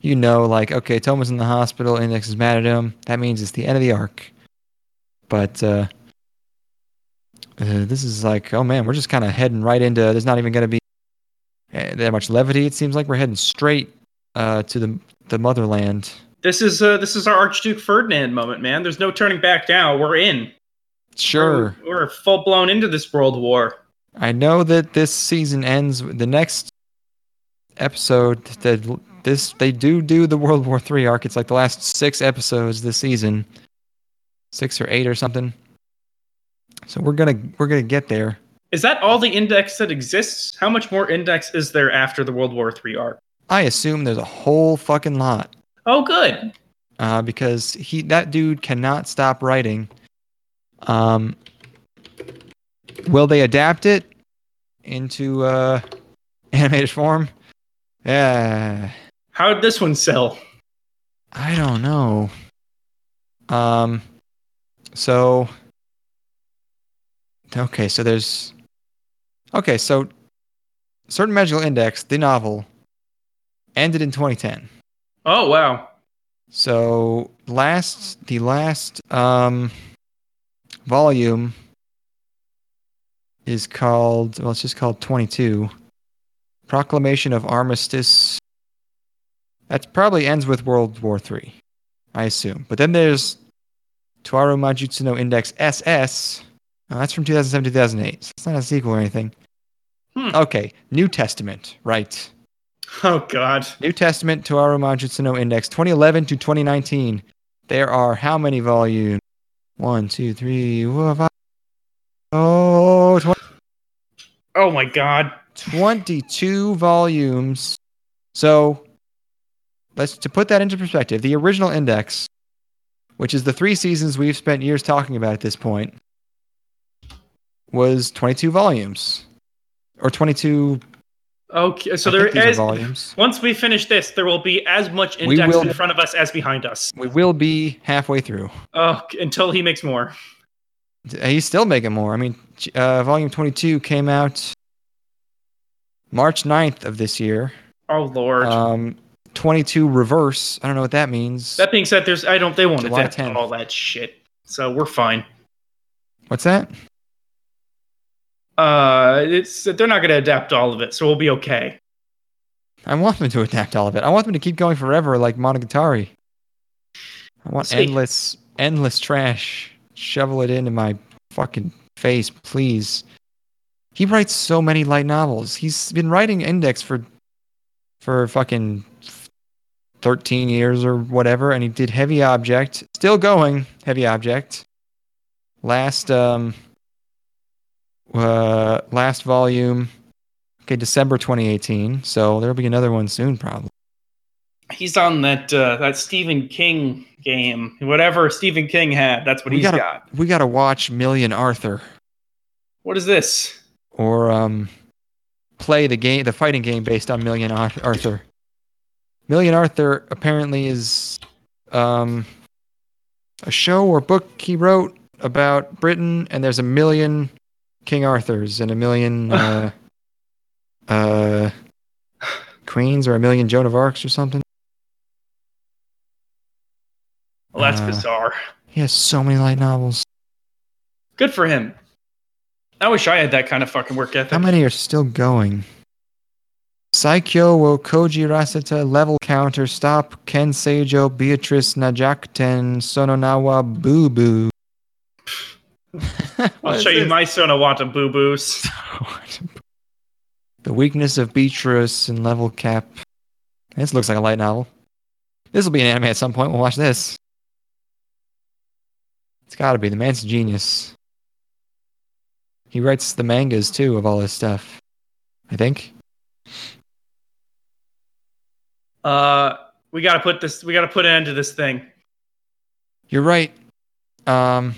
you know, like okay, Toma's in the hospital. Index is mad at him. That means it's the end of the arc. But uh, uh this is like, oh man, we're just kind of heading right into. There's not even going to be eh, that much levity. It seems like we're heading straight uh, to the the motherland. This is uh, this is our Archduke Ferdinand moment, man. There's no turning back now. We're in. Sure. We're, we're full blown into this world war. I know that this season ends. The next episode that this they do do the World War Three arc. It's like the last six episodes this season, six or eight or something. So we're gonna we're gonna get there. Is that all the index that exists? How much more index is there after the World War Three arc? I assume there's a whole fucking lot. Oh, good. Uh, because he that dude cannot stop writing. Um, will they adapt it into uh, animated form? Yeah, How did this one sell? I don't know. Um, so okay, so there's okay, so certain magical index, the novel, ended in 2010. Oh wow. So last the last um volume is called well it's just called 22 Proclamation of Armistice. That probably ends with World War 3 I assume. But then there's Toaru Majutsu no Index SS oh, that's from 2007 2008 so it's not a sequel or anything. Hmm. okay New Testament right Oh god. New Testament Toaru Majutsu no Index 2011 to 2019. There are how many volumes? One, two, three, four, five. Oh, 20, Oh my god. 22 volumes. So, let's to put that into perspective. The original index, which is the three seasons we've spent years talking about at this point, was 22 volumes, or 22. Okay, so I there think these are is. volumes. Once we finish this, there will be as much index will- in front of us as behind us. We will be halfway through. Oh, until he makes more. He's still making more. I mean, uh, volume 22 came out March 9th of this year. Oh lord. Um, 22 reverse. I don't know what that means. that being said, there's I don't they won't July adapt 10th. all that shit. So we're fine. What's that? Uh, it's they're not gonna adapt all of it, so we'll be okay. I want them to adapt all of it. I want them to keep going forever like Monogatari. I want Sweet. endless, endless trash. Shovel it into my fucking face, please. He writes so many light novels. He's been writing Index for, for fucking 13 years or whatever, and he did Heavy Object. Still going, Heavy Object. Last, um, uh, last volume, okay, December 2018. So there'll be another one soon, probably. He's on that uh, that Stephen King game. Whatever Stephen King had, that's what We he's gotta- got. We gotta watch Million Arthur What is this? or um, play the game, the fighting game based on Million Ar- Arthur. Million Arthur apparently is um, a show or book he wrote about Britain, and there's a million King Arthurs and a million uh, uh, queens or a million Joan of Arcs or something. Well, that's Uh, bizarre. He has so many light novels. Good for him. I wish I had that kind of fucking work ethic. How many are still going? Saikyo wo Koji Rasata level counter stop Ken Seijo Beatrice Najakten Sononawa Boo Boo. I'll show you my Sonawata boo boos. the weakness of Beatrice and level cap. This looks like a light novel. This will be an anime at some point. We'll watch this. It's got to be. The man's a genius. He writes the mangas too of all this stuff. I think. Uh, we gotta put this. We gotta put an end to this thing. You're right. Um,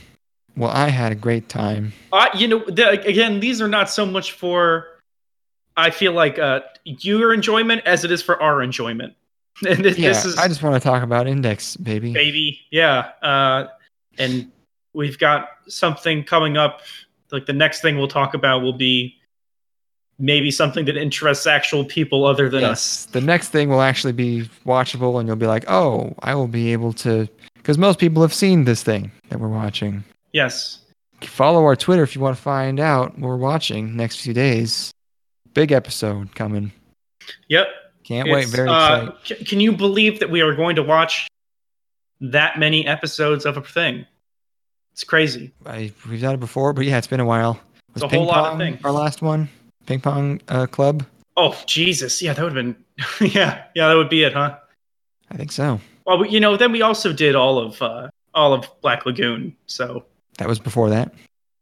well, I had a great time. Uh, you know, the, again, these are not so much for. I feel like uh, your enjoyment as it is for our enjoyment. And this, Yeah, this is I just want to talk about Index, baby. baby, yeah. Uh, and we've got something coming up. Like the next thing we'll talk about will be maybe something that interests actual people other than us. The next thing will actually be watchable, and you'll be like, "Oh, I will be able to," because most people have seen this thing that we're watching. Yes. Follow our Twitter if you want to find out what we're watching next few days. Big episode coming. Yep. Can't wait. Very uh, excited. can you believe that we are going to watch that many episodes of a thing? It's crazy. I, we've done it before, but yeah, it's been a while. Was a whole ping lot of pong things. Our last one, ping pong uh, club. Oh Jesus! Yeah, that would have been. yeah, yeah, that would be it, huh? I think so. Well, you know, then we also did all of uh, all of Black Lagoon. So That was before that.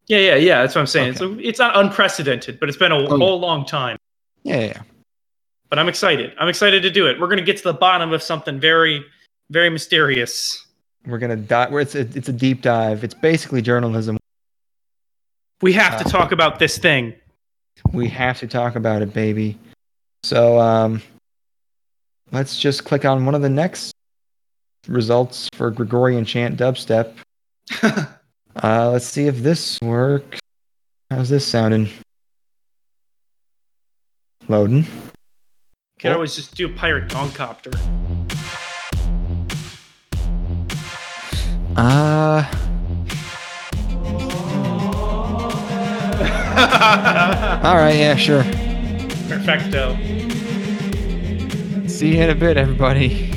yeah, yeah, yeah. That's what I'm saying. Okay. So it's not unprecedented, but it's been a Oh. whole long time. Yeah, yeah. But I'm excited. I'm excited to do it. We're gonna get to the bottom of something very, very mysterious. We're gonna dive. It's a, it's a deep dive. It's basically journalism. We have to Uh, talk about this thing. We have to talk about it, baby. So um, let's just click on one of the next results for Gregorian chant dubstep. Uh, let's see if this works. How's this sounding? Loading. Can oh. always just do a pirate dogcopter. Uh, all right, yeah, sure. Perfecto. See you in a bit, everybody.